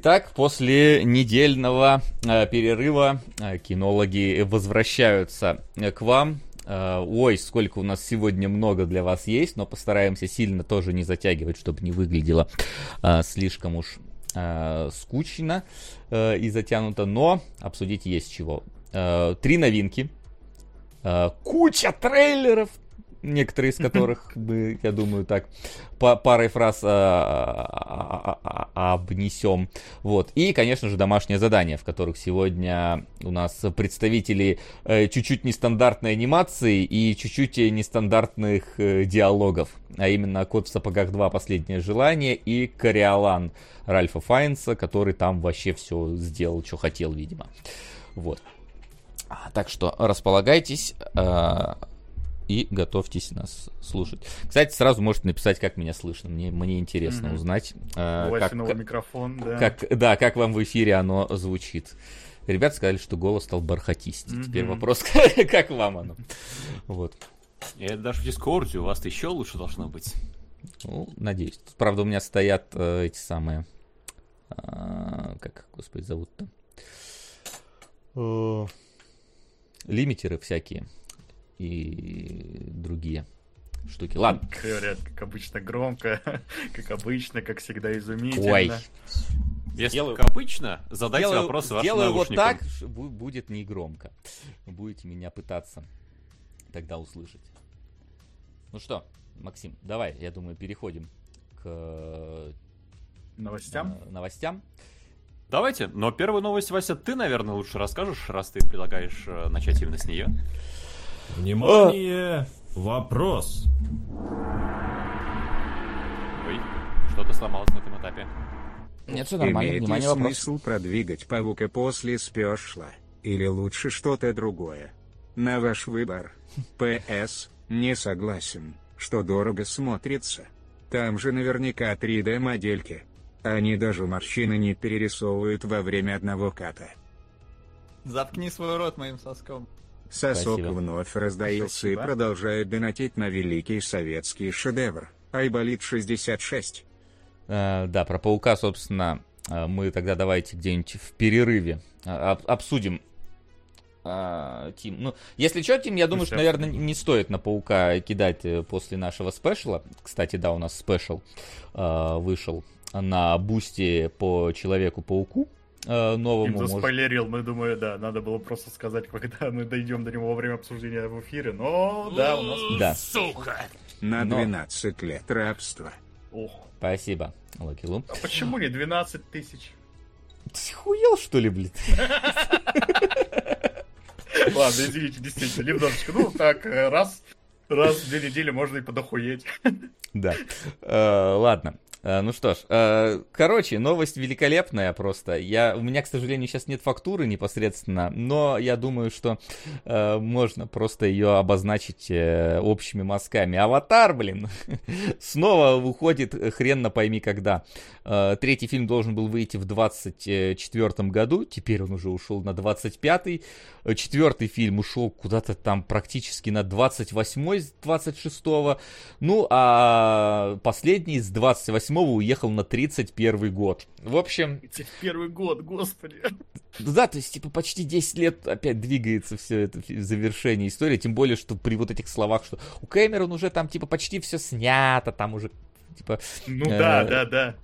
Итак, после недельного э, перерыва э, кинологи возвращаются э, к вам. Э, ой, сколько у нас сегодня много для вас есть, но постараемся сильно тоже не затягивать, чтобы не выглядело э, слишком уж э, скучно э, и затянуто, но обсудить есть чего. Э, три новинки, э, куча трейлеров, некоторые из которых мы, я думаю, так по парой фраз а, а, а, обнесем. Вот. И, конечно же, домашнее задание, в которых сегодня у нас представители э, чуть-чуть нестандартной анимации и чуть-чуть нестандартных э, диалогов. А именно «Кот в сапогах 2. Последнее желание» и «Кориолан» Ральфа Файнса, который там вообще все сделал, что хотел, видимо. Вот. Так что располагайтесь и готовьтесь нас слушать. Кстати, сразу можете написать, как меня слышно. Мне, мне интересно mm-hmm. узнать. Э, как, новый микрофон, да. Как, да, как вам в эфире оно звучит. Ребята сказали, что голос стал бархатистый. Mm-hmm. Теперь вопрос, как вам оно. Вот. Это даже в Дискорде у вас еще лучше должно быть. Ну, надеюсь. Правда, у меня стоят э, эти самые... Э, как, господи, зовут-то? Э, лимитеры всякие и другие штуки. Ладно. Говорят, как обычно, громко, как обычно, как всегда, изумительно. Ой. Если делаю, как обычно, задайте делаю, вопросы вашим Делаю вот так, будет не громко. Будете меня пытаться тогда услышать. Ну что, Максим, давай, я думаю, переходим к новостям. Э, новостям. Давайте, но первую новость, Вася, ты, наверное, лучше расскажешь, раз ты предлагаешь э, начать именно с нее. Внимание! Вопрос! Ой, что-то сломалось на этом этапе. Нет, все нормально. Имеет Внимание, ли вопрос. смысл продвигать паука после спешла? Или лучше что-то другое? На ваш выбор. П.С. Не согласен, что дорого смотрится. Там же наверняка 3D-модельки. Они даже морщины не перерисовывают во время одного ката. Заткни свой рот моим соском. Сосок Спасибо. вновь раздаился Спасибо. и продолжает донатить на великий советский шедевр. Айболит 66. Э, да, про паука, собственно, э, мы тогда давайте где-нибудь в перерыве э, об, обсудим. Э, Тим, ну, если что, Тим, я думаю, что, наверное, не стоит на паука кидать э, после нашего спешла. Кстати, да, у нас спешл э, вышел на бусте по Человеку-пауку э, новому. Им заспойлерил, может... мы думаю, да, надо было просто сказать, когда мы дойдем до него во время обсуждения в эфире, но да, у нас... Да. Сука! На 12 но... лет рабства. Ох. Спасибо, Локи Лу. А почему не 12 тысяч? Ты хуел, что ли, блин? Ладно, извините, действительно, немножечко. Ну, так, э, раз, раз в две недели можно и подохуеть. Да. Э, ладно. Э, ну что ж, э, короче, новость великолепная просто. Я, у меня, к сожалению, сейчас нет фактуры непосредственно, но я думаю, что э, можно просто ее обозначить общими мазками. Аватар, блин, снова выходит хрен на пойми когда. Третий фильм должен был выйти в 24 году, теперь он уже ушел на 25-й. Четвертый фильм ушел куда-то там практически на 28-й с 26-го. Ну, а последний с 28 уехал на 31 год. В общем... 31 год, господи. Да, то есть, типа, почти 10 лет опять двигается все это завершение истории, тем более, что при вот этих словах, что у Кэмерона уже там, типа, почти все снято, там уже, типа... Ну э, да, да, да.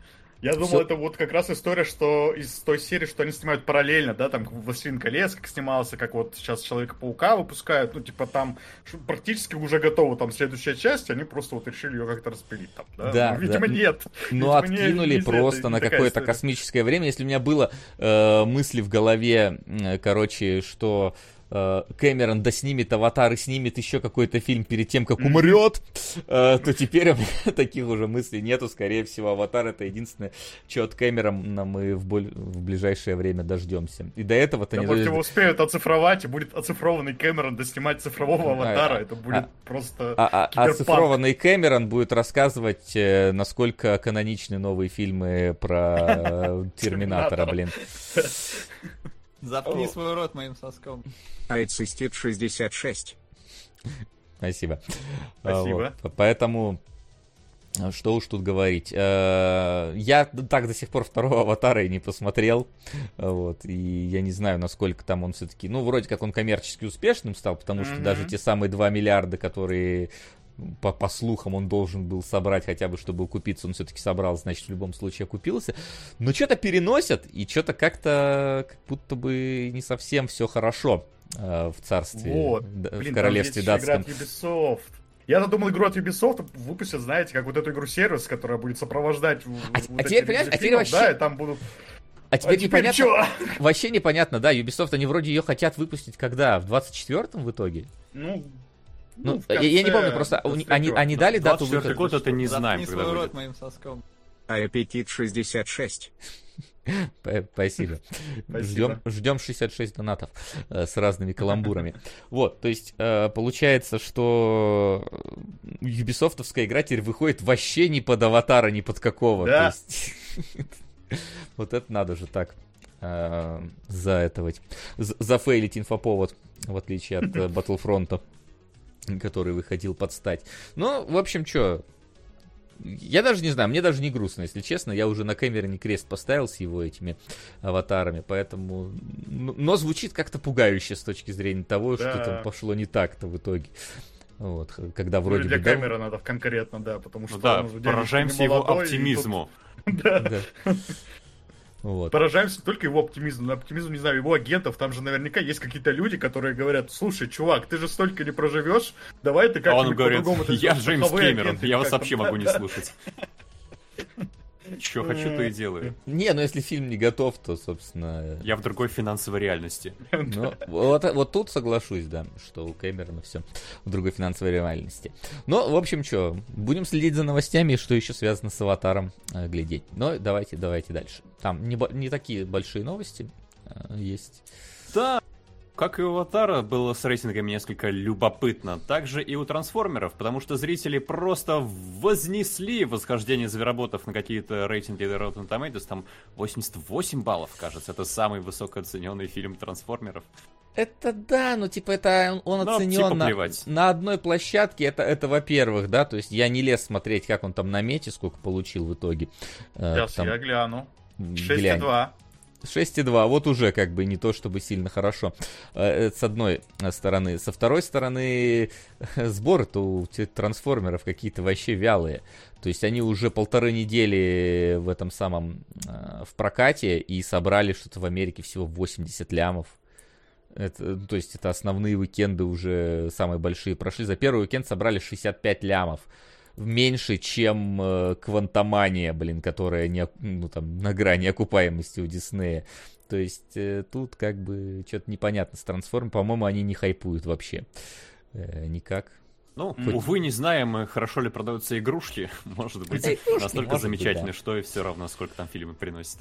Я думал, Все... это вот как раз история, что из той серии, что они снимают параллельно, да, там «Властелин колец», как снимался, как вот сейчас «Человека-паука» выпускают, ну, типа там практически уже готова там следующая часть, они просто вот решили ее как-то распилить там, да? Да, ну, видимо, да. нет. Ну, откинули не, просто на какое-то космическое время. Если у меня было э, мысли в голове, э, короче, что Э, Кэмерон доснимет аватар и снимет еще какой-то фильм перед тем, как умрет, э, то теперь у меня таких уже мыслей нету. Скорее всего, аватар это единственное, что от Кэмерона мы в, боль... в ближайшее время дождемся. И до этого-то да, не... Может, его успеют оцифровать, и будет оцифрованный Кэмерон доснимать цифрового а, аватара. А, это будет а, просто а, а, Оцифрованный Кэмерон будет рассказывать, э, насколько каноничны новые фильмы про Терминатора, блин. Заткни свой рот моим соском. Айцистит 66. Спасибо. Спасибо. Вот. Поэтому что уж тут говорить. Э, я так до сих пор второго аватара и не посмотрел. Вот. И я не знаю, насколько там он все-таки. Ну, вроде как он коммерчески успешным стал, потому mm-hmm. что даже те самые 2 миллиарда, которые по, по слухам он должен был собрать хотя бы, чтобы купиться, он все-таки собрал, значит, в любом случае окупился. Но что-то переносят, и что-то как-то как будто бы не совсем все хорошо э, в царстве, вот. в королевстве датском. Я-то думал, игру от Ubisoft выпустят, знаете, как вот эту игру-сервис, которая будет сопровождать а, вот а теперь, понимаешь, а теперь вообще... Да, и там будут... А теперь, а теперь непонятно, чё? вообще непонятно, да, Ubisoft, они вроде ее хотят выпустить когда? В 24-м в итоге? Ну, ну, ну конце... я не помню, просто они, они дали дату выхода? год это не знаем, когда будет. рот моим соском. А аппетит 66. Спасибо. Ждем, ждем 66 донатов э, с разными каламбурами. Вот, то есть э, получается, что юбисофтовская игра теперь выходит вообще не под аватара, ни под какого. Да. Есть... вот это надо же так э, заэтовать. Зафейлить инфоповод, в отличие от Battlefront, который выходил под стать. Ну, в общем, что, я даже не знаю, мне даже не грустно, если честно. Я уже на Кэмероне крест поставил с его этими аватарами, поэтому... Но звучит как-то пугающе с точки зрения того, да. что там пошло не так-то в итоге. Вот, когда ну, вроде ну, для бы... Кэмерона надо конкретно, да, потому что... Ну, да, поражаемся его оптимизму. Да. Вот. Поражаемся только его оптимизму. Оптимизм, не знаю, его агентов. Там же наверняка есть какие-то люди, которые говорят, слушай, чувак, ты же столько не проживешь, давай ты как-нибудь а он говорит, я Джеймс Кэмерон, я вас вообще могу не слушать. Что хочу, то и делаю. Не, ну если фильм не готов, то, собственно... Я в другой финансовой реальности. Ну, вот, вот тут соглашусь, да, что у Кэмерона все в другой финансовой реальности. Ну, в общем, что, будем следить за новостями, что еще связано с Аватаром, э, глядеть. Но давайте, давайте дальше. Там не, не такие большие новости э, есть. Да, как и у Аватара было с рейтингами несколько любопытно, так же и у Трансформеров, потому что зрители просто вознесли восхождение звероботов на какие-то рейтинги Rotten Tomatoes, там 88 баллов, кажется, это самый высокооцененный фильм Трансформеров. Это да, ну типа это он ну, оценен типа на, на одной площадке, это, это во-первых, да, то есть я не лез смотреть, как он там на мете, сколько получил в итоге. Э, Сейчас там... я гляну. 6,2. 6,2, вот уже как бы не то чтобы сильно хорошо. Э, с одной стороны. Со второй стороны, сборы-то у трансформеров какие-то вообще вялые. То есть они уже полторы недели в этом самом, э, в прокате и собрали что-то в Америке всего 80 лямов. Это, то есть это основные уикенды уже самые большие прошли. За первый уикенд собрали 65 лямов меньше, чем э, Квантомания, блин, которая не, ну, там, на грани окупаемости у Диснея. То есть э, тут как бы что-то непонятно с трансформ. По-моему, они не хайпуют вообще. Э, никак. Ну, Хоть... увы, не знаем, хорошо ли продаются игрушки. Может быть, игрушки, настолько может замечательно, быть, да. что и все равно, сколько там фильмы приносит.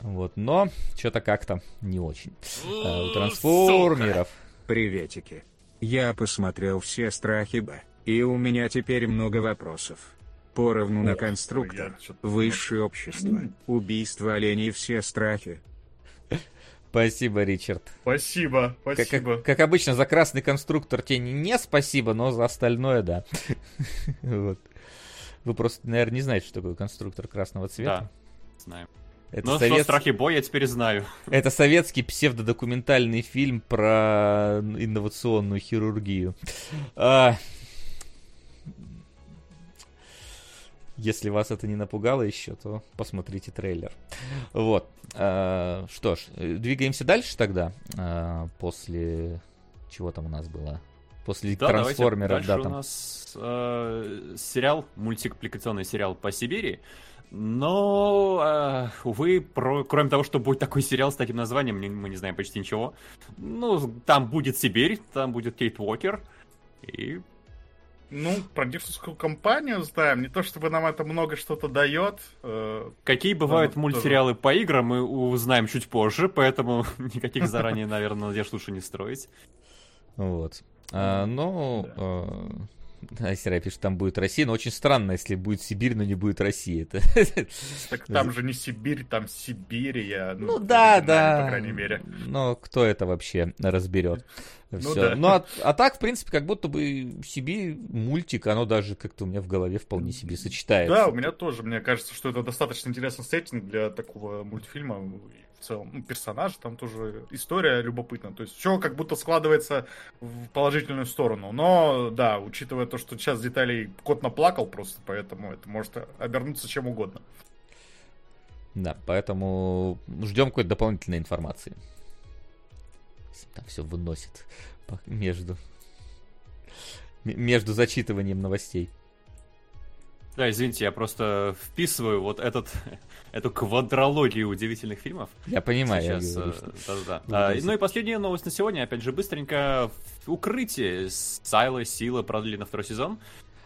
Вот, но что-то как-то не очень. А, у трансформеров. Приветики. Я посмотрел все страхи Б. И у меня теперь много вопросов. Поровну на конструктор, высшее общество, убийство оленей, все страхи. Спасибо, Ричард. Спасибо, спасибо. Как, как обычно, за красный конструктор тебе не спасибо, но за остальное, да. вот. Вы просто, наверное, не знаете, что такое конструктор красного цвета. Да, знаем. Это Но совет... что страхи боя я теперь знаю. Это советский псевдодокументальный фильм про инновационную хирургию. А, Если вас это не напугало еще, то посмотрите трейлер. Вот. А, что ж, двигаемся дальше тогда. А, после... Чего там у нас было? После да, трансформера. Да, там... у нас э, сериал, мультипликационный сериал по Сибири. Но, э, увы, про, кроме того, что будет такой сериал с таким названием, мы не знаем почти ничего. Ну, там будет Сибирь, там будет Кейт Уокер. И ну, продюсерскую компанию знаем. Не то чтобы нам это много что-то дает. Э, Какие бывают мультсериалы тоже... по играм, мы узнаем чуть позже, поэтому никаких заранее, наверное, надежд лучше не строить. Вот. А, ну, а, Асера пишет, там будет Россия, но очень странно, если будет Сибирь, но не будет России. Это... Так там же не Сибирь, там Сибирия. Ну, ну да, да. По крайней мере. Но кто это вообще разберет? Ну, да. ну а, а так, в принципе, как будто бы Сибирь мультик, оно даже как-то у меня в голове вполне себе сочетается. Да, у меня тоже. Мне кажется, что это достаточно интересный сеттинг для такого мультфильма. В целом, ну, персонаж, там тоже история любопытна. То есть все как будто складывается в положительную сторону. Но, да, учитывая то, что сейчас деталей кот наплакал просто, поэтому это может обернуться чем угодно. Да, поэтому ждем какой-то дополнительной информации там все выносит между между зачитыванием новостей. Да, извините, я просто вписываю вот этот, эту квадрологию удивительных фильмов. Я понимаю. Сейчас, я говорю, э, что... да, да. А, ну и последняя новость на сегодня, опять же, быстренько. Укрытие Сайла Сила продлили на второй сезон.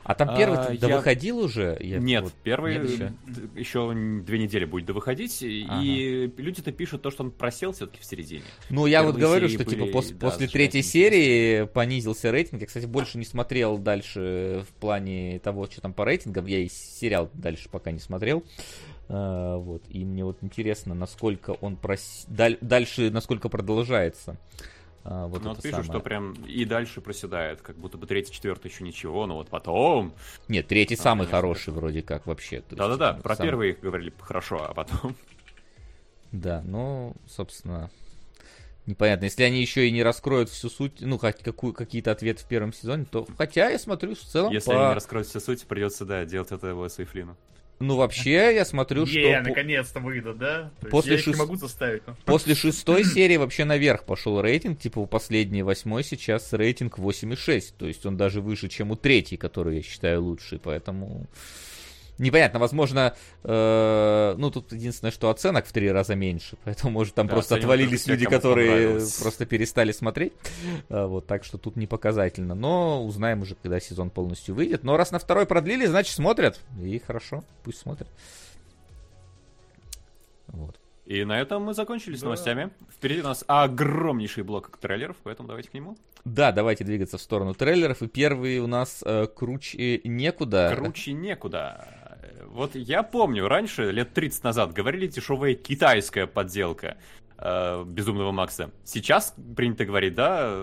А там первый а, я... выходил уже? Я... Нет, вот... первый Нет еще? еще две недели будет довыходить, ага. и люди-то пишут то, что он просел все-таки в середине. Ну, я вот говорю, что типа пос... да, после третьей серии понизился рейтинг. Я, кстати, больше не смотрел дальше в плане того, что там по рейтингам. Я и сериал дальше пока не смотрел. Uh, вот, и мне вот интересно, насколько он прос... Даль... дальше, насколько продолжается. А, вот ну, вот пишут, самое. что прям и дальше проседает, как будто бы третий, четвертый еще ничего, но вот потом... Нет, третий а, самый хороший это... вроде как вообще. Да-да-да, про самый... первый говорили хорошо, а потом... Да, ну, собственно, непонятно. Если они еще и не раскроют всю суть, ну, хоть какую, какие-то ответы в первом сезоне, то... Хотя я смотрю в целом Если по... они не раскроют всю суть, придется, да, делать это его Флину. Ну, вообще, я смотрю, что... Я наконец-то выйдут, да? То после шест... не могу заставить. Но... После шестой серии вообще наверх пошел рейтинг, типа у последней восьмой сейчас рейтинг 8,6, то есть он даже выше, чем у третьей, которую я считаю лучшей, поэтому непонятно, возможно, э, ну тут единственное, что оценок в три раза меньше, поэтому может там да, просто отвалились люди, которые просто перестали смотреть, а, вот так что тут не показательно, но узнаем уже, когда сезон полностью выйдет. Но раз на второй продлили, значит смотрят и хорошо, пусть смотрят. Вот. И на этом мы закончили с да. новостями. Впереди у нас огромнейший блок трейлеров, поэтому давайте к нему. Да, давайте двигаться в сторону трейлеров. И первый у нас э, круче некуда. Круче некуда. Вот я помню, раньше, лет 30 назад, говорили дешевая китайская подделка э, Безумного Макса. Сейчас принято говорить, да,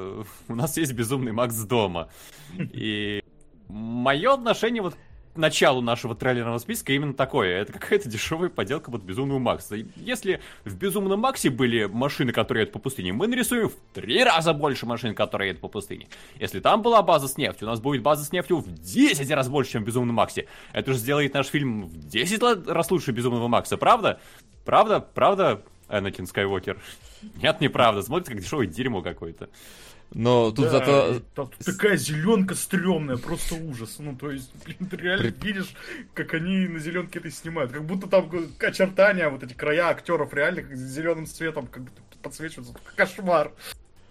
у нас есть Безумный Макс дома. И мое отношение вот началу нашего трейлерного списка именно такое. Это какая-то дешевая поделка под Безумного Макса. Если в Безумном Максе были машины, которые едут по пустыне, мы нарисуем в три раза больше машин, которые едут по пустыне. Если там была база с нефтью, у нас будет база с нефтью в 10 раз больше, чем в Безумном Максе. Это же сделает наш фильм в 10 раз лучше Безумного Макса, правда? Правда? Правда, Энакин Скайуокер? Нет, неправда. Смотрится как дешевое дерьмо какое-то. Но тут да, зато... Тут такая зеленка стрёмная, просто ужас. Ну, то есть, блин, ты реально При... видишь, как они на зеленке это снимают. Как будто там очертания, вот эти края актеров реально как зеленым цветом как будто подсвечиваются. Кошмар.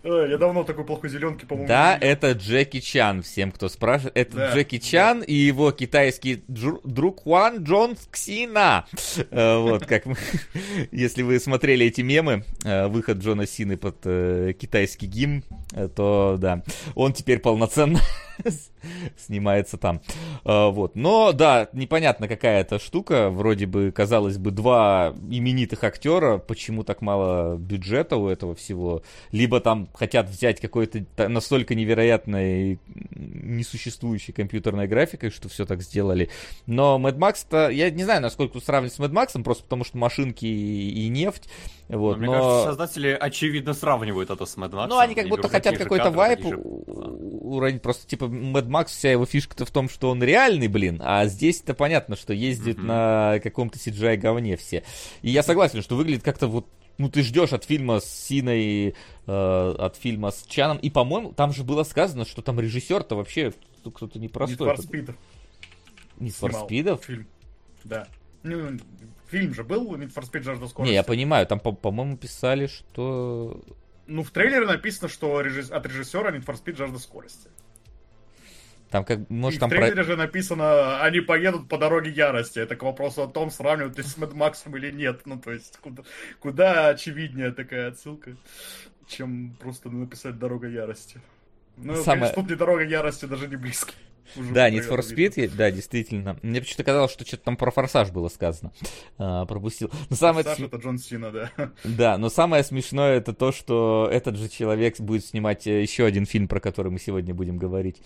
Э, я давно такой плохой зеленки, по-моему. Да, это Джеки Чан, всем, кто спрашивает. Это да, Джеки Чан да. и его китайский друг Хуан Джон Ксина. Э, вот, как мы... Если вы смотрели эти мемы, э, выход Джона Сины под китайский гимн, то да, он теперь полноценно снимается там. Вот. Но да, непонятно какая это штука. Вроде бы, казалось бы, два именитых актера. Почему так мало бюджета у этого всего? Либо там хотят взять какой-то настолько невероятной несуществующей компьютерной графикой, что все так сделали. Но Mad Max-то, я не знаю, насколько сравнить с Mad Max, просто потому что машинки и, и нефть. Вот, но, но... Мне кажется, создатели очевидно сравнивают это с Mad Max. Ну, они как будто хотят какой-то вайп уронить. Просто, типа, Mad Max, вся его фишка-то в том, что он реальный, блин, а здесь-то понятно, что ездит mm-hmm. на каком-то CGI говне все. И я согласен, что выглядит как-то вот ну, ты ждешь от фильма с Синой, э, от фильма с Чаном. И, по-моему, там же было сказано, что там режиссер-то вообще кто-то непростой. Speed. Need for Speed? Фильм. Да. Ну, фильм же был Need for Speed жажда скорости. Не, я понимаю, там, по-моему, писали, что... Ну, в трейлере написано, что режисс... от режиссера Need for Speed жажда скорости. Там как, может, и там... в трейлере про... же написано, они поедут по дороге ярости. Это к вопросу о том, сравнивают ли с Мэд Максом или нет. Ну, то есть, куда, куда очевиднее такая отсылка, чем просто написать «Дорога ярости». Ну, Самое... конечно, тут не «Дорога ярости», даже не близко. Да, Need for Speed, да, действительно. Мне почему-то казалось, что что-то там про форсаж было сказано. А, пропустил. Но самое... Форсаж это Джон Сина, да. Да, но самое смешное это то, что этот же человек будет снимать э, еще один фильм, про который мы сегодня будем говорить.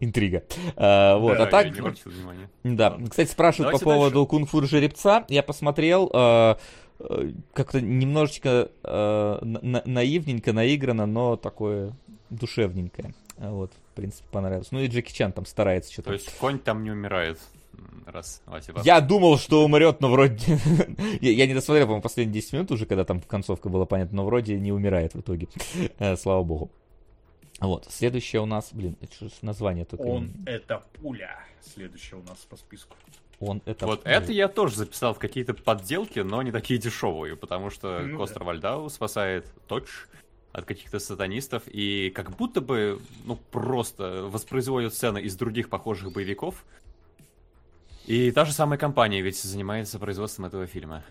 Интрига. А, вот, да, а так... Да, кстати, спрашивают Давайте по поводу кунг-фу жеребца. Я посмотрел, э, э, как-то немножечко э, на- наивненько, наиграно, но такое душевненькое. Вот, в принципе, понравилось. Ну и Джеки Чан там старается что-то. То есть конь там не умирает? Раз, Вася, я думал, что умрет, но вроде... я, я не досмотрел, по-моему, последние 10 минут уже, когда там концовка была понятна, но вроде не умирает в итоге. Слава богу. Вот, следующее у нас, блин, это что название только... Он — это пуля. Следующее у нас по списку. Он это... Вот пуля. это я тоже записал в какие-то подделки, но не такие дешевые, потому что ну, Костер да. Вальдау спасает Точь от каких-то сатанистов, и как будто бы, ну, просто воспроизводят сцены из других похожих боевиков. И та же самая компания ведь занимается производством этого фильма.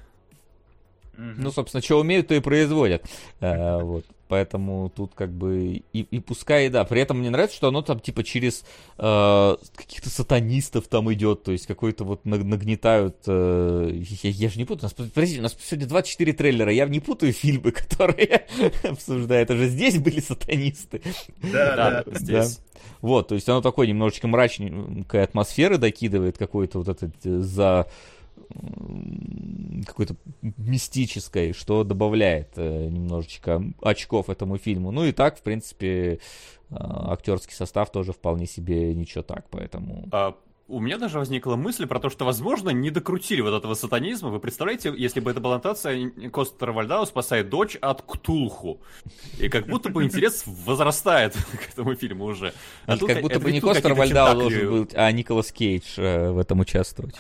Ну, собственно, что умеют, то и производят. А, вот. Поэтому тут как бы и, и пускай, да. При этом мне нравится, что оно там типа через э, каких-то сатанистов там идет, то есть какой-то вот нагнетают. Э, я, я же не путаю. У нас, подождите, у нас сегодня 24 трейлера. Я не путаю фильмы, которые обсуждают. Это же здесь были сатанисты. Да, да, да здесь. Вот, то есть оно такой немножечко мрачненькой атмосферы докидывает какой-то вот этот э, за какой-то мистической, что добавляет э, немножечко очков этому фильму. Ну и так, в принципе, э, актерский состав тоже вполне себе ничего так, поэтому... А, у меня даже возникла мысль про то, что, возможно, не докрутили вот этого сатанизма. Вы представляете, если бы это была аннотация, Костер Вальдау спасает дочь от Ктулху. И как будто бы интерес возрастает к этому фильму уже. А как будто бы не Костер Вальдау должен был, а Николас Кейдж э, в этом участвовать.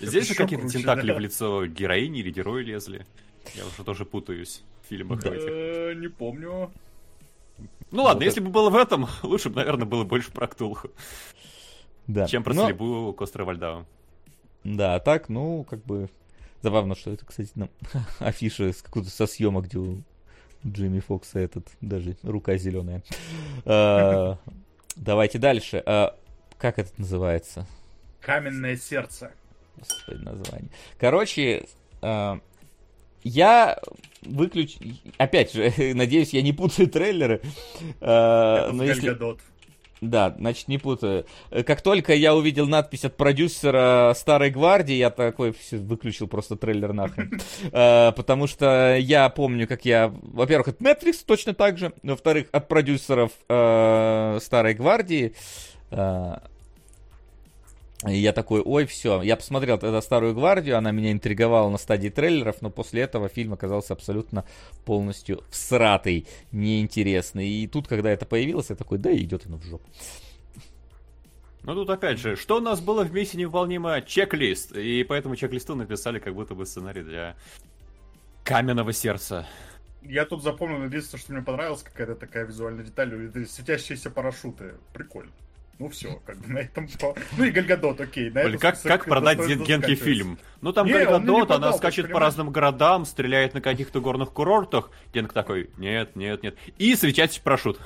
Здесь же какие-то тентакли в лицо героини или героя лезли. Я уже тоже путаюсь в фильмах этих. Не помню. Ну ладно, если бы было в этом, лучше бы, наверное, было больше про Ктулху. Да. Чем про стрельбу Костера Вальдау. Да, а так, ну, как бы... Забавно, что это, кстати, нам афиша с какой-то со съемок, где у Джимми Фокса этот даже рука зеленая. А, давайте дальше. А, как это называется? Каменное сердце. Господи, название. Короче, э, я выключу... Опять же, надеюсь, я не путаю трейлеры. Э, но если... Да, значит, не путаю. Как только я увидел надпись от продюсера Старой Гвардии, я такой все, выключил просто трейлер нахрен. э, потому что я помню, как я... Во-первых, от Netflix точно так же. Во-вторых, от продюсеров э, Старой Гвардии. И я такой, ой, все. Я посмотрел тогда «Старую гвардию», она меня интриговала на стадии трейлеров, но после этого фильм оказался абсолютно полностью всратый, неинтересный. И тут, когда это появилось, я такой, да идет оно в жопу. Ну тут опять же, что у нас было в миссии невыполнимо? Чек-лист. И по этому чек-листу написали как будто бы сценарий для каменного сердца. Я тут запомнил, единственное, что мне понравилось, какая-то такая визуальная деталь, это светящиеся парашюты. Прикольно. Ну все, как бы на этом... Ну и Гальгадот, окей. На Блин, как, как продать Генки фильм? Ну там Гальгадот, она скачет по разным городам, стреляет на каких-то горных курортах. Генк такой, нет, нет, нет. И светящий парашют.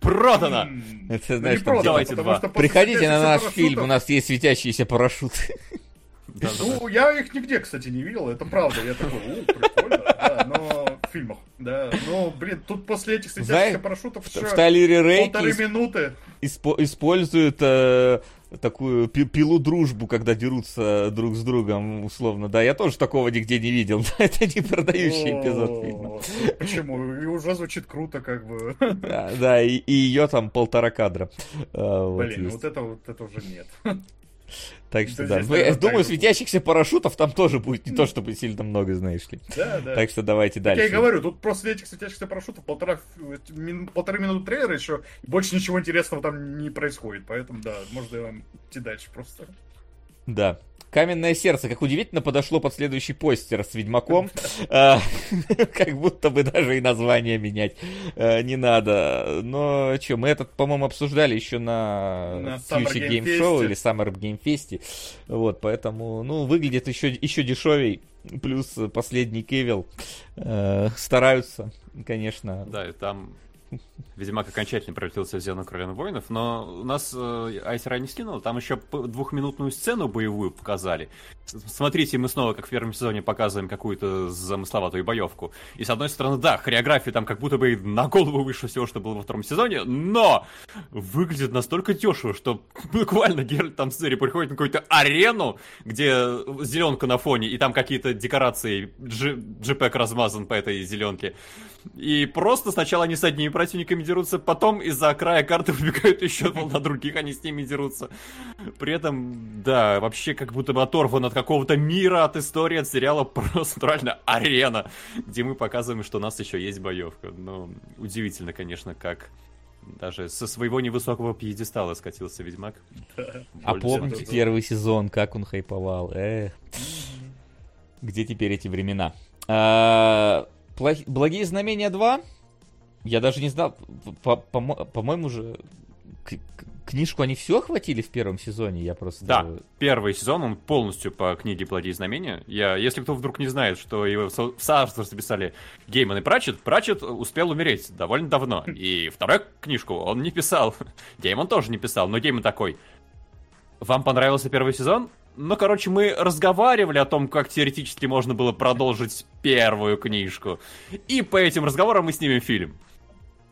Продано! Это, ну, знаешь, продано, давайте два. Приходите на наш фильм, у нас есть светящиеся парашюты. ну, я их нигде, кстати, не видел, это правда. Я такой, о, прикольно, да, но фильмах, да. Но, блин, тут после этих светящихся парашютов в, в Талире Рейки полторы минуты. Испо- используют э, такую пилу дружбу, когда дерутся друг с другом, условно. Да, я тоже такого нигде не видел. это не продающий эпизод фильма. Почему? И уже звучит круто, как бы. Да, да, и, и ее там полтора кадра. А, блин, вот это вот это уже нет. Так что да. Думаю, светящихся парашютов там тоже будет не то, чтобы сильно много, знаешь ли. Да, да. Так что давайте дальше. Я и говорю, тут просто этих светящихся парашютов полтора, полторы минуты трейлера еще, больше ничего интересного там не происходит. Поэтому, да, можно вам идти дальше просто. Да. Каменное сердце, как удивительно, подошло под следующий постер с Ведьмаком. А, как будто бы даже и название менять а, не надо. Но что, мы этот, по-моему, обсуждали еще на Future Game Show или Summer Game Fest. Вот, поэтому, ну, выглядит еще, еще дешевей. Плюс последний Кевилл. А, стараются, конечно. Да, и там Ведьмак окончательно превратился в Зену Короля воинов, но у нас э, Айсера не скинул, там еще двухминутную сцену боевую показали. Смотрите, мы снова, как в первом сезоне, показываем какую-то замысловатую боевку. И с одной стороны, да, хореография там как будто бы на голову выше всего, что было во втором сезоне, но выглядит настолько дешево, что буквально Геральт там в сцене приходит на какую-то арену, где зеленка на фоне, и там какие-то декорации, джипек размазан по этой зеленке. И просто сначала они с одними противниками дерутся, потом из-за края карты выбегают еще волна других, они с ними дерутся. При этом, да, вообще как будто бы оторван от какого-то мира, от истории, от сериала, просто натурально арена, где мы показываем, что у нас еще есть боевка. Но удивительно, конечно, как даже со своего невысокого пьедестала скатился Ведьмак. А помните первый сезон, как он хайповал? Эх. Где теперь эти времена? А, Благие знамения 2? Я даже не знал. По-моему же книжку они все охватили в первом сезоне, я просто... Да, первый сезон, он полностью по книге «Благие знамения». Я, если кто вдруг не знает, что его в соавторство записали Гейман и Пратчет, Пратчет успел умереть довольно давно. И вторую книжку он не писал. Гейман тоже не писал, но Гейман такой... Вам понравился первый сезон? Ну, короче, мы разговаривали о том, как теоретически можно было продолжить первую книжку. И по этим разговорам мы снимем фильм.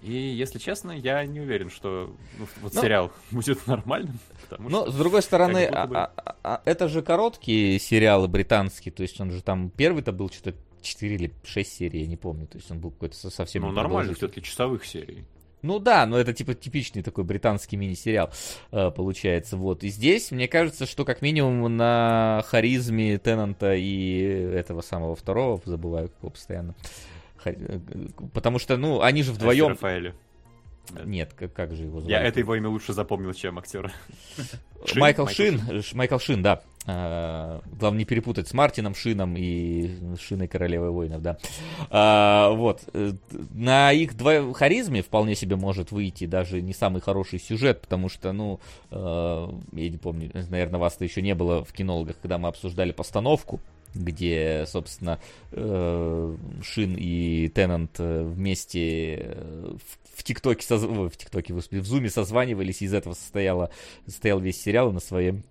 И, если честно, я не уверен, что ну, вот ну, сериал будет нормальным. Ну, с другой стороны, бы... а, а, а, это же короткие сериалы британские, то есть он же там первый-то был что-то 4 или 6 серий, я не помню, то есть он был какой-то совсем... Ну, нормально, все-таки часовых серий. Ну да, но это типа типичный такой британский мини-сериал э, получается. Вот. И здесь, мне кажется, что как минимум на харизме Теннанта и этого самого второго, забываю его постоянно. Э, потому что, ну, они же вдвоем... Рафаэля. Нет, как, как же его зовут? Я это его имя лучше запомнил, чем актера. Майкл Шин, Майкл Шин, да. А, главное не перепутать с Мартином Шином и Шиной Королевой Воинов, да. А, вот. Э, на их два... харизме вполне себе может выйти даже не самый хороший сюжет, потому что, ну, э, я не помню, наверное, вас-то еще не было в кинологах, когда мы обсуждали постановку где, собственно, э, Шин и Теннант вместе в ТикТоке, соз... в ТикТоке, в Зуме созванивались, и из этого состояло, состоял весь сериал на своем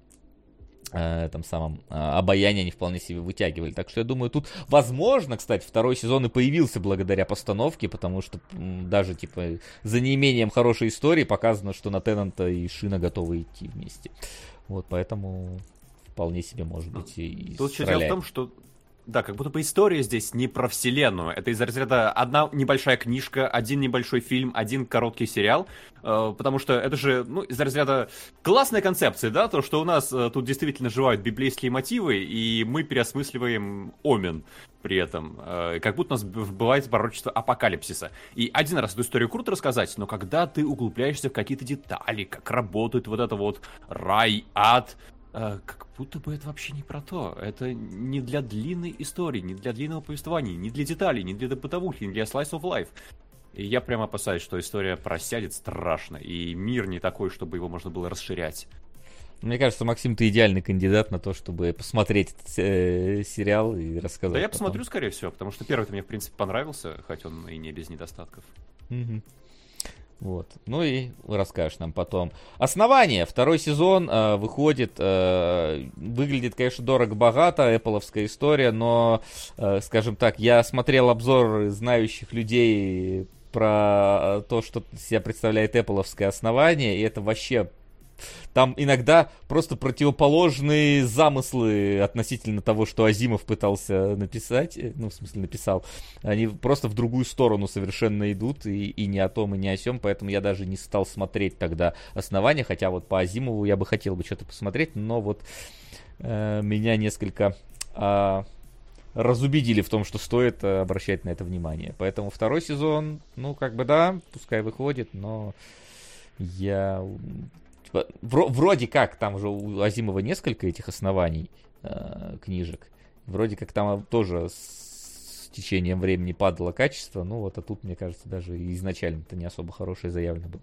э, там самом э, обаянии они вполне себе вытягивали. Так что я думаю, тут, возможно, кстати, второй сезон и появился благодаря постановке, потому что даже, типа, за неимением хорошей истории показано, что на Теннанта и Шина готовы идти вместе. Вот, поэтому вполне себе может быть и Тут дело в том, что да, как будто бы история здесь не про вселенную. Это из разряда одна небольшая книжка, один небольшой фильм, один короткий сериал. Э, потому что это же, ну, из разряда классная концепция, да, то, что у нас э, тут действительно живают библейские мотивы, и мы переосмысливаем Омен при этом. Э, как будто у нас бывает пророчество апокалипсиса. И один раз эту историю круто рассказать, но когда ты углубляешься в какие-то детали, как работает вот это вот рай, ад, как будто бы это вообще не про то. Это не для длинной истории, не для длинного повествования, не для деталей, не для бытовухи, не для slice of life. И я прямо опасаюсь, что история просядет страшно, и мир не такой, чтобы его можно было расширять. Мне кажется, Максим, ты идеальный кандидат на то, чтобы посмотреть этот э, сериал и рассказать. Да я потом. посмотрю, скорее всего, потому что первый-то мне, в принципе, понравился, хоть он и не без недостатков. Угу. Вот. Ну и расскажешь нам потом. Основание. Второй сезон э, выходит. Э, выглядит, конечно, дорого-богато. Эппловская история. Но, э, скажем так, я смотрел обзор знающих людей про то, что себя представляет Эппловское основание. И это вообще там иногда просто противоположные замыслы относительно того, что Азимов пытался написать, э, ну, в смысле, написал, они просто в другую сторону совершенно идут, и, и не о том, и не о сем, поэтому я даже не стал смотреть тогда основания, хотя вот по Азимову я бы хотел бы что-то посмотреть, но вот э, меня несколько... Э, разубедили в том, что стоит э, обращать на это внимание. Поэтому второй сезон, ну, как бы да, пускай выходит, но я Типа, вроде как там уже у Азимова несколько этих оснований э, книжек. Вроде как там тоже с течением времени падало качество. Ну вот, а тут, мне кажется, даже изначально это не особо хорошее заявлено было.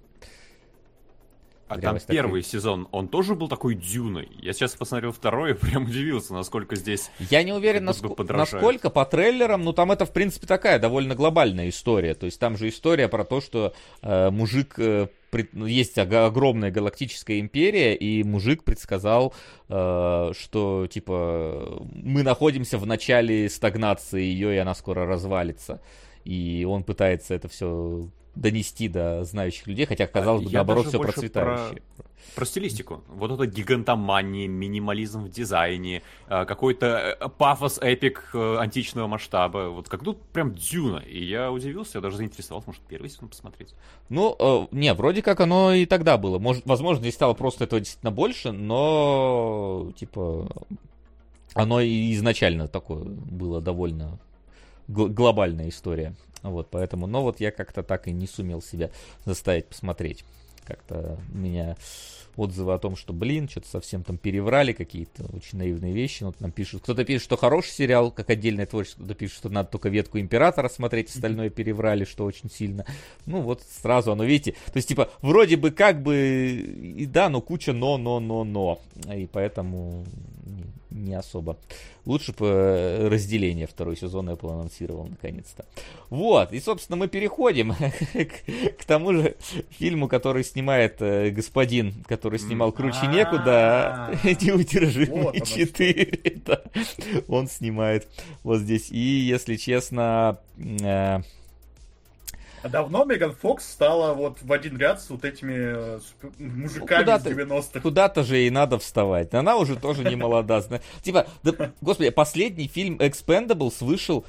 А там такой... первый сезон, он тоже был такой дюной. Я сейчас посмотрел второй и прям удивился, насколько здесь... Я не уверен, наск... насколько по трейлерам, ну там это, в принципе, такая довольно глобальная история. То есть там же история про то, что э, мужик... Э. Ну, есть огромная галактическая империя, и мужик предсказал, э, что, типа, мы находимся в начале стагнации ее, и она скоро развалится. И он пытается это все донести до знающих людей, хотя, казалось бы, наоборот, все процветающее. Про, про стилистику. Вот это гигантомания, минимализм в дизайне, э, какой-то э, пафос эпик э, античного масштаба. Вот как тут прям дюна. И я удивился, я даже заинтересовался, может, первый сезон посмотреть. Ну, э, не, вроде как оно и тогда было. Может, возможно, здесь стало просто этого действительно больше, но, типа, оно и изначально такое было довольно глобальная история. Вот, поэтому, но вот я как-то так и не сумел себя заставить посмотреть. Как-то у меня отзывы о том, что, блин, что-то совсем там переврали какие-то очень наивные вещи. Вот нам пишут, кто-то пишет, что хороший сериал, как отдельное творчество, кто-то пишет, что надо только ветку Императора смотреть, остальное переврали, что очень сильно. Ну вот сразу оно, видите, то есть типа вроде бы как бы и да, но куча но, но, но, но. И поэтому не особо. Лучше бы э, разделение второй сезон Apple анонсировал наконец-то. Вот, и, собственно, мы переходим к, к тому же фильму, который снимает э, господин, который снимал «Круче некуда», «Неудержимые 4». Он снимает вот здесь. И, если честно, э, а давно Меган Фокс стала вот в один ряд с вот этими э, мужиками ну, из 90-х. Куда-то же ей надо вставать. Она уже тоже не молода. Типа, да, господи, последний фильм Expendables вышел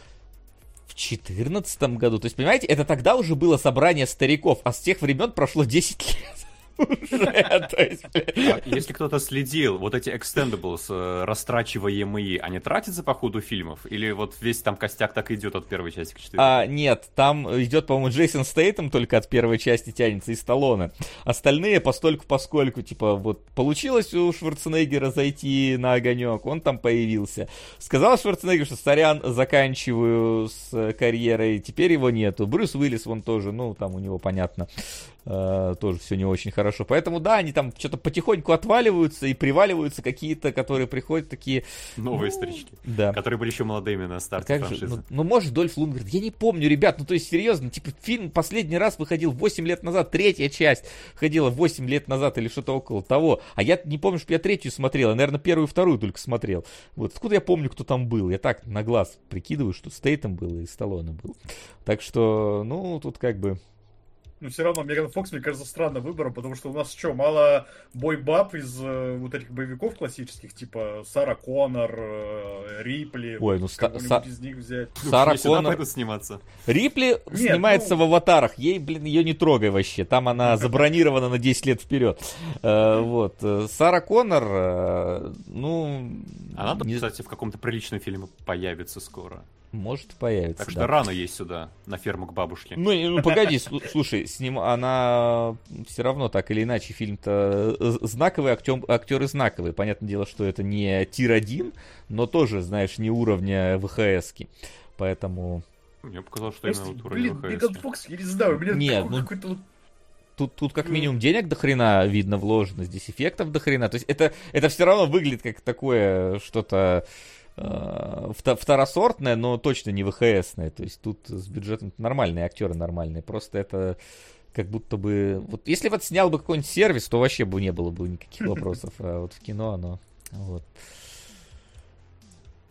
в 2014 году. То есть, понимаете, это тогда уже было собрание стариков, а с тех времен прошло 10 лет. А если кто-то следил, вот эти extendables, э, растрачиваемые, они тратятся по ходу фильмов? Или вот весь там костяк так идет от первой части к четвертой? А, нет, там идет, по-моему, Джейсон Стейтем только от первой части тянется и Сталлоне. Остальные постольку поскольку, типа, вот получилось у Шварценеггера зайти на огонек, он там появился. Сказал Шварценеггер, что сорян, заканчиваю с карьерой, теперь его нету. Брюс Уиллис, вон тоже, ну, там у него, понятно, э, тоже все не очень хорошо. Поэтому, да, они там что-то потихоньку отваливаются и приваливаются какие-то, которые приходят такие... Новые ну, старички. Да. Которые были еще молодыми на старте а как франшизы. Же? Ну, ну, может, Дольф Лунгрен. Я не помню, ребят, ну, то есть, серьезно, типа, фильм последний раз выходил 8 лет назад, третья часть выходила 8 лет назад или что-то около того. А я не помню, что я третью смотрел, я, наверное, первую и вторую только смотрел. Вот, откуда я помню, кто там был? Я так на глаз прикидываю, что Стейтом был и Сталлоне был. Так что, ну, тут как бы но все равно Меган Фокс, мне кажется, странным выбором, потому что у нас что, мало бой-баб из э, вот этих боевиков классических, типа Сара Коннор, э, Рипли. Ой, ну ста- Са- из них взять. Сара Коннор. сниматься. Рипли Нет, снимается ну... в аватарах. Ей, блин, ее не трогай вообще. Там она забронирована на 10 лет вперед. Э, вот. Сара Коннор, э, ну... Она, кстати, в каком-то приличном фильме появится скоро. Может появится. Так что да. рано есть сюда, на ферму к бабушке. Ну, ну погоди, слушай, с ним она все равно так или иначе фильм-то э, знаковый, актер, актеры знаковые. Понятное дело, что это не тир-1, но тоже, знаешь, не уровня ВХСки. Поэтому... Мне показалось, что именно вот уровень ВХС. Меган Фокс, я не знаю, у меня Нет, ну... какой-то тут, тут как минимум денег до хрена видно вложено, здесь эффектов до хрена. То есть это, это все равно выглядит как такое что-то э, второсортное, но точно не ВХСное. То есть тут с бюджетом нормальные актеры нормальные. Просто это как будто бы... Вот если вот снял бы какой-нибудь сервис, то вообще бы не было бы никаких вопросов. А вот в кино оно... Вот.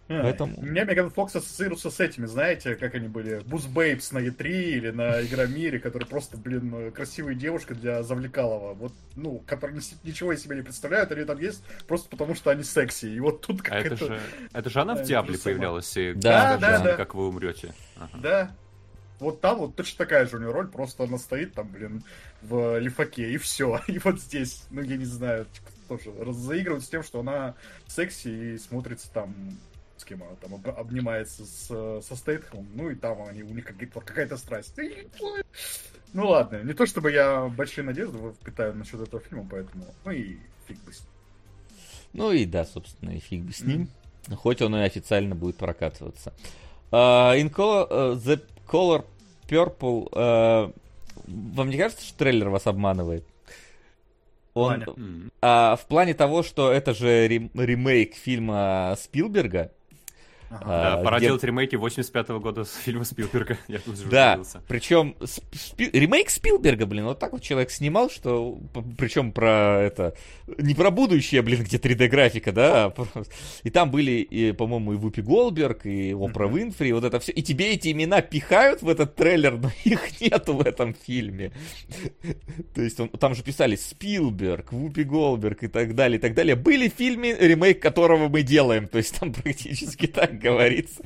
А, Поэтому... У меня Меган Фокс ассоциируется с этими, знаете, как они были, Буз Бейбс на E3 или на Игромире, которые просто, блин, красивые девушки для Завлекалова, вот, ну, которые ничего из себя не представляют, они там есть просто потому, что они секси, и вот тут как а это... Же, это же она в Диабле появлялась, и да, да, да, как вы умрете. Ага. Да, вот там вот точно такая же у нее роль, просто она стоит там, блин, в лифаке, и все. И вот здесь, ну, я не знаю, тоже заигрывают с тем, что она секси и смотрится там кем она там обнимается с, со Стейтхэмом, ну и там они, у них какая-то страсть. Ну ладно, не то чтобы я большие надежды питаю насчет этого фильма, поэтому, ну и фиг бы с ним. Ну и да, собственно, и фиг бы с ним. Mm-hmm. Хоть он и официально будет прокатываться. Uh, in color, uh, the Color Purple... Uh, вам не кажется, что трейлер вас обманывает? Он, а, в плане того, что это же ремейк фильма Спилберга, Ага. Да, пора где... делать ремейки 85-го года с фильма Спилберга. Я тут же Да, причем спи... ремейк Спилберга, блин, вот так вот человек снимал, что... Причем про это... Не про будущее, блин, где 3D-графика, да, а и там были, и, по-моему, и Вупи Голберг, и Опра Винфри, вот это все. И тебе эти имена пихают в этот трейлер, но их нету в этом фильме. То есть он, там же писали Спилберг, Вупи Голберг и так далее, и так далее. Были в фильме, ремейк которого мы делаем. То есть там практически так говорится.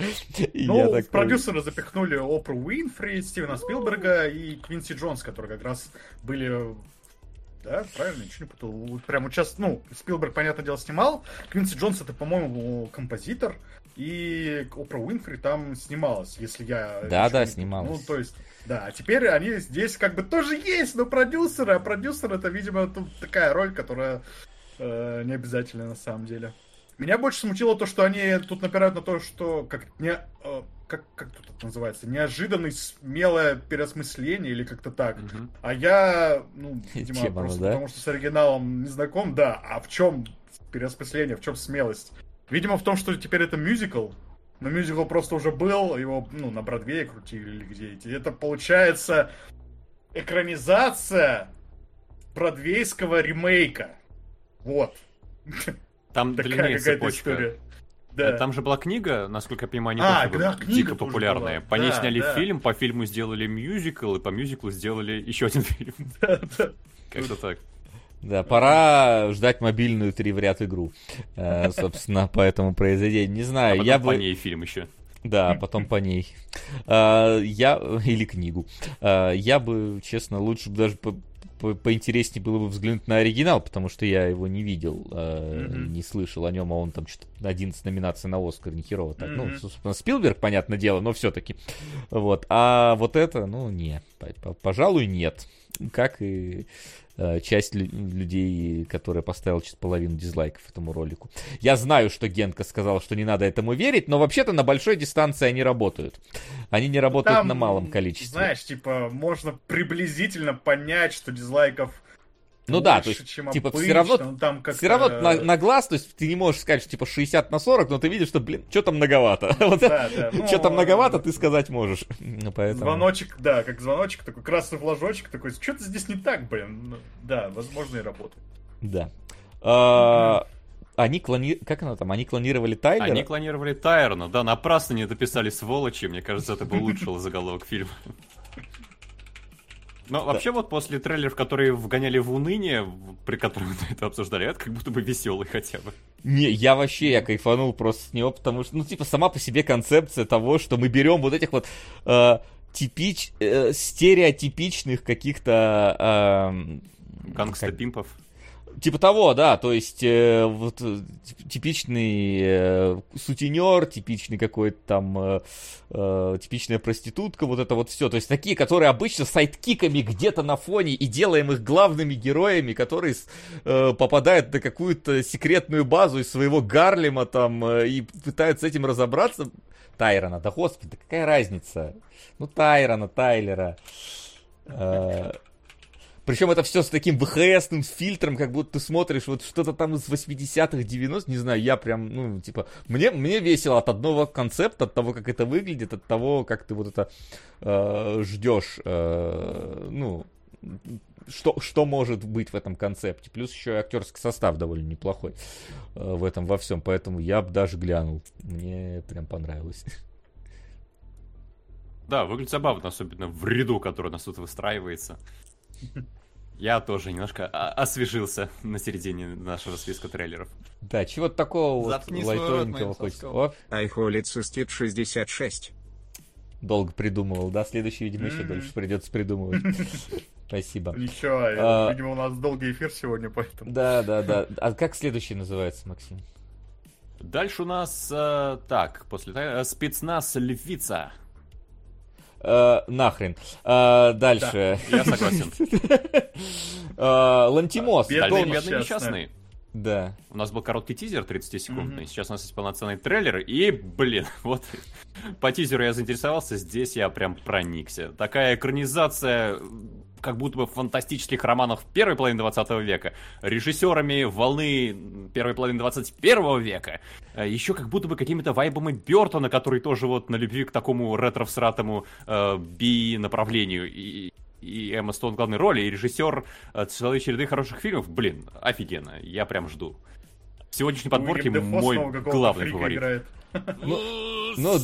И ну, такой... продюсеры запихнули Опру Уинфри, Стивена Спилберга и Квинси Джонс, которые как раз были да, правильно, ничего не путал. Прям участ... Ну, Спилберг, понятное дело, снимал. Квинси Джонс это, по-моему, композитор. И Опра Уинфри там снималась, если я... Да, да, снималась. Ну, то есть, да, а теперь они здесь как бы тоже есть, но продюсеры, а продюсер это, видимо, тут такая роль, которая э, не обязательно на самом деле. Меня больше смутило то, что они тут напирают на то, что как не э, как, как тут это называется, неожиданное смелое переосмысление или как-то так. Угу. А я, ну, видимо, Тема, просто да? потому что с оригиналом не знаком, да. А в чем переосмысление, в чем смелость? Видимо, в том, что теперь это мюзикл, но мюзикл просто уже был, его, ну, на Бродвее крутили или где-то. Это получается экранизация бродвейского ремейка. Вот. Там Такая длиннее цепочка. История. Да. Э, там же была книга, насколько я понимаю, не а, да, дико популярная. Была. По ней да, сняли да. фильм, по фильму сделали мюзикл, и по мюзиклу сделали еще один фильм. Как-то так. Да, пора ждать мобильную три в ряд игру, э, собственно, по этому произведению. Не знаю, а я бы... по ней фильм еще. Да, потом по ней. А, я... Или книгу. А, я бы, честно, лучше даже по поинтереснее было бы взглянуть на оригинал, потому что я его не видел, э, mm-hmm. не слышал о нем, а он там что-то 11 номинаций на Оскар, не херово так. Mm-hmm. Ну, собственно, Спилберг, понятное дело, но все-таки. Вот. А вот это, ну, не. Пожалуй, нет. Как и Э, часть людей, которая поставила чуть половину дизлайков этому ролику. Я знаю, что Генка сказал, что не надо этому верить, но вообще-то на большой дистанции они работают. Они не работают Там, на малом количестве. Знаешь, типа, можно приблизительно понять, что дизлайков ну да, то есть, типа, обычно, все равно, ну, там все равно на, на глаз, то есть ты не можешь сказать, что типа 60 на 40, но ты видишь, что, блин, что там многовато. вот, да, да. Ну, что там многовато, ты сказать можешь. Ну, поэтому... Звоночек, да, как звоночек, такой красный флажочек, такой, что-то здесь не так, блин. Ну, да, возможно, и работает. Да. А, они клони... Как она там? Они клонировали Тайлера? Они клонировали Тайрона, да, напрасно не дописали сволочи. Мне кажется, это бы улучшило заголовок фильма. Но вообще вот после трейлеров, которые вгоняли в уныние, при котором мы это обсуждали, это как будто бы веселый хотя бы. Не, я вообще, я кайфанул просто с него, потому что, ну, типа, сама по себе концепция того, что мы берем вот этих вот э, типич, э, стереотипичных каких-то... Э, Гангста-пимпов. Типа того, да, то есть э, вот э, типичный э, сутенер, типичный какой-то там э, э, типичная проститутка, вот это вот все, то есть такие, которые обычно сайдкиками где-то на фоне и делаем их главными героями, которые э, попадают на какую-то секретную базу из своего Гарлема там э, и пытаются с этим разобраться. Тайрона, да господи, какая разница? Ну Тайрона, Тайлера. Э, причем это все с таким ВХСным фильтром, как будто ты смотришь вот что-то там из 80-х, 90-х, не знаю, я прям, ну, типа, мне, мне весело от одного концепта, от того, как это выглядит, от того, как ты вот это э, ждешь, э, ну, что, что может быть в этом концепте. Плюс еще и актерский состав довольно неплохой э, в этом во всем, поэтому я бы даже глянул. Мне прям понравилось. Да, выглядит забавно, особенно в ряду, который у нас тут выстраивается. Я тоже немножко освежился на середине нашего списка трейлеров. Да, чего такого Заткни вот лайтовенького хочется. Оп. Айхолит стит 66. Долго придумывал, да? Следующий, видимо, еще дольше придется придумывать. Спасибо. Ничего, а, видимо, у нас долгий эфир сегодня, поэтому. Да, да, да. А как следующий называется, Максим? Дальше у нас, э, так, после э, спецназ Львица. Э, нахрен. Э, дальше. Да, я согласен. э, Лантимос. Бедный, бедный несчастный. Да. У нас был короткий тизер 30-секундный, mm-hmm. сейчас у нас есть полноценный трейлер, и, блин, вот по тизеру я заинтересовался, здесь я прям проникся. Такая экранизация как будто бы фантастических романов первой половины 20 века, режиссерами волны первой половины 21 века, э, еще как будто бы какими-то вайбами Бертона, который тоже вот на любви к такому ретро-всратому э, би-направлению. И, и Эмма Стоун в главной роли, и режиссер э, целой череды хороших фильмов. Блин, офигенно, я прям жду. В сегодняшней подборке мой главный фаворит. Играет. Ну, ну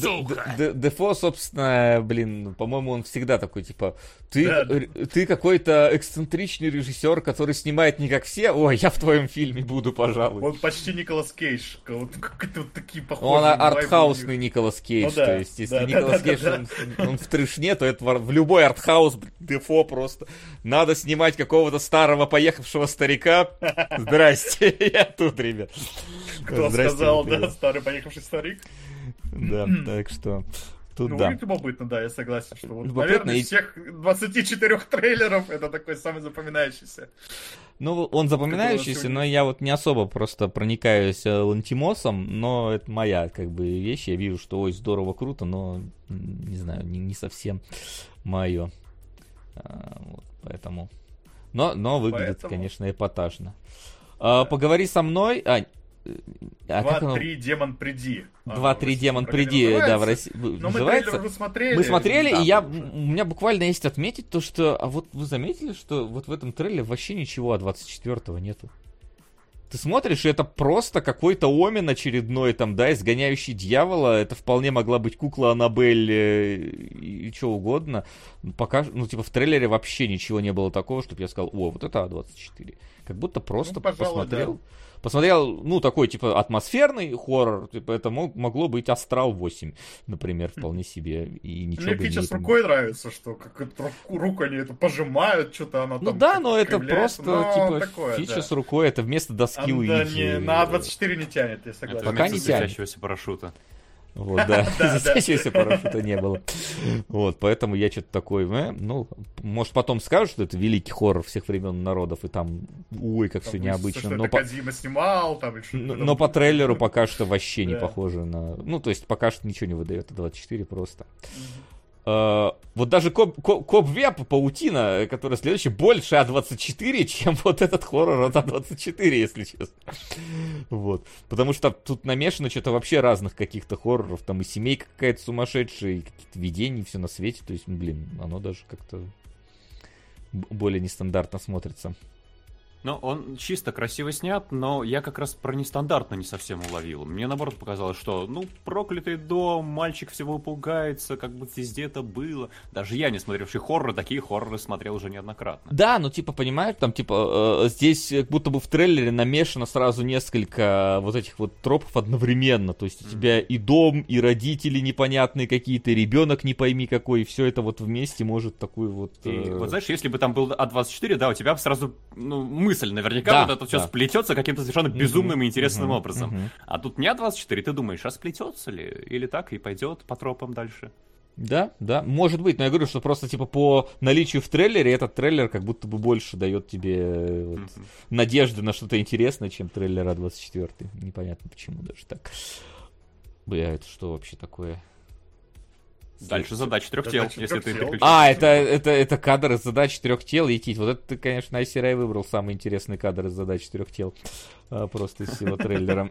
Дефо, собственно, блин, по-моему, он всегда такой, типа, ты, да. ты какой-то эксцентричный режиссер, который снимает не как все, ой, я в твоем фильме буду, пожалуй. Он почти Николас Кейдж, вот, какие-то вот такие похожие. Он артхаусный Николас Кейдж, ну, да. то есть, если да, Николас да, Кейдж, да, он, он в трешне, то это в любой артхаус Дефо просто. Надо снимать какого-то старого поехавшего старика. Здрасте, я тут, ребят. Кто сказал, да, старый поехавший старик? Да, так что... Тут ну, да. любопытно, да, я согласен, что вот, наверное, из всех 24 трейлеров это такой самый запоминающийся. Ну, он запоминающийся, но я вот не особо просто проникаюсь э, лантимосом, но это моя, как бы, вещь. Я вижу, что, ой, здорово, круто, но, не знаю, не, не совсем мое. А, вот, поэтому... Но, но выглядит, поэтому... конечно, эпатажно. А, поговори со мной. А, а 2-3 демон приди. 2-3 демон приди, да, в России Но называется. мы уже смотрели. Мы смотрели, да, и я, уже. у меня буквально есть отметить то, что, а вот вы заметили, что вот в этом трейлере вообще ничего а 24-го нету? Ты смотришь, и это просто какой-то омен очередной, там, да, изгоняющий дьявола. Это вполне могла быть кукла Аннабель э, и, и что угодно. Пока, ну, типа, в трейлере вообще ничего не было такого, чтобы я сказал, о, вот это А24. Как будто просто ну, пожалуй, посмотрел. Да посмотрел, ну, такой, типа, атмосферный хоррор, типа, это мог, могло быть Астрал 8, например, вполне себе, и ничего Мне фича с рукой нравится, что как эту руку они это пожимают, что-то она ну там... Ну да, но это просто, но типа, такое, фича да. с рукой, это вместо доски Уиджи. Да, не, на А24 не тянет, я согласен. Это Пока не тянет. парашюта. Вот, да. Засечився парашюта не было. Вот, поэтому я что-то такой, э, ну, может, потом скажут, что это великий хоррор всех времен народов, и там, ой, как все необычно. но по... снимал, там, но по трейлеру пока что вообще не похоже на... Ну, то есть пока что ничего не выдает, A24 просто. Э, вот даже Cob, Cob, Cobweb, Паутина, который следующий, больше A24, чем вот этот хоррор от A24, если честно. Вот. Потому что тут намешано что-то вообще разных каких-то хорроров. Там и семейка какая-то сумасшедшая, и какие-то видения, все на свете. То есть, блин, оно даже как-то более нестандартно смотрится. Ну, он чисто красиво снят, но я как раз про нестандартно не совсем уловил. Мне наоборот показалось, что, ну, проклятый дом, мальчик всего пугается, как бы везде это было. Даже я, не смотревший хорроры, такие хорроры смотрел уже неоднократно. Да, ну, типа, понимаешь, там, типа, э, здесь как будто бы в трейлере намешано сразу несколько вот этих вот тропов одновременно. То есть у тебя и дом, и родители непонятные какие-то, и ребенок не пойми какой, и все это вот вместе может такую вот... Э... И, вот знаешь, если бы там был А24, да, у тебя сразу, ну, мысль, наверняка да, вот это все да. сплетется каким-то совершенно безумным и интересным образом. А тут не А24, ты думаешь, а сплетется ли? Или так и пойдет по тропам дальше? Да, да, может быть, но я говорю, что просто типа по наличию в трейлере этот трейлер как будто бы больше дает тебе э, вот, mm-hmm. надежды на что-то интересное, чем трейлер А24. Непонятно почему даже так. Бля, это что вообще такое? Дальше задача трех тел, если ты переключаешь. А, это, это, это кадр из задачи трех тел, етить. Вот это ты, конечно, ICRI выбрал самый интересный кадр из задачи трех тел. А, просто из всего трейлера.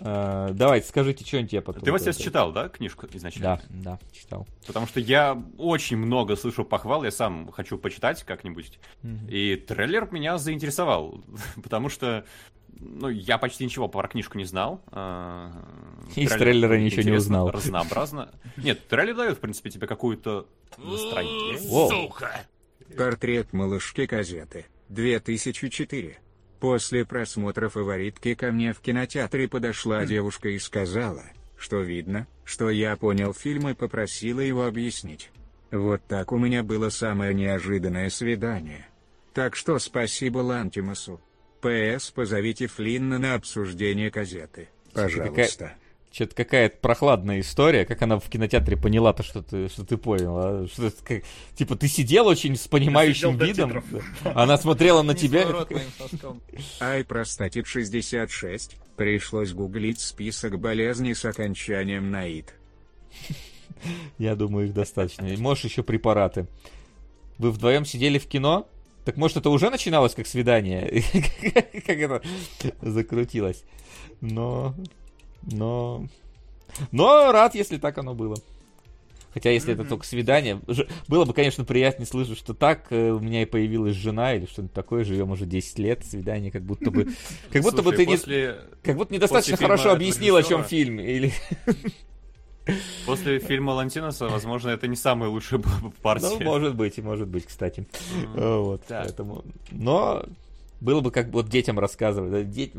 Uh, давайте, скажите, что-нибудь я потом... Ты вот сейчас читал, да, книжку изначально? Да, да, читал. Потому что я очень много слышу похвал, я сам хочу почитать как-нибудь. Mm-hmm. И трейлер меня заинтересовал, потому что ну, я почти ничего про книжку не знал. А, Из трейлера ничего не узнал. Разнообразно. Нет, трейлер дает, в принципе, тебе какую-то настроение. Сука! Портрет малышки газеты. 2004. После просмотра фаворитки ко мне в кинотеатре подошла девушка и сказала, что видно, что я понял фильм и попросила его объяснить. Вот так у меня было самое неожиданное свидание. Так что спасибо Лантимасу. ПС позовите Флинна на обсуждение газеты. Пожалуйста. Что-то какая-то прохладная история, как она в кинотеатре поняла то, что ты, что ты понял. А? Что как, типа, ты сидел очень с понимающим видом, она смотрела на тебя. Ай, простатит 66. Пришлось гуглить список болезней с окончанием наид. Я думаю, их достаточно. Можешь еще препараты вы вдвоем сидели в кино, так может это уже начиналось как свидание? Как это закрутилось? Но... Но... Но рад, если так оно было. Хотя, если это только свидание, было бы, конечно, приятнее слышать, что так э, у меня и появилась жена или что-нибудь такое, живем уже 10 лет, свидание, как будто бы... Как будто бы ты не... Как будто недостаточно хорошо объяснил, о чем фильм, или... После фильма Лантиноса, возможно, это не самая лучшая партия. Ну, может быть, и может быть, кстати. Вот, поэтому... Но было бы как вот детям рассказывать, да, деть,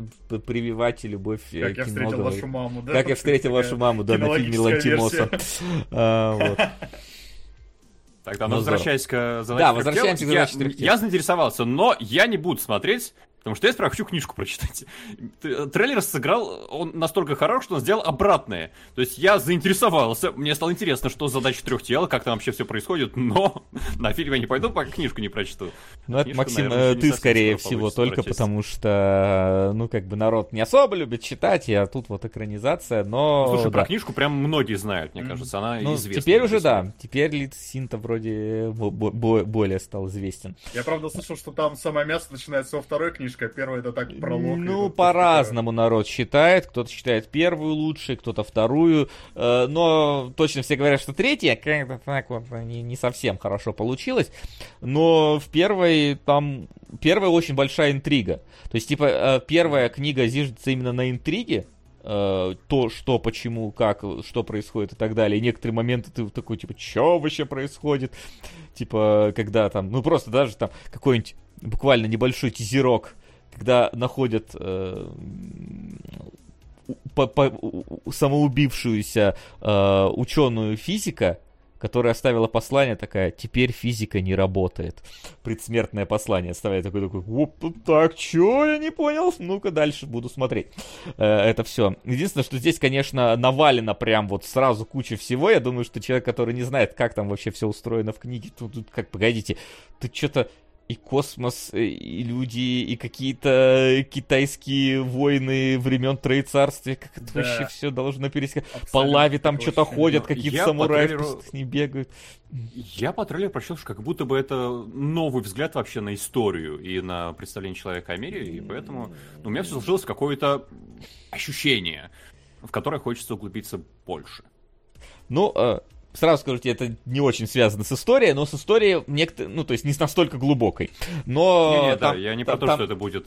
прививать любовь э, Как я встретил вашу маму, да? Как я встретил вашу маму, да, на фильме Лантимоса. А, Тогда, ну, возвращаясь к задаче Да, возвращаемся к задаче Я заинтересовался, но я не буду смотреть Потому что я сперва хочу книжку прочитать. Трейлер сыграл, он настолько хорош, что он сделал обратное. То есть я заинтересовался, мне стало интересно, что задача трех тел, как там вообще все происходит, но на фильм я не пойду, пока книжку не прочту. Ну, это, Максим, наверное, ты, скорее всего, только прочесть. потому что, ну, как бы народ не особо любит читать, а тут вот экранизация, но... Слушай, да. про книжку прям многие знают, мне кажется, она ну, известна. Теперь уже, да, теперь Лид Синта вроде более стал известен. Я, правда, слышал, что там самое мясо начинается во второй книжке, книжка, первая это так пролог. Ну, по-разному народ считает. Кто-то считает первую лучше, кто-то вторую. Э, но точно все говорят, что третья как-то так вот не, не совсем хорошо получилось. Но в первой там... Первая очень большая интрига. То есть, типа, э, первая книга зиждется именно на интриге, э, то, что, почему, как, что происходит и так далее. И некоторые моменты ты такой, типа, что вообще происходит? Типа, когда там, ну просто даже там какой-нибудь буквально небольшой тизерок когда находят э, самоубившуюся э, ученую физика, которая оставила послание такая, теперь физика не работает. Предсмертное послание оставляет такой, такой, оп, так, чё, я не понял, ну-ка дальше буду смотреть. Э, это все. Единственное, что здесь, конечно, навалено прям вот сразу куча всего. Я думаю, что человек, который не знает, как там вообще все устроено в книге, тут, тут как, погодите, тут что-то и космос, э, и люди, и какие-то китайские войны времен Троецарствия, как это да. вообще все должно пересекать. По лаве там что-то ходят, какие-то самураи трейлеру... ним бегают. Я по трейлеру прочел, что как будто бы это новый взгляд вообще на историю и на представление человека о мире, и поэтому ну, у меня все сложилось какое-то ощущение, в которое хочется углубиться больше. Ну, э, сразу скажу тебе, это не очень связано с историей, но с историей некто, ну, то есть не настолько глубокой. Но не, не, там, да, я не про то, там, что это будет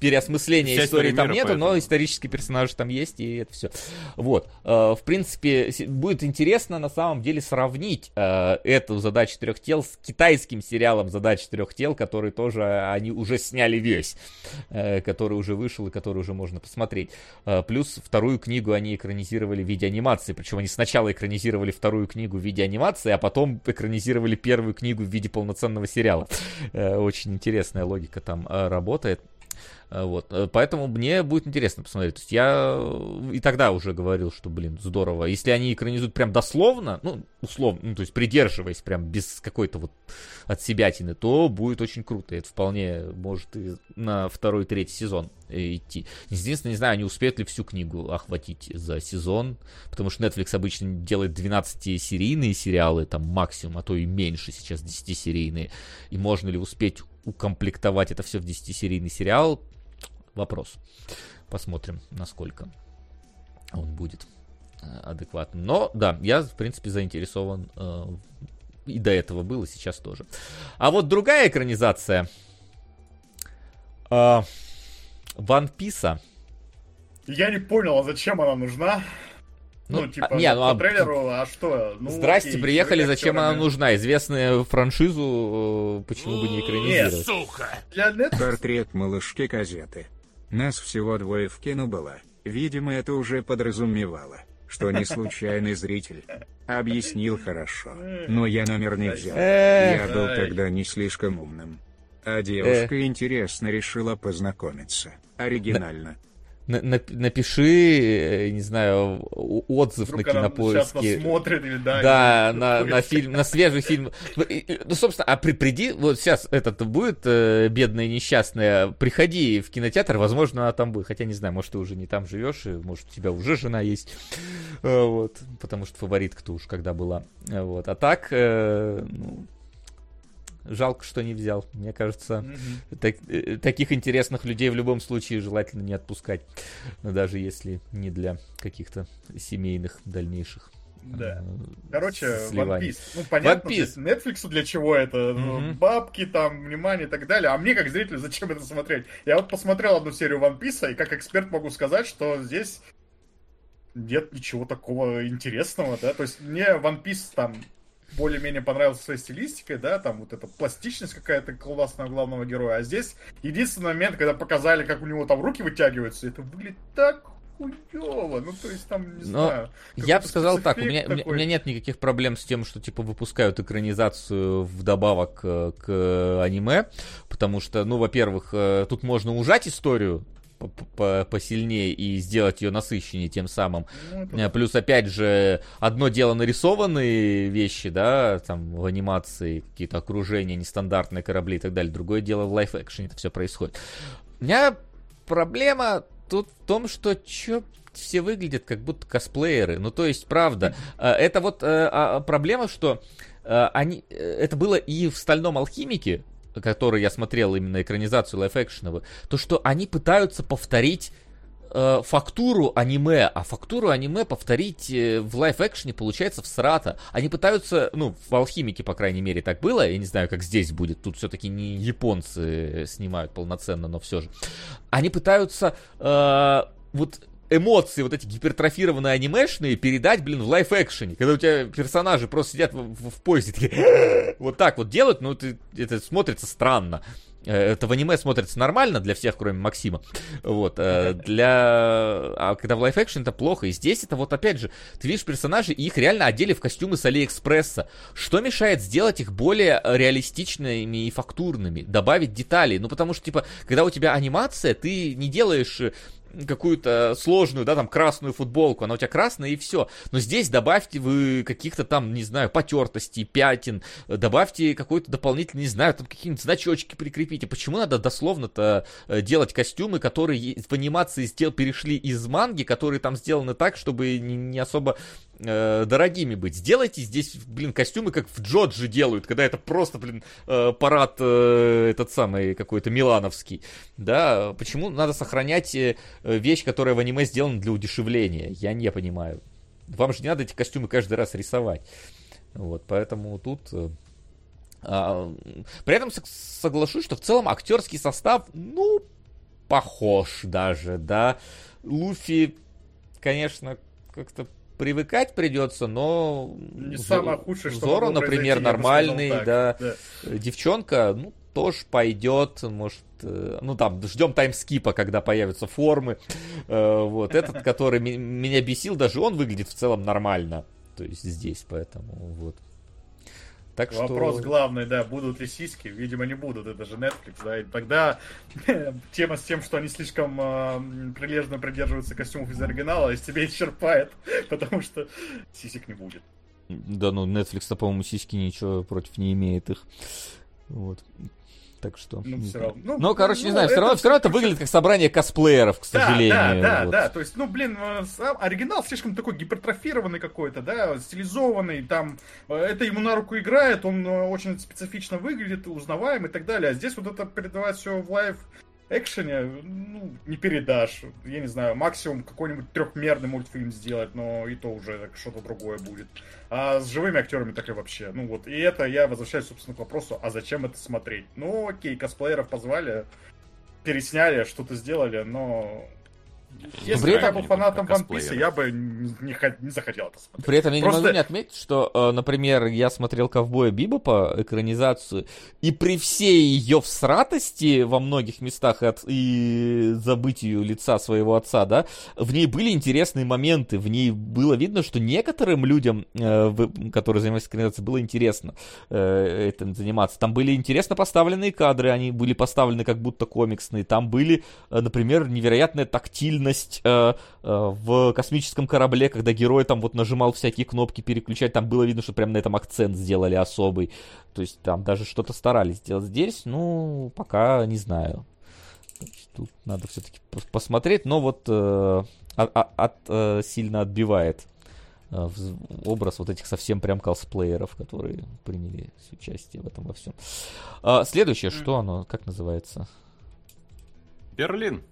переосмысления Вся истории там нету, поэтому. но исторические персонажи там есть, и это все. Вот. Э, в принципе, будет интересно на самом деле сравнить э, эту задачу трех тел с китайским сериалом задачи трех тел, который тоже они уже сняли весь, э, который уже вышел и который уже можно посмотреть. Плюс вторую книгу они экранизировали в виде анимации, причем они сначала экранизировали вторую книгу в виде анимации, а потом экранизировали первую книгу в виде полноценного сериала. Очень интересная логика там работает. Э, вот. Э, поэтому мне будет интересно посмотреть. То есть я э, и тогда уже говорил, что, блин, здорово. Если они экранизуют прям дословно, ну, условно, ну, то есть придерживаясь прям без какой-то вот от себятины, то будет очень круто. Это вполне может и на второй, третий сезон идти. Единственное, не знаю, они успеют ли всю книгу охватить за сезон, потому что Netflix обычно делает 12-серийные сериалы, там максимум, а то и меньше сейчас 10-серийные. И можно ли успеть укомплектовать это все в 10-серийный сериал, вопрос. Посмотрим, насколько он будет э, адекватным. Но, да, я, в принципе, заинтересован э, и до этого был, и сейчас тоже. А вот другая экранизация э, One Piece. Я не понял, а зачем она нужна? Ну, ну типа, а, не, ну, по а... трейлеру, а что? Ну, Здрасте, окей, приехали, зачем она нужна? Известную франшизу, э, почему бы не экранизировать? Нет, сука! Для Портрет малышки газеты. Нас всего двое в кино было. Видимо, это уже подразумевало, что не случайный зритель. Объяснил хорошо. Но я номер не взял. Я был тогда не слишком умным. А девушка интересно решила познакомиться. Оригинально на, на, напиши, э, не знаю, отзыв Вдруг на кинопоиске. смотрит или да. Да, на, на фильм, на свежий фильм. Ну, ну, собственно, а при, приди, вот сейчас этот будет э, бедная несчастная, приходи в кинотеатр, возможно, она там будет. Хотя не знаю, может, ты уже не там живешь, может, у тебя уже жена есть. Э, вот, потому что фаворитка-то уж когда была. Вот. А так, э, ну, жалко, что не взял. Мне кажется, mm-hmm. так, э, таких интересных людей в любом случае желательно не отпускать, даже если не для каких-то семейных дальнейших. Да. Э, Короче, One Piece. Ну, понятно, One Piece. Netflix для чего это? Mm-hmm. Бабки, там, внимание и так далее. А мне, как зрителю, зачем это смотреть? Я вот посмотрел одну серию One Piece, и как эксперт могу сказать, что здесь нет ничего такого интересного, да? То есть мне One Piece там более-менее понравился своей стилистикой, да, там вот эта пластичность какая-то классная главного героя. А здесь единственный момент, когда показали, как у него там руки вытягиваются, это выглядит так хуёво. Ну, то есть там, не Но знаю. Я бы сказал так, у меня, такой. у меня нет никаких проблем с тем, что, типа, выпускают экранизацию вдобавок э, к аниме, потому что, ну, во-первых, э, тут можно ужать историю, посильнее и сделать ее насыщеннее тем самым. Ну, это... Плюс, опять же, одно дело нарисованные вещи, да, там в анимации, какие-то окружения, нестандартные корабли и так далее. Другое дело в лайф-экшене это все происходит. У меня проблема тут в том, что чё все выглядят как будто косплееры. Ну, то есть, правда, э, это вот э, а, проблема, что э, они, это было и в «Стальном алхимике», который я смотрел именно экранизацию лайф-экшеновую, то, что они пытаются повторить э, фактуру аниме, а фактуру аниме повторить э, в лайф-экшене получается в срата. Они пытаются, ну, в алхимике, по крайней мере, так было, я не знаю, как здесь будет, тут все-таки не японцы снимают полноценно, но все же. Они пытаются э, вот эмоции, вот эти гипертрофированные анимешные, передать, блин, в лайф-экшене. Когда у тебя персонажи просто сидят в, в, в поезде, такие, вот так вот делают, ну, ты, это смотрится странно. Э, это в аниме смотрится нормально для всех, кроме Максима. Вот. Э, для... А когда в лайф-экшен это плохо. И здесь это вот опять же, ты видишь персонажей, и их реально одели в костюмы с Алиэкспресса. Что мешает сделать их более реалистичными и фактурными? Добавить деталей. Ну, потому что, типа, когда у тебя анимация, ты не делаешь какую-то сложную, да, там, красную футболку, она у тебя красная и все. Но здесь добавьте вы каких-то там, не знаю, потертостей, пятен, добавьте какой-то дополнительный, не знаю, там какие-нибудь значочки прикрепите. Почему надо дословно-то э, делать костюмы, которые в анимации перешли из манги, которые там сделаны так, чтобы не особо э, дорогими быть. Сделайте здесь, блин, костюмы, как в Джоджи делают, когда это просто, блин, э, парад э, этот самый какой-то милановский. Да, почему надо сохранять э, вещь, которая в аниме сделана для удешевления? Я не понимаю. Вам же не надо эти костюмы каждый раз рисовать. Вот, поэтому тут... Э, а, при этом соглашусь, что в целом актерский состав, ну, похож даже, да. Луфи, конечно, как-то привыкать придется, но... Не самое худшее, что Зоро, например, нормальный, да. да. Девчонка, ну, тоже пойдет, может, э, ну там, ждем таймскипа, когда появятся формы. Э, вот, этот, который меня бесил, даже он выглядит в целом нормально. То есть здесь, поэтому вот. Так Вопрос что... главный, да, будут ли сиськи? Видимо, не будут, это же Netflix, да, и тогда тема с тем, что они слишком э, прилежно придерживаются костюмов из оригинала, из тебя исчерпает, потому что сисек не будет. Да, ну Netflix-то, по-моему, сиськи ничего против не имеет их. Вот. Так что. Ну, все равно. Ну, ну, короче, ну, не знаю, все равно, все равно это выглядит как собрание косплееров, к сожалению. Да, да, вот. да, То есть, ну, блин, э, оригинал слишком такой гипертрофированный какой-то, да, стилизованный, там, э, это ему на руку играет, он э, очень специфично выглядит, узнаваем и так далее. А здесь вот это передавать все в live action е, ну, не передашь. Я не знаю, максимум какой-нибудь трехмерный мультфильм сделать, но и то уже что-то другое будет. А с живыми актерами так и вообще. Ну вот, и это я возвращаюсь, собственно, к вопросу, а зачем это смотреть? Ну, окей, косплееров позвали, пересняли, что-то сделали, но если бы я был фанатом One Piece, я бы не, не захотел это смотреть. При этом я Просто... не могу не отметить, что, э, например, я смотрел «Ковбоя Бибопа» экранизацию, и при всей ее всратости во многих местах от, и забытию лица своего отца, да, в ней были интересные моменты, в ней было видно, что некоторым людям, э, которые занимались экранизацией, было интересно э, этим заниматься. Там были интересно поставленные кадры, они были поставлены как будто комиксные, там были, например, невероятная тактильность реальность э, э, в космическом корабле, когда герой там вот нажимал всякие кнопки переключать, там было видно, что прям на этом акцент сделали особый. То есть там даже что-то старались сделать здесь, ну, пока не знаю. Тут надо все-таки посмотреть, но вот э, от, от, э, сильно отбивает в образ вот этих совсем прям косплееров, которые приняли участие в этом во всем. А, следующее, что оно, как называется? Берлин.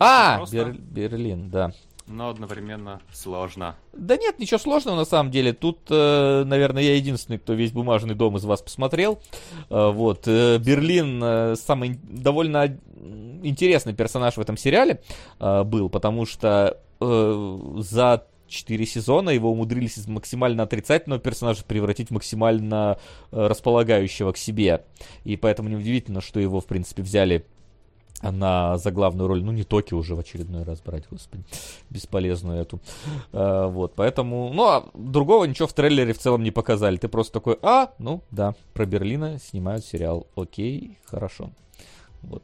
А, Бер, Берлин, да но одновременно сложно. Да нет, ничего сложного на самом деле. Тут, э, наверное, я единственный, кто весь бумажный дом из вас посмотрел. Э, вот. Э, Берлин самый довольно интересный персонаж в этом сериале был, потому что за четыре сезона его умудрились из максимально отрицательного персонажа превратить в максимально располагающего к себе. И поэтому неудивительно, что его, в принципе, взяли на заглавную роль, ну не Токи уже в очередной раз брать, господи, бесполезную эту. А, вот, поэтому, ну а другого ничего в трейлере в целом не показали. Ты просто такой, а, ну да, про Берлина снимают сериал, окей, хорошо. Вот.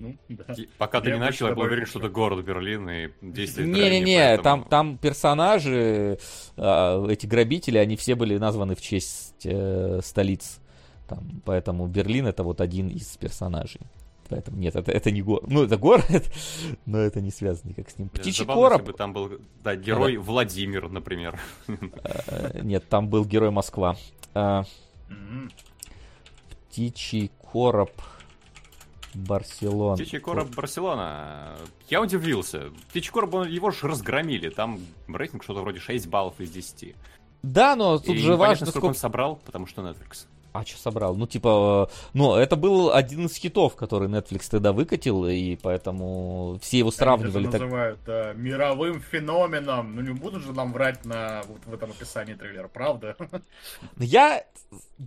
Ну, да. Пока ты я не начал, я был уверен, что это город Берлин и действие Не-не-не, поэтому... там, там персонажи, э, эти грабители, они все были названы в честь э, столиц там, поэтому Берлин это вот один из персонажей. Поэтому нет, это, это не город. Ну, это город, но это не связано никак с ним. Птичий Забавно, короб. Если бы там был да, герой да. Владимир, например. А, нет, там был герой Москва. А, Птичий короб. Барселона. Птичий короб Барселона. Я удивился. Птичий короб, его же разгромили. Там рейтинг что-то вроде 6 баллов из 10. Да, но тут И же важно, сколько он собрал, потому что Netflix. А что собрал? Ну, типа, ну, это был один из хитов, который Netflix тогда выкатил, и поэтому все его сравнивали. Так... называют да, мировым феноменом. Ну, не будут же нам врать на вот в этом описании трейлера, правда? Я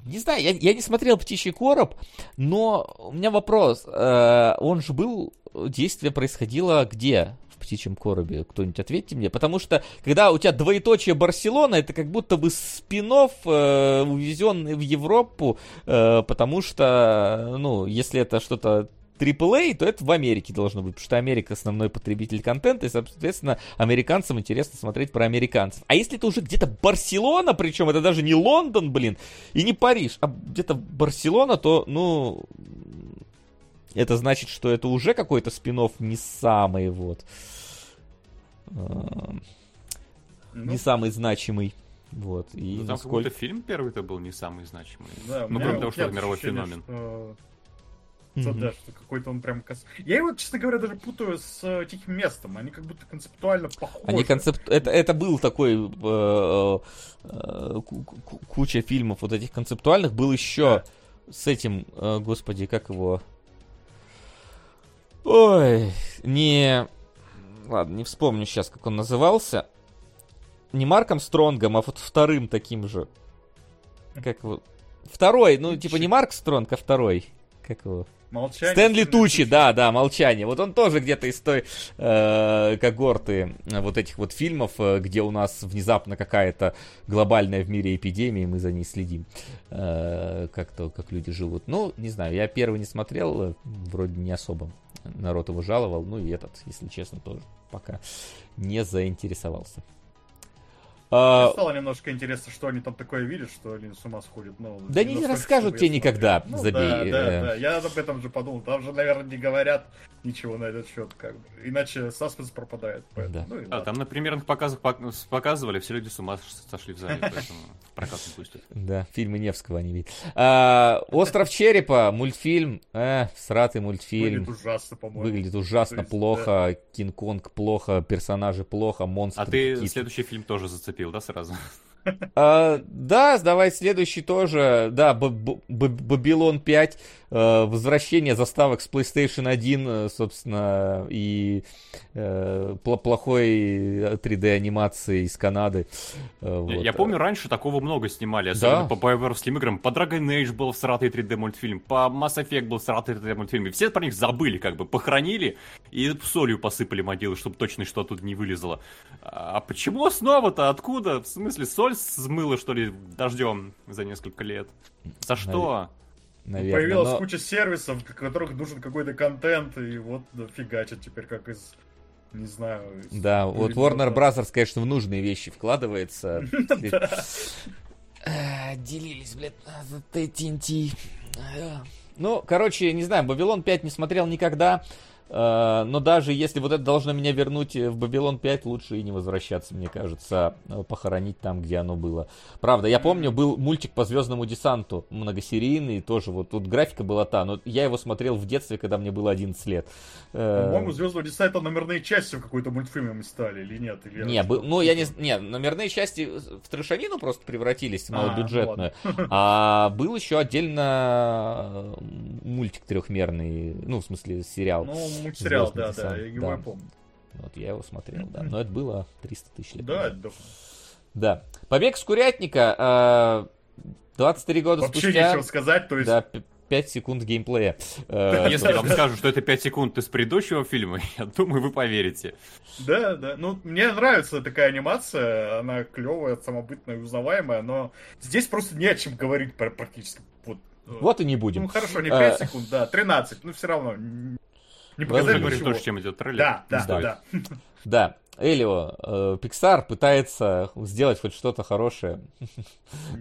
не знаю, я, я не смотрел «Птичий короб», но у меня вопрос. Э, он же был, действие происходило где? Птичьем коробе? Кто-нибудь ответьте мне. Потому что, когда у тебя двоеточие Барселона, это как будто бы спин э, увезенный в Европу, э, потому что, ну, если это что-то AAA, то это в Америке должно быть, потому что Америка основной потребитель контента, и, соответственно, американцам интересно смотреть про американцев. А если это уже где-то Барселона, причем это даже не Лондон, блин, и не Париж, а где-то Барселона, то, ну, это значит, что это уже какой-то спин не самый вот. Э, ну, не самый значимый. Вот. И ну, там насколько... какой-то фильм первый-то был не самый значимый. Да, ну, кроме того, что это мировой феномен. Что... Mm-hmm. Да, что какой-то он прям... Кос... Я его, честно говоря, даже путаю с э, Тихим местом. Они как будто концептуально похожи. Они концепт... это, это был такой... Э, э, куча фильмов вот этих концептуальных. Был еще да. с этим... Э, господи, как его... Ой, не... Ладно, не вспомню сейчас, как он назывался. Не Марком Стронгом, а вот вторым таким же. Как его? Второй, ну, типа не Марк Стронг, а второй. Как его? Молчание. Стэнли Тучи, да, да, молчание. Вот он тоже где-то из той э, когорты э, вот этих вот фильмов, э, где у нас внезапно какая-то глобальная в мире эпидемия, и мы за ней следим. Э, как то, как люди живут. Ну, не знаю, я первый не смотрел, э, вроде не особо народ его жаловал, ну и этот, если честно, тоже пока не заинтересовался. А... Стало немножко интересно, что они там такое видят, что они с ума сходят. Ну, да не расскажут тебе никогда, ну, забей. Да, да, э. да, я об этом же подумал. Там же, наверное, не говорят ничего на этот счет, как бы. Иначе саспенс пропадает. Поэтому, да. ну, а, там на примерных показах показывали, все люди с ума сошли в зале, поэтому прокат не пустят. Да, фильмы Невского они видят. А, Остров Черепа, мультфильм, э, сратый мультфильм. Выглядит ужасно, по-моему. Выглядит ужасно, плохо, Кинг-Конг плохо, персонажи плохо, монстры. А ты следующий фильм тоже зацепил зацепил, да, сразу? А, да, давай следующий тоже. Да, Бабилон 5. Э, возвращение заставок с PlayStation 1, э, собственно, и э, плохой 3D анимации из Канады. Вот. Я помню, раньше такого много снимали, особенно да. по боеварским играм. По Dragon Age был сратый 3D мультфильм, по Mass Effect был сратый 3D мультфильм. И все про них забыли, как бы похоронили и солью посыпали могилы, чтобы точно что тут не вылезло. А почему снова-то? Откуда? В смысле, соль смыла, что ли, дождем за несколько лет? За что? наверное. Появилась но... куча сервисов, в которых нужен какой-то контент, и вот фигачат теперь как из не знаю. Да, вот Warner Bros., конечно, в нужные вещи вкладывается. Делились, блядь, TNT. Ну, короче, не знаю, Babylon 5 не смотрел никогда. Э, но даже если вот это должно меня вернуть в Babylon 5, лучше и не возвращаться, мне кажется, э, похоронить там, где оно было. Правда, я помню, был мультик по Звездному десанту, многосерийный, тоже вот тут графика была та, но я его смотрел в детстве, когда мне было 11 лет. Э, По-моему, Звездного десанта номерные части в какой-то мультфильме мы стали, или нет? Или не, был, ну я не... Не, номерные части в трешовину просто превратились, малобюджетную. А, а был еще отдельно мультик трехмерный, ну, в смысле, сериал. Ну, мультсериал, да, да, я его да. помню. Вот я его смотрел, да. Но это было 300 тысяч лет. Да, это Да. Побег с курятника. 23 года Вообще спустя... Вообще нечего сказать, то есть... Да, 5 секунд геймплея. Э, Если вам скажу, что это 5 секунд из предыдущего фильма, я думаю, вы поверите. Да, да. Ну, мне нравится такая анимация, она клевая, самобытная, узнаваемая, но здесь просто не о чем говорить практически. Вот, э, вот и не будем. Ну, хорошо, не 5 э, секунд, да, 13, но все равно. Не показали говорить то, чем идет трейлер. Да, да, да. Да. Элио, э, Pixar пытается сделать хоть что-то хорошее.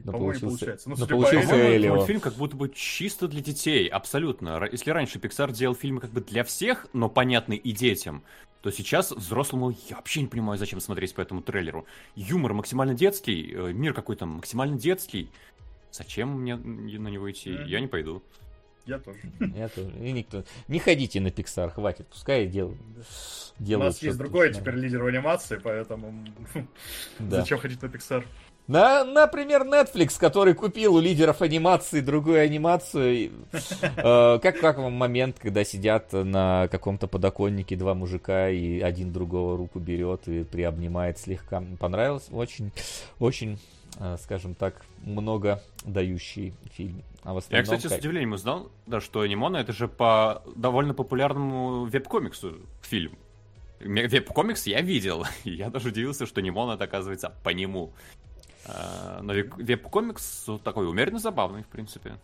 Но получился, ну, но получился Элио. Мультфильм как будто бы чисто для детей, абсолютно. Если раньше Pixar делал фильмы как бы для всех, но понятны и детям, то сейчас взрослому я вообще не понимаю, зачем смотреть по этому трейлеру. Юмор максимально детский, э, мир какой-то максимально детский. Зачем мне на него идти? Я не пойду. Я тоже. Я тоже. И никто. Не ходите на Pixar, хватит. Пускай делают. делают У нас есть другой теперь лидер в анимации, поэтому да. зачем ходить на Pixar? На, например, Netflix, который купил у лидеров анимации другую анимацию. Э, как, как вам момент, когда сидят на каком-то подоконнике два мужика и один другого руку берет и приобнимает слегка? Понравилось? Очень, очень скажем так, много дающий фильм. А в Я, кстати, как... с удивлением узнал, да, что Анимона это же по довольно популярному веб-комиксу фильм. Веб-комикс я видел, я даже удивился, что Нимон это оказывается по нему. А, но веб-комикс такой умеренно забавный, в принципе.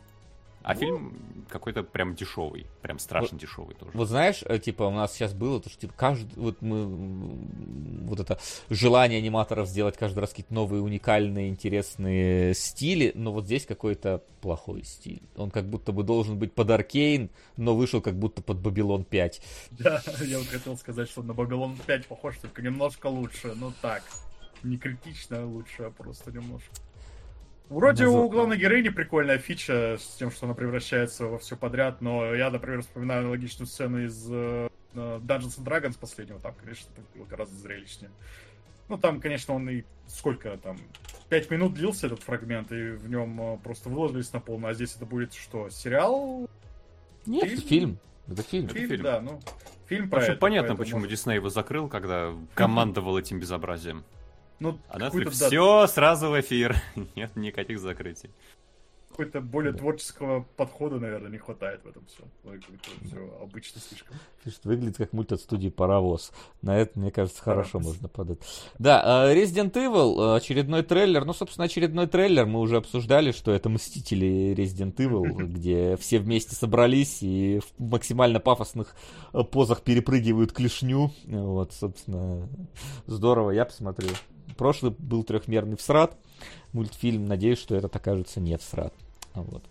А ну, фильм какой-то прям дешевый, прям страшно вот, дешевый тоже. Вот знаешь, э, типа у нас сейчас было то, что типа каждый, вот мы, вот это желание аниматоров сделать каждый раз какие-то новые уникальные интересные стили, но вот здесь какой-то плохой стиль. Он как будто бы должен быть под Аркейн, но вышел как будто под Бабилон 5. Да, я вот хотел сказать, что на Бабилон 5 похож, только немножко лучше, но так. Не критично а лучше, а просто немножко. Вроде у главной героини прикольная фича с тем, что она превращается во все подряд, но я, например, вспоминаю аналогичную сцену из uh, Dungeons and Dragons последнего, там, конечно, это было гораздо зрелищнее. Ну, там, конечно, он и сколько там, пять минут длился этот фрагмент, и в нем uh, просто выложились на полную, а здесь это будет что, сериал? Нет, фильм. фильм. Это фильм. Фильм, фильм. да, ну, фильм про это, понятно, почему может... Дисней его закрыл, когда командовал этим безобразием. Ну, а Netflix да, все сразу в эфир. Нет никаких закрытий. Какой-то более творческого подхода, наверное, не хватает в этом все. все обычно слишком. Пишет, выглядит как мульт от студии Паровоз. На это, мне кажется, хорошо Паровоз. можно подать. Да, а, Resident Evil, очередной трейлер. Ну, собственно, очередной трейлер. Мы уже обсуждали, что это Мстители Resident Evil, где все вместе собрались и в максимально пафосных э, позах перепрыгивают клешню. Вот, собственно, здорово, я посмотрю. Прошлый был трехмерный всрат мультфильм. Надеюсь, что этот окажется не всрат. Вот.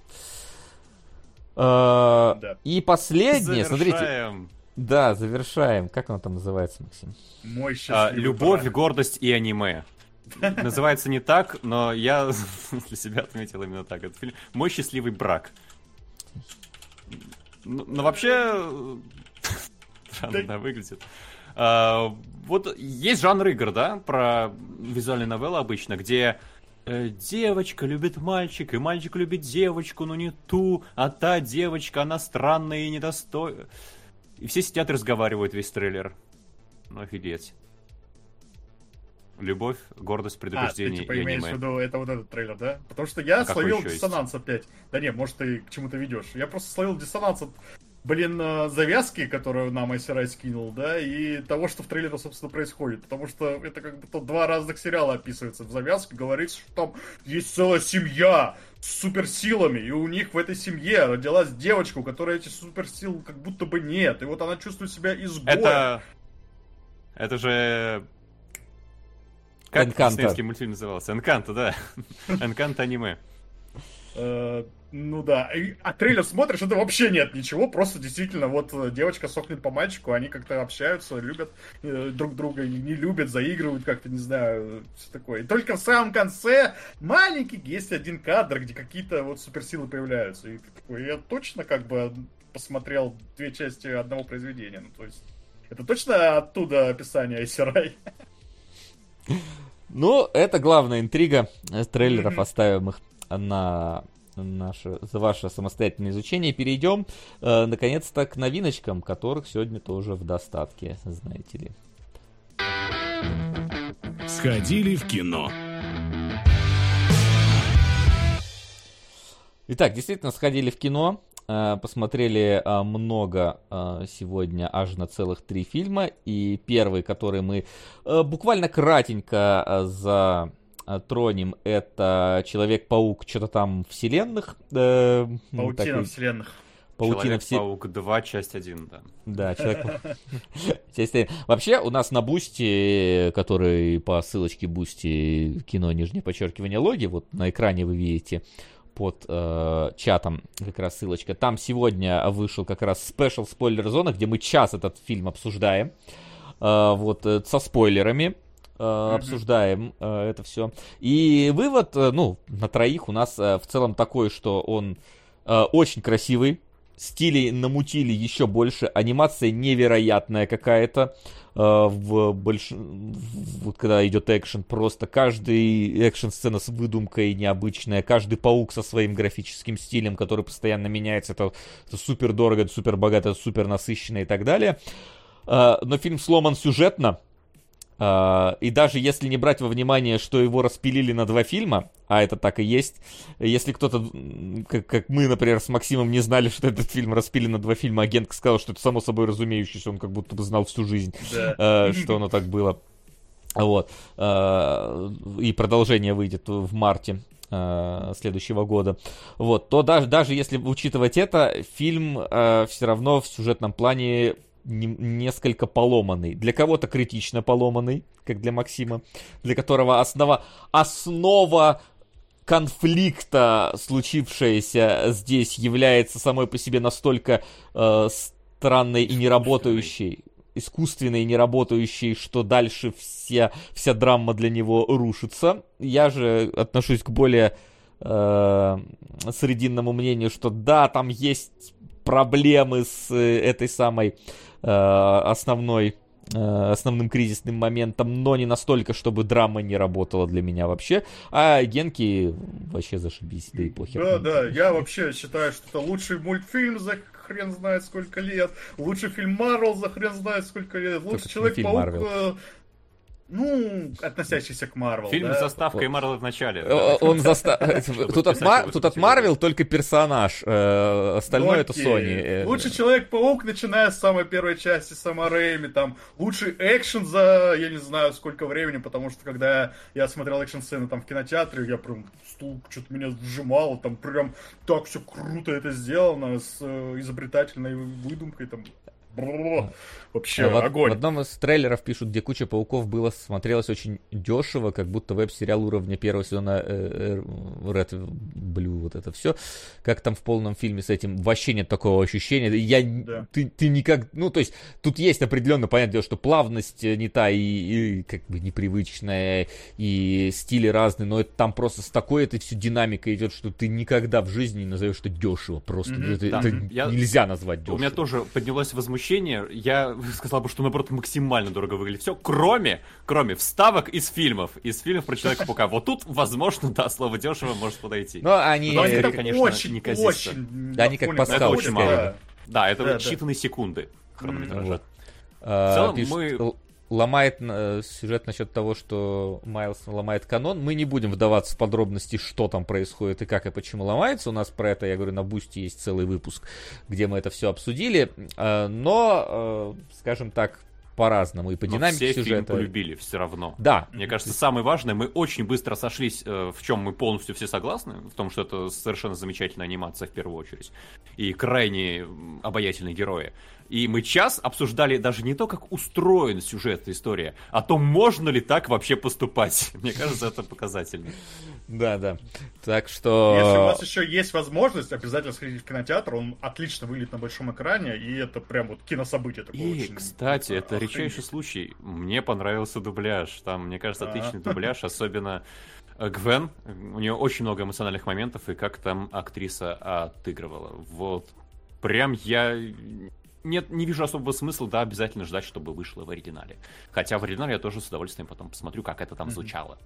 А, да. И последнее, смотрите. Да, завершаем. Как оно там называется, Максим? Мой а, Любовь, брак. гордость и аниме. Называется не так, но я для себя отметил именно так. Это фильм Мой счастливый брак. Но, но вообще странно выглядит. А, вот есть жанр игр, да, про визуальные новеллы обычно, где э, девочка любит мальчика, и мальчик любит девочку, но не ту, а та девочка, она странная и недостойная. И все сидят и разговаривают весь трейлер. Ну, офигеть. Любовь, гордость, предупреждение а, ты, типа, и имеешь в виду, это вот этот трейлер, да? Потому что я а словил диссонанс есть? опять. Да не, может, ты к чему-то ведешь. Я просто словил диссонанс от блин, э, завязки, которую нам Айсерай скинул, да, и того, что в трейлере, собственно, происходит. Потому что это как будто два разных сериала описывается. В завязке говорится, что там есть целая семья с суперсилами, и у них в этой семье родилась девочка, у которой эти суперсил как будто бы нет. И вот она чувствует себя изгоем. Это... Это же... Как диснеевский мультфильм назывался? Энканто, да. Энканто аниме. Э, ну да, а трейлер смотришь, это вообще нет ничего, просто действительно вот э, девочка сохнет по мальчику, они как-то общаются, любят э, друг друга, не любят, заигрывают как-то, не знаю, все такое. И только в самом конце маленький есть один кадр, где какие-то вот суперсилы появляются. И такой, я точно как бы посмотрел две части одного произведения, ну то есть это точно оттуда описание Айсерай? Ну, это главная интрига трейлеров, оставим их на наше, за ваше самостоятельное изучение. Перейдем, э, наконец-то, к новиночкам, которых сегодня тоже в достатке, знаете ли. Сходили в кино. Итак, действительно, сходили в кино. Э, посмотрели э, много э, сегодня, аж на целых три фильма. И первый, который мы буквально кратенько затронем, это Человек-паук, что-то там вселенных. Э, Паутина такой... вселенных. Паутина Человек-паук 2, часть 1, да. Да, человек часть 1. Вообще, у нас на Бусти, который по ссылочке Бусти кино, нижнее подчеркивание, логи, вот на экране вы видите, под э, чатом как раз ссылочка. Там сегодня вышел как раз special спойлер зона, где мы час этот фильм обсуждаем. Э, вот э, со спойлерами mm-hmm. обсуждаем э, это все. И вывод, э, ну, на троих у нас э, в целом такой, что он э, очень красивый. Стили намутили еще больше, анимация невероятная какая-то. Э, в больш... вот когда идет экшен, просто каждый экшен-сцена с выдумкой необычная, каждый паук со своим графическим стилем, который постоянно меняется, это, это супер дорого, это супер богато, это супер насыщенно и так далее. Э, но фильм сломан сюжетно, и даже если не брать во внимание, что его распилили на два фильма, а это так и есть, если кто-то, как, как мы, например, с Максимом не знали, что этот фильм распилен на два фильма, агент сказал, что это само собой разумеющееся, он как будто бы знал всю жизнь, да. uh, что оно так было. Вот. Uh, и продолжение выйдет в марте следующего года, вот, то даже, даже если учитывать это, фильм э, все равно в сюжетном плане несколько поломанный. Для кого-то критично поломанный, как для Максима, для которого основа, основа конфликта, случившаяся здесь, является самой по себе настолько э, странной и неработающей, искусственной и неработающей, что дальше вся, вся драма для него рушится. Я же отношусь к более э, срединному мнению, что да, там есть проблемы с э, этой самой основной э, основным кризисным моментом, но не настолько, чтобы драма не работала для меня вообще. А Генки вообще зашибись, да и похер. Да, да, я вообще считаю, что это лучший мультфильм за хрен знает сколько лет, лучший фильм Марвел за хрен знает сколько лет, лучший Человек-паук ну, относящийся к Марвел. Фильм да? с заставкой Марвел в начале. Он заста... Тут от Марвел только персонаж, э, остальное это Sony. Э. Лучший Человек-паук, начиная с самой первой части Сама Рэйми, там, лучший экшен за, я не знаю, сколько времени, потому что когда я смотрел экшн-сцены там в кинотеатре, я прям стул что-то меня сжимало, там прям так все круто это сделано, с э, изобретательной выдумкой, там, Вообще в, огонь. В одном из трейлеров пишут, где куча пауков было, смотрелось очень дешево, как будто веб-сериал уровня первого сезона э, э, Red Blue, вот это все. Как там в полном фильме с этим, вообще нет такого ощущения. Я, да. ты, ты никак, ну, то есть, тут есть определенно, понятное дело, что плавность не та и, и как бы непривычная, и стили разные, но это там просто с такой этой все динамикой идет, что ты никогда в жизни не назовешь это дешево. Просто mm-hmm. это, да. это я... нельзя назвать дешево. У меня тоже поднялось возмущение. Я сказал бы, что наоборот максимально дорого выглядит. Все, кроме, кроме вставок из фильмов. Из фильмов про Человека-паука. Вот тут, возможно, да, слово дешево может подойти. Но они, Но они конечно, очень, неказисто. очень... Да, они как очень мало. Да, это да, считанные да. секунды хронометража. Вот. В целом, а, мы ломает э, сюжет насчет того, что Майлз ломает канон. Мы не будем вдаваться в подробности, что там происходит и как и почему ломается. У нас про это, я говорю, на Boosty есть целый выпуск, где мы это все обсудили. Э, но, э, скажем так, по-разному и по Но динамике все сюжета. Фильм полюбили все равно. Да. Мне кажется, самое важное, мы очень быстро сошлись, в чем мы полностью все согласны, в том, что это совершенно замечательная анимация в первую очередь и крайне обаятельные герои. И мы час обсуждали даже не то, как устроен сюжет история, а то, можно ли так вообще поступать. Мне кажется, это показательно. Да, да. Так что... Если у вас еще есть возможность, обязательно сходите в кинотеатр, он отлично выглядит на большом экране, и это прям вот кинособытие такое И, очень... кстати, это охренеть. редчайший случай. Мне понравился дубляж. Там, мне кажется, отличный дубляж, особенно э, Гвен, у нее очень много эмоциональных моментов, и как там актриса отыгрывала. Вот. Прям я нет, не вижу особого смысла, да, обязательно ждать, чтобы вышло в оригинале. Хотя в оригинале я тоже с удовольствием потом посмотрю, как это там звучало.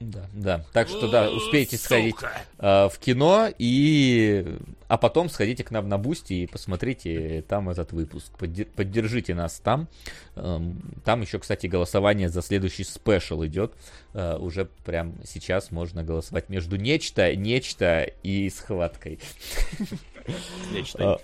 Да, да. Так что да, успейте сходить э, в кино и, а потом сходите к нам на Boosty и посмотрите там этот выпуск. Поддер... Поддержите нас там. Эм, там еще, кстати, голосование за следующий special идет. Э, уже прям сейчас можно голосовать между нечто, нечто и схваткой. Нечто.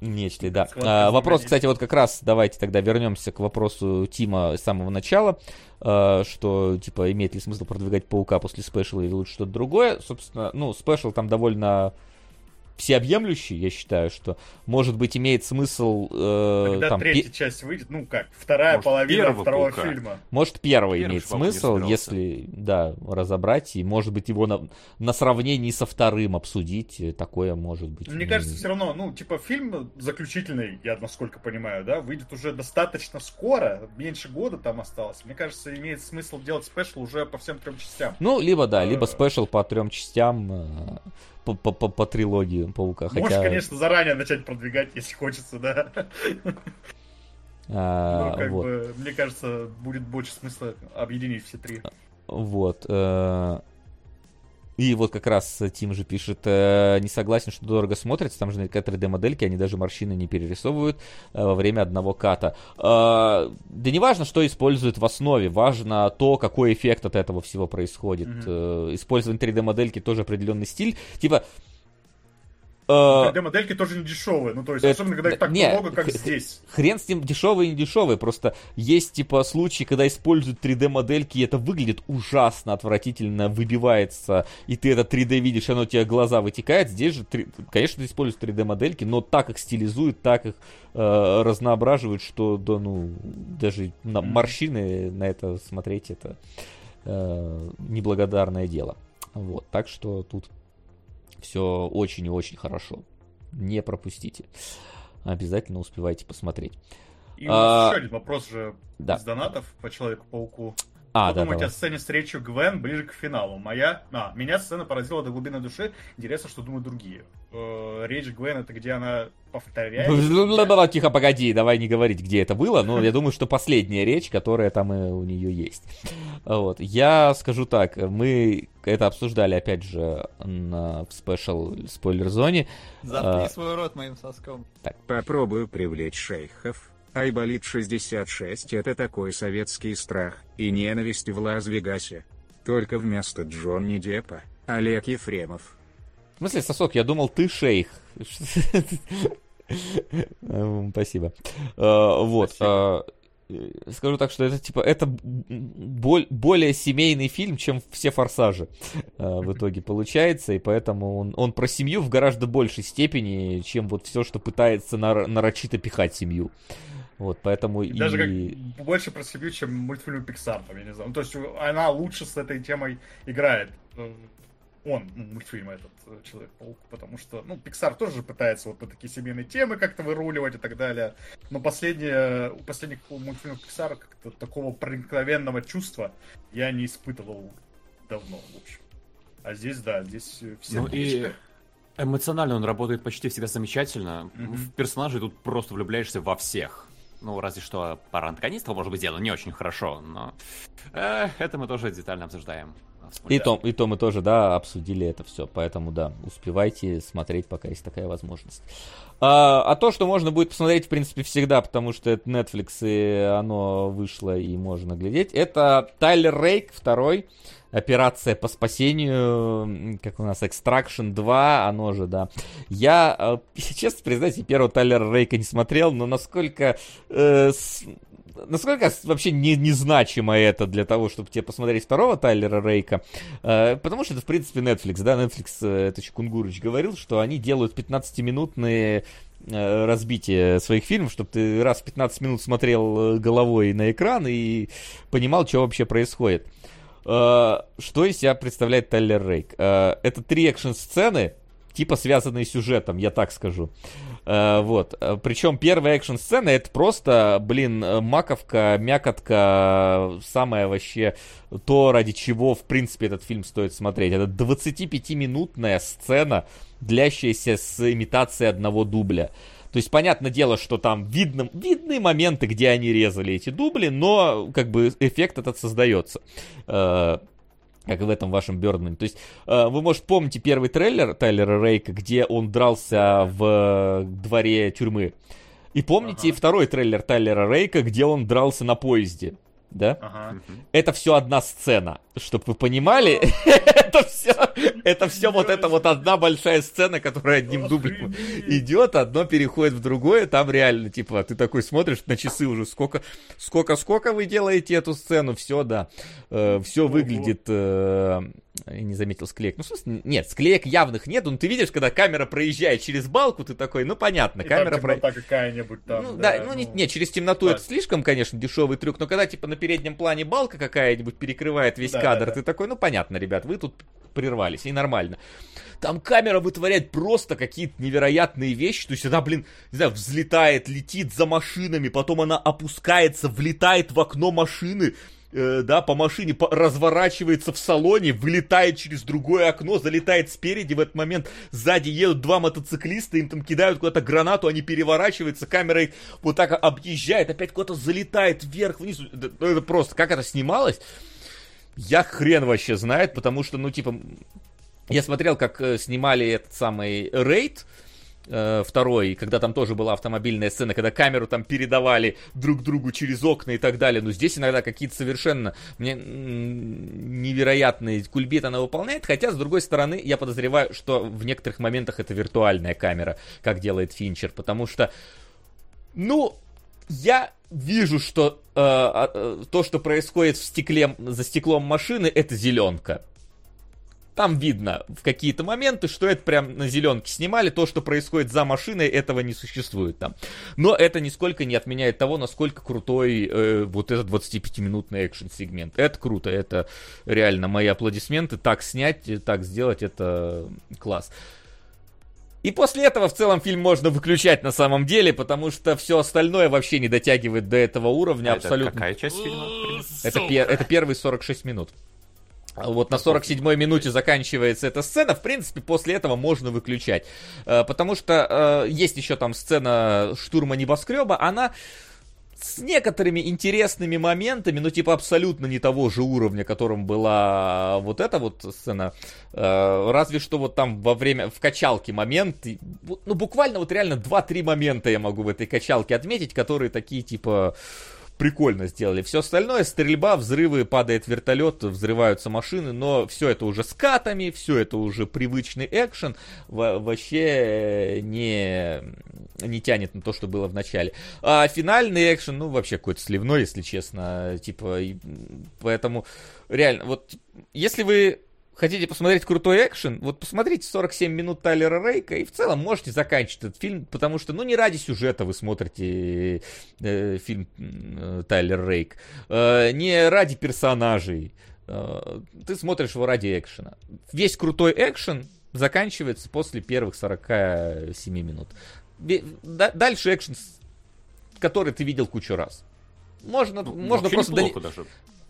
Нечто, да. А, вопрос, кстати, вот как раз давайте тогда вернемся к вопросу Тима с самого начала, а, что, типа, имеет ли смысл продвигать Паука после спешла или лучше что-то другое. Собственно, ну, special там довольно всеобъемлющий, я считаю, что, может быть, имеет смысл... Э, Когда там, третья пи... часть выйдет, ну как, вторая может, половина второго паука. фильма. Может, первый, первый имеет смысл, если, да, разобрать, и, может быть, его на, на сравнении со вторым обсудить, такое может быть. Мне кажется, все равно, ну, типа, фильм заключительный, я насколько понимаю, да, выйдет уже достаточно скоро, меньше года там осталось. Мне кажется, имеет смысл делать special уже по всем трем частям. Ну, либо, да, либо э, спешл по трем частям, э, по, по, по, по трилогии Паука. Можешь, хотя... конечно, заранее начать продвигать, если хочется, да. А, Но, как вот. бы, мне кажется, будет больше смысла объединить все три. Вот. Э, и вот как раз Тим же пишет, э, не согласен, что дорого смотрится, там же на 3D-модельки, они даже морщины не перерисовывают э, во время одного ката. Э, да не важно, что используют в основе, важно то, какой эффект от этого всего происходит. Mm-hmm. Э, использовать 3D-модельки тоже определенный стиль. Типа, 3D-модельки э, тоже не дешевые, ну то есть, особенно когда их так не, много, как здесь. Хрен с ним дешевые и не дешевые, просто есть типа случаи, когда используют 3D-модельки, и это выглядит ужасно, отвратительно, выбивается, и ты это 3D видишь, оно у тебя глаза вытекает. Здесь же, 3... конечно, используют 3D-модельки, но так их стилизуют, так их э, разноображивают, что да, ну, даже на морщины на это смотреть, это э, неблагодарное дело. Вот, так что тут все очень и очень хорошо. Не пропустите. Обязательно успевайте посмотреть. И а... еще один вопрос же да. из донатов по Человеку-пауку. А, Что да, думаете давай. о сцене встречи Гвен ближе к финалу? Моя... А, меня сцена поразила до глубины души. Интересно, что думают другие. Э, речь Гвен это где она повторяет. Тихо, погоди, давай не говорить, где это было. Но я думаю, что последняя речь, которая там и у нее есть. Вот. Я скажу так, мы это обсуждали, опять же, на, в спешл спойлер-зоне. Заткни а, свой рот моим соском. Так. Попробую привлечь шейхов Айболит 66 это такой советский страх и ненависть в Лас-Вегасе. Только вместо Джонни Деппа, Олег Ефремов. В смысле, Сосок, я думал, ты шейх. Спасибо. А, вот. А, скажу так, что это типа это более семейный фильм, чем все форсажи а, в итоге получается, и поэтому он, он про семью в гораздо большей степени, чем вот все, что пытается нарочито пихать семью. Вот, поэтому и... Даже как больше про семью, чем мультфильм Pixar, там, я не знаю. Ну, то есть она лучше с этой темой играет. Э, он, ну, мультфильм этот, э, Человек-паук, потому что, ну, Pixar тоже пытается вот по такие семейные темы как-то выруливать и так далее. Но последнее, у последних мультфильмов Pixar как-то такого проникновенного чувства я не испытывал давно, в общем. А здесь, да, здесь все... Ну и эмоционально он работает почти всегда замечательно. Mm-hmm. В персонажей тут просто влюбляешься во всех. Ну, разве что пара антагонистов, может быть, сделано не очень хорошо, но э, это мы тоже детально обсуждаем. И то, и то мы тоже, да, обсудили это все. Поэтому, да, успевайте смотреть, пока есть такая возможность. А, а то, что можно будет посмотреть, в принципе, всегда, потому что это Netflix, и оно вышло, и можно глядеть, это Тайлер Рейк, второй операция по спасению, как у нас, Extraction 2, оно же, да. Я, э, честно признать, первого Тайлера Рейка не смотрел, но насколько... Э, с, насколько вообще не, незначимо это для того, чтобы тебе посмотреть второго Тайлера Рейка? Э, потому что это, в принципе, Netflix, да, Netflix, э, это Чукунгурыч говорил, что они делают 15-минутные э, разбитие своих фильмов, чтобы ты раз в 15 минут смотрел головой на экран и понимал, что вообще происходит. Что из себя представляет Тайлер Рейк? Это три экшн-сцены, типа связанные сюжетом, я так скажу. Uh, вот. Причем первая экшн-сцена это просто, блин, маковка, мякотка, самое вообще то, ради чего, в принципе, этот фильм стоит смотреть. Это 25-минутная сцена, длящаяся с имитацией одного дубля. То есть, понятное дело, что там видно, видны моменты, где они резали эти дубли, но как бы эффект этот создается. Uh, как и в этом вашем Бёрдмане. То есть, э, вы, может, помните первый трейлер Тайлера Рейка, где он дрался в дворе тюрьмы. И помните ага. второй трейлер Тайлера Рейка, где он дрался на поезде да? Ага. Это все одна сцена, чтобы вы понимали. это все, это все вот это вот одна большая сцена, которая одним дублем идет, одно переходит в другое, там реально типа ты такой смотришь на часы уже сколько, сколько, сколько вы делаете эту сцену, все, да, э, все выглядит э, не заметил склеек. Ну, в смысле, нет, склеек явных нет. Ну, ты видишь, когда камера проезжает через балку, ты такой, ну, понятно, и камера проезжает. какая-нибудь там. Ну, да, да ну, ну, нет, не, через темноту да. это слишком, конечно, дешевый трюк, но когда, типа, на переднем плане балка какая-нибудь перекрывает весь да, кадр, да, да. ты такой, ну, понятно, ребят, вы тут прервались, и нормально. Там камера вытворяет просто какие-то невероятные вещи. То есть она, блин, не знаю, взлетает, летит за машинами, потом она опускается, влетает в окно машины, э, да, по машине по, разворачивается в салоне, вылетает через другое окно, залетает спереди, в этот момент сзади едут два мотоциклиста, им там кидают куда-то гранату, они переворачиваются, камера их вот так объезжает, опять куда-то залетает вверх-вниз. Ну, это просто, как это снималось, я хрен вообще знает, потому что, ну, типа, я смотрел, как э, снимали этот самый рейд, второй, когда там тоже была автомобильная сцена, когда камеру там передавали друг другу через окна и так далее. Но здесь иногда какие-то совершенно мне невероятные кульбит она выполняет. Хотя, с другой стороны, я подозреваю, что в некоторых моментах это виртуальная камера, как делает Финчер. Потому что, ну, я вижу, что э, э, то, что происходит в стекле, за стеклом машины, это зеленка. Там видно в какие-то моменты, что это прям на зеленке снимали. То, что происходит за машиной, этого не существует там. Но это нисколько не отменяет того, насколько крутой э, вот этот 25-минутный экшен-сегмент. Это круто, это реально мои аплодисменты. Так снять, так сделать, это класс. И после этого в целом фильм можно выключать на самом деле, потому что все остальное вообще не дотягивает до этого уровня а абсолютно. Это какая часть фильма? Это, это первые 46 минут. Вот на 47-й минуте заканчивается эта сцена, в принципе, после этого можно выключать. Э, потому что э, есть еще там сцена штурма небоскреба, она с некоторыми интересными моментами, но типа абсолютно не того же уровня, которым была вот эта вот сцена. Э, разве что вот там во время, в качалке момент, ну буквально вот реально 2-3 момента я могу в этой качалке отметить, которые такие типа прикольно сделали. Все остальное, стрельба, взрывы, падает вертолет, взрываются машины, но все это уже с катами, все это уже привычный экшен, вообще не, не тянет на то, что было в начале. А финальный экшен, ну, вообще какой-то сливной, если честно, типа, поэтому реально, вот, если вы хотите посмотреть крутой экшен, вот посмотрите 47 минут Тайлера Рейка и в целом можете заканчивать этот фильм, потому что, ну, не ради сюжета вы смотрите э, фильм э, Тайлер Рейк, э, не ради персонажей, э, ты смотришь его ради экшена. Весь крутой экшен заканчивается после первых 47 минут. Дальше экшен, который ты видел кучу раз. Можно, ну, можно просто... Даже.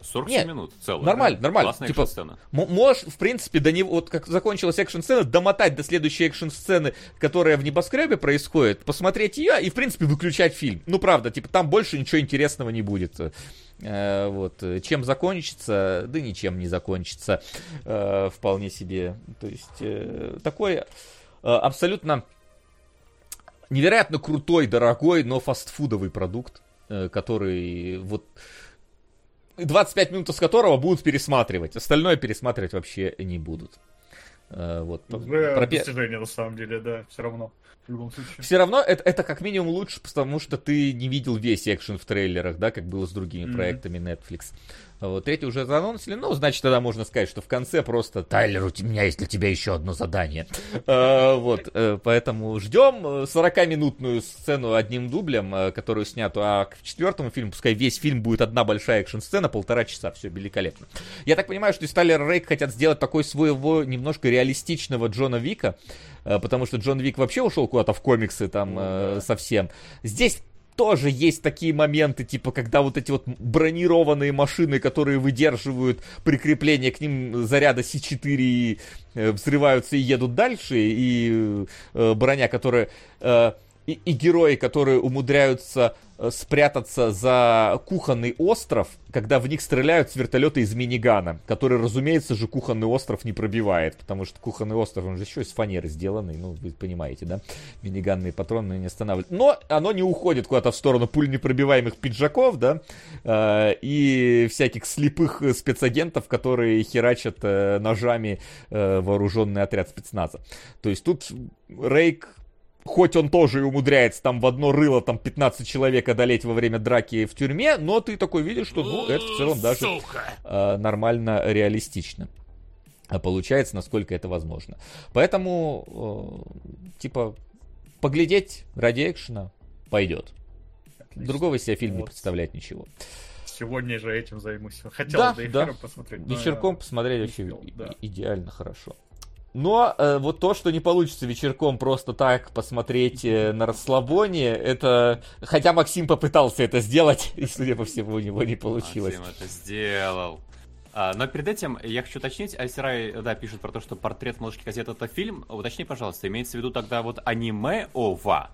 47 Нет, минут целых. Нормально, да? нормально. Классная типа, сцена. Можешь, в принципе, до него, вот как закончилась экшн-сцена, домотать до следующей экшн-сцены, которая в небоскребе происходит, посмотреть ее и, в принципе, выключать фильм. Ну, правда, типа, там больше ничего интересного не будет. Э, вот. Чем закончится? Да ничем не закончится. Э, вполне себе. То есть, э, такой э, абсолютно невероятно крутой, дорогой, но фастфудовый продукт, э, который вот 25 минут из которого будут пересматривать. Остальное пересматривать вообще не будут. Uh, вот. Про... достижение, на самом деле, да, все равно. В любом случае. Все равно это, это как минимум лучше, потому что ты не видел весь экшен в трейлерах, да, как было с другими mm-hmm. проектами Netflix. Вот, третий уже заанонсили, ну, значит, тогда можно сказать, что в конце просто «Тайлер, у меня есть для тебя еще одно задание». А, вот, э, поэтому ждем 40-минутную сцену одним дублем, которую сняту, а к четвертому фильму, пускай весь фильм будет одна большая экшн-сцена, полтора часа, все великолепно. Я так понимаю, что из Тайлера Рейк хотят сделать такой своего немножко реалистичного Джона Вика, потому что Джон Вик вообще ушел куда-то в комиксы там ну, совсем. Здесь тоже есть такие моменты, типа, когда вот эти вот бронированные машины, которые выдерживают прикрепление к ним заряда С4 э, взрываются и едут дальше, и э, броня, которая... Э, и, и герои, которые умудряются Э, спрятаться за кухонный остров, когда в них стреляют с вертолета из минигана, который, разумеется же, кухонный остров не пробивает, потому что кухонный остров, он же еще из фанеры сделанный, ну, вы понимаете, да? Миниганные патроны не останавливают. Но оно не уходит куда-то в сторону пуль непробиваемых пиджаков, да, э, и всяких слепых спецагентов, которые херачат э, ножами вооруженный отряд спецназа. То есть тут Рейк хоть он тоже и умудряется там в одно рыло там 15 человек одолеть во время драки в тюрьме, но ты такой видишь, что ну, это в целом даже э, нормально реалистично. А получается, насколько это возможно. Поэтому, э, типа, поглядеть ради экшена пойдет. Отлично. Другого себе фильм вот. не представляет ничего. Сегодня же этим займусь. Хотел да, да. посмотреть. Вечерком посмотреть вообще да. идеально хорошо. Но э, вот то, что не получится вечерком просто так посмотреть э, на расслабоне, это... Хотя Максим попытался это сделать, и, судя по всему, у него не получилось. Максим это сделал. А, но перед этим я хочу уточнить, Айсерай, да, пишет про то, что портрет малышки газеты это фильм. Уточни, пожалуйста, имеется в виду тогда вот аниме ОВА?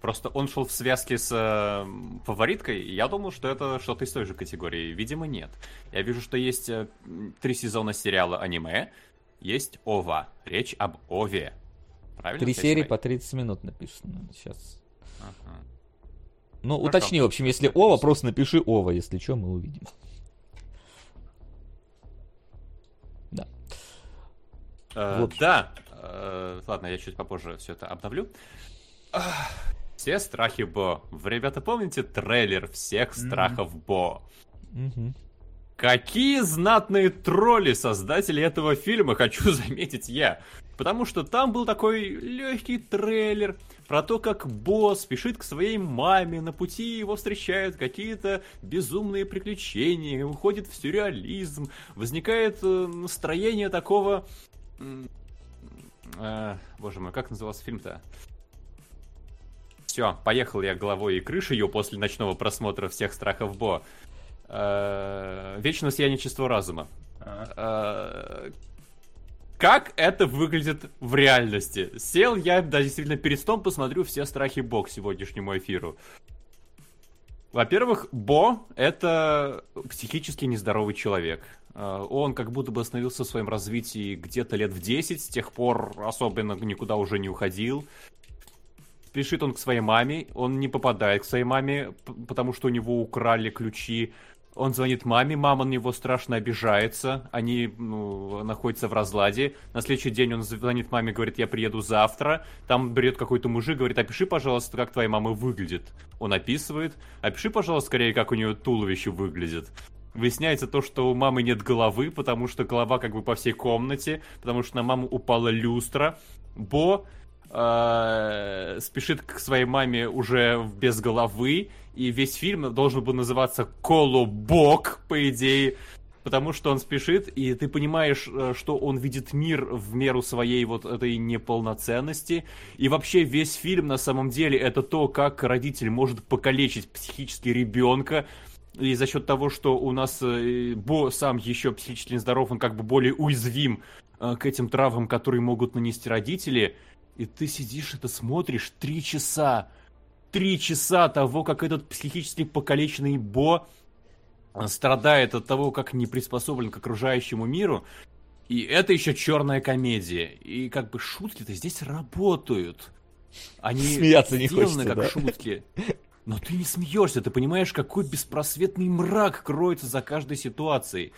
Просто он шел в связке с э, фавориткой, и я думал, что это что-то из той же категории. Видимо, нет. Я вижу, что есть э, три сезона сериала аниме, есть ова. Речь об ове. Правильно? Три серии по 30 минут написано сейчас. Ага. Ну, Хорошо. уточни, в общем, если ова, просто напиши ова, если что, мы увидим. Да. Э, да. Э, ладно, я чуть попозже все это обновлю. Все страхи Бо. Вы, ребята, помните трейлер всех страхов mm-hmm. Бо? Mm-hmm. Какие знатные тролли создатели этого фильма, хочу заметить я. Потому что там был такой легкий трейлер про то, как босс спешит к своей маме, на пути его встречают какие-то безумные приключения, уходит в сюрреализм, возникает э, настроение такого... Э, боже мой, как назывался фильм-то? Все, поехал я головой и крышей после ночного просмотра всех страхов Бо. Э, Вечное сияние чистого разума. Э, как это выглядит в реальности? Сел я, да, действительно, перед столом посмотрю все страхи Бог сегодняшнему эфиру. Во-первых, Бо — это психически нездоровый человек. Э, он как будто бы остановился в своем развитии где-то лет в 10, с тех пор особенно никуда уже не уходил. Спешит он к своей маме, он не попадает к своей маме, потому что у него украли ключи он звонит маме, мама на него страшно обижается, они ну, находятся в разладе. На следующий день он звонит маме, говорит, я приеду завтра. Там берет какой-то мужик, говорит, опиши, пожалуйста, как твоя мама выглядит. Он описывает. Опиши, пожалуйста, скорее, как у нее туловище выглядит. Выясняется то, что у мамы нет головы, потому что голова как бы по всей комнате, потому что на маму упала люстра. Бо э, спешит к своей маме уже без головы, и весь фильм должен был называться «Колобок», по идее, потому что он спешит, и ты понимаешь, э, что он видит мир в меру своей вот этой неполноценности. И вообще весь фильм на самом деле это то, как родитель может покалечить психически ребенка, и за счет того, что у нас э, Бо сам еще психически нездоров, он как бы более уязвим к этим травмам, которые могут нанести родители, и ты сидишь это смотришь три часа. Три часа того, как этот психически покалеченный Бо страдает от того, как не приспособлен к окружающему миру. И это еще черная комедия. И как бы шутки-то здесь работают. Они Смеяться не хочется, как да? шутки. Но ты не смеешься, ты понимаешь, какой беспросветный мрак кроется за каждой ситуацией.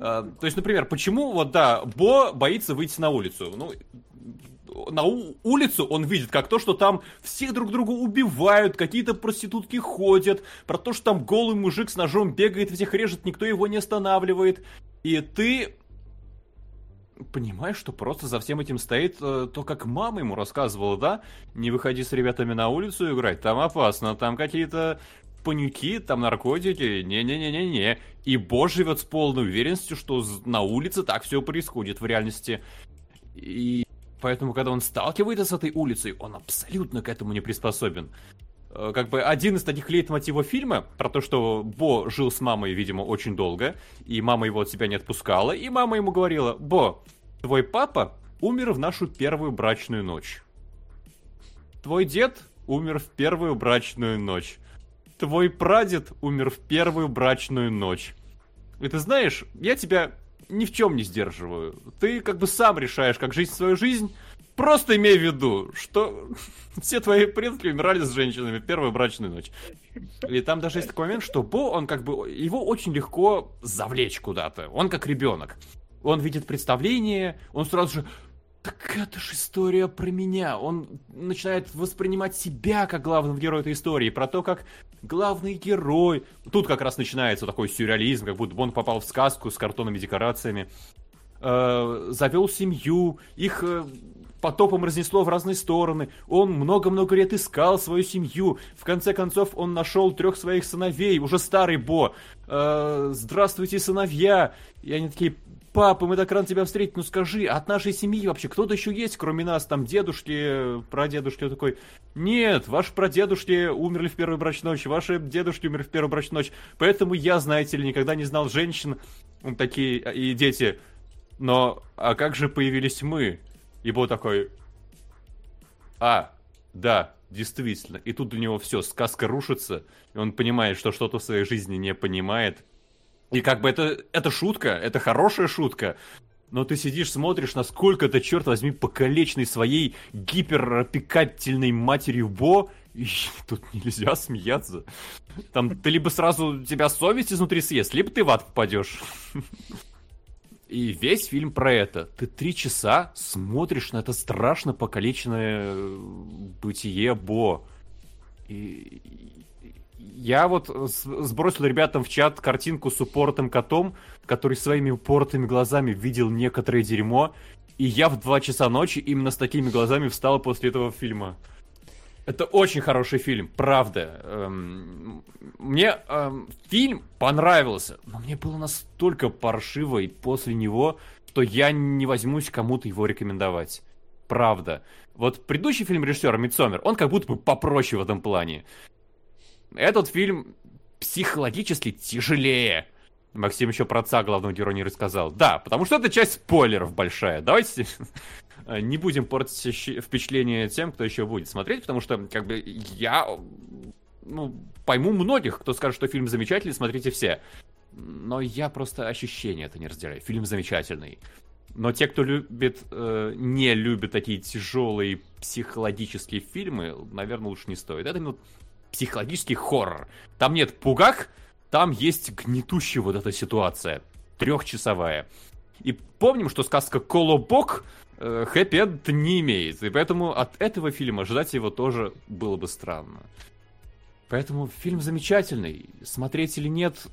А, то есть, например, почему, вот да, Бо боится выйти на улицу? Ну, на улицу он видит как то, что там все друг друга убивают, какие-то проститутки ходят, про то, что там голый мужик с ножом бегает, всех режет, никто его не останавливает. И ты понимаешь, что просто за всем этим стоит э, то, как мама ему рассказывала, да? Не выходи с ребятами на улицу играть, там опасно, там какие-то панюки, там наркотики, не-не-не-не-не. И Бо живет с полной уверенностью, что на улице так все происходит в реальности. И поэтому, когда он сталкивается с этой улицей, он абсолютно к этому не приспособен. Э, как бы один из таких лейтмотивов фильма про то, что Бо жил с мамой, видимо, очень долго, и мама его от себя не отпускала, и мама ему говорила, Бо, твой папа умер в нашу первую брачную ночь. Твой дед умер в первую брачную ночь твой прадед умер в первую брачную ночь. И ты знаешь, я тебя ни в чем не сдерживаю. Ты как бы сам решаешь, как жить свою жизнь. Просто имей в виду, что все твои предки умирали с женщинами первую брачную ночь. И там даже есть такой момент, что Бо, он как бы, его очень легко завлечь куда-то. Он как ребенок. Он видит представление, он сразу же, так это же история про меня. Он начинает воспринимать себя как главного героя этой истории, про то, как главный герой... Тут как раз начинается такой сюрреализм, как будто он попал в сказку с картонными декорациями. Э, завел семью, их э, потопом разнесло в разные стороны. Он много-много лет искал свою семью. В конце концов, он нашел трех своих сыновей, уже старый Бо. Э, Здравствуйте, сыновья! И они такие, папа, мы так рано тебя встретить, ну скажи, от нашей семьи вообще кто-то еще есть, кроме нас, там дедушки, прадедушки, он такой, нет, ваши прадедушки умерли в первую брачную ночь, ваши дедушки умерли в первую брачную ночь, поэтому я, знаете ли, никогда не знал женщин, такие, и дети, но, а как же появились мы? И был такой, а, да, действительно, и тут для него все, сказка рушится, и он понимает, что что-то в своей жизни не понимает, и как бы это, это шутка, это хорошая шутка. Но ты сидишь, смотришь, насколько это, черт возьми, покалеченный своей гиперопекательной матерью Бо, и тут нельзя смеяться. Там ты либо сразу тебя совесть изнутри съест, либо ты в ад попадешь. И весь фильм про это. Ты три часа смотришь на это страшно покалеченное бытие Бо. И, я вот сбросил ребятам в чат картинку с упоротым котом, который своими упоротыми глазами видел некоторое дерьмо, и я в 2 часа ночи именно с такими глазами встал после этого фильма. Это очень хороший фильм, правда. Эм, мне эм, фильм понравился, но мне было настолько паршиво и после него, что я не возьмусь кому-то его рекомендовать. Правда. Вот предыдущий фильм режиссера Мидсомер, он как будто бы попроще в этом плане. Этот фильм психологически тяжелее. Максим еще про отца главного героя не рассказал. Да, потому что это часть спойлеров большая. Давайте не будем портить впечатление тем, кто еще будет смотреть, потому что, как бы, я ну, пойму многих, кто скажет, что фильм замечательный, смотрите все. Но я просто ощущение это не разделяю. Фильм замечательный. Но те, кто любит, э, не любит такие тяжелые психологические фильмы, наверное, лучше не стоит. Это ну, психологический хоррор. Там нет пугак, там есть гнетущая вот эта ситуация. Трехчасовая. И помним, что сказка Колобок э, хэппи не имеет. И поэтому от этого фильма ждать его тоже было бы странно. Поэтому фильм замечательный. Смотреть или нет,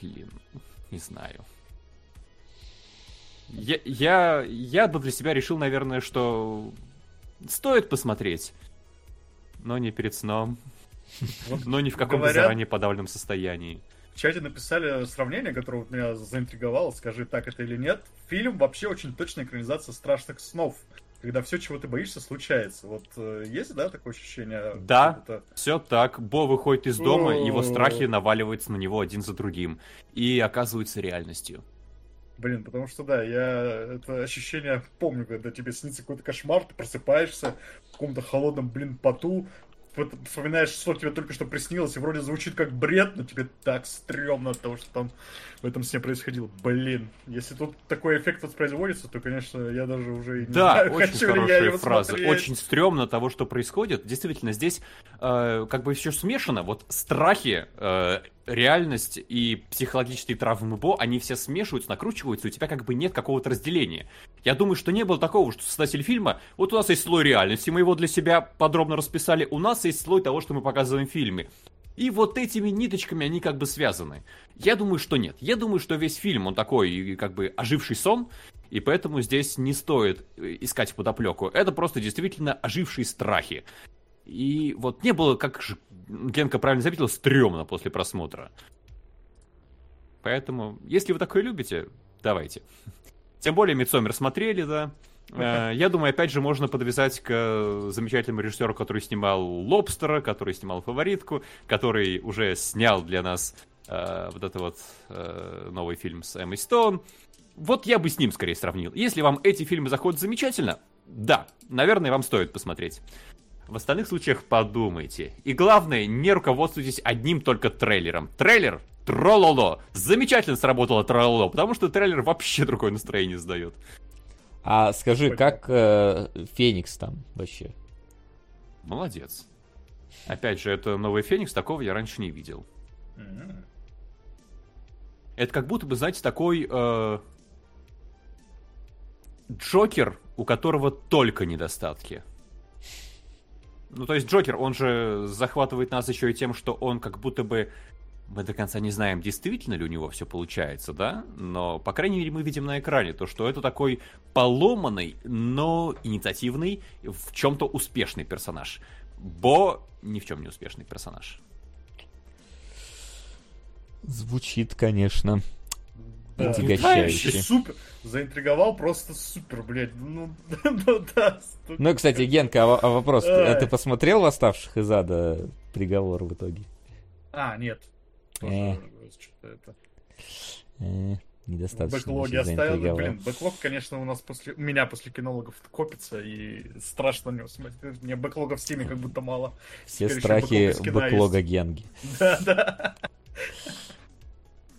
блин, не знаю. Я, я, я бы для себя решил, наверное, что стоит посмотреть, но не перед сном. Но ни в каком Говорят, заранее подавленном состоянии. В чате написали сравнение, которое вот меня заинтриговало, скажи, так это или нет. Фильм вообще очень точная экранизация страшных снов когда все, чего ты боишься, случается. Вот э, есть, да, такое ощущение? Да, это... все так. Бо выходит из дома, его страхи наваливаются на него один за другим и оказываются реальностью. Блин, потому что да, я это ощущение помню, когда тебе снится какой-то кошмар, ты просыпаешься в каком-то холодном, блин, поту, вспоминаешь, что тебе только что приснилось, и вроде звучит как бред, но тебе так стрёмно от того, что там в этом сне происходило. Блин, если тут такой эффект воспроизводится, то, конечно, я даже уже не да, знаю, очень хочу ли я его фраза. Смотреть. Очень стрёмно того, что происходит. Действительно, здесь э, как бы все смешано. Вот страхи э, реальность и психологические травмы Бо, они все смешиваются, накручиваются, у тебя как бы нет какого-то разделения. Я думаю, что не было такого, что создатель фильма, вот у нас есть слой реальности, мы его для себя подробно расписали, у нас есть слой того, что мы показываем в фильме. И вот этими ниточками они как бы связаны. Я думаю, что нет. Я думаю, что весь фильм, он такой, как бы оживший сон, и поэтому здесь не стоит э, искать подоплеку. Это просто действительно ожившие страхи. И вот не было, как же Генка правильно заметил, стрёмно после просмотра. Поэтому, если вы такое любите, давайте. Тем более, Мидсомер смотрели, да. Э, я думаю, опять же, можно подвязать к замечательному режиссеру, который снимал «Лобстера», который снимал «Фаворитку», который уже снял для нас э, вот этот вот э, новый фильм с Эммой Стоун. Вот я бы с ним скорее сравнил. Если вам эти фильмы заходят замечательно, да, наверное, вам стоит посмотреть. В остальных случаях подумайте. И главное, не руководствуйтесь одним только трейлером. Трейлер Трололо. Замечательно сработало Трололо, потому что трейлер вообще другое настроение сдает. А скажи, как э, Феникс там вообще? Молодец. Опять же, это новый Феникс, такого я раньше не видел. Это как будто бы, знаете, такой э, Джокер, у которого только недостатки. Ну, то есть Джокер, он же захватывает нас еще и тем, что он как будто бы... Мы до конца не знаем, действительно ли у него все получается, да? Но, по крайней мере, мы видим на экране то, что это такой поломанный, но инициативный, в чем-то успешный персонаж. Бо ни в чем не успешный персонаж. Звучит, конечно. Да. Отягощающе. Супер. Заинтриговал просто супер, блядь. Ну, ну да. Ну, кстати, Генка, а, а вопрос. А ты посмотрел «Восставших из ада» приговор в итоге? А, нет. Э. Э, недостаточно. Бэклоги оставил. Блин, бэклог, конечно, у нас после... У меня после кинологов копится, и страшно на него смотреть. Мне бэклога в стиме как будто мало. Все Теперь страхи бэклога Генги. Да, да.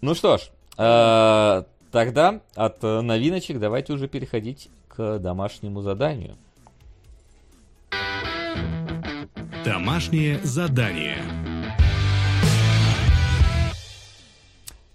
Ну что ж, э, тогда от новиночек давайте уже переходить к домашнему заданию. Домашнее задание.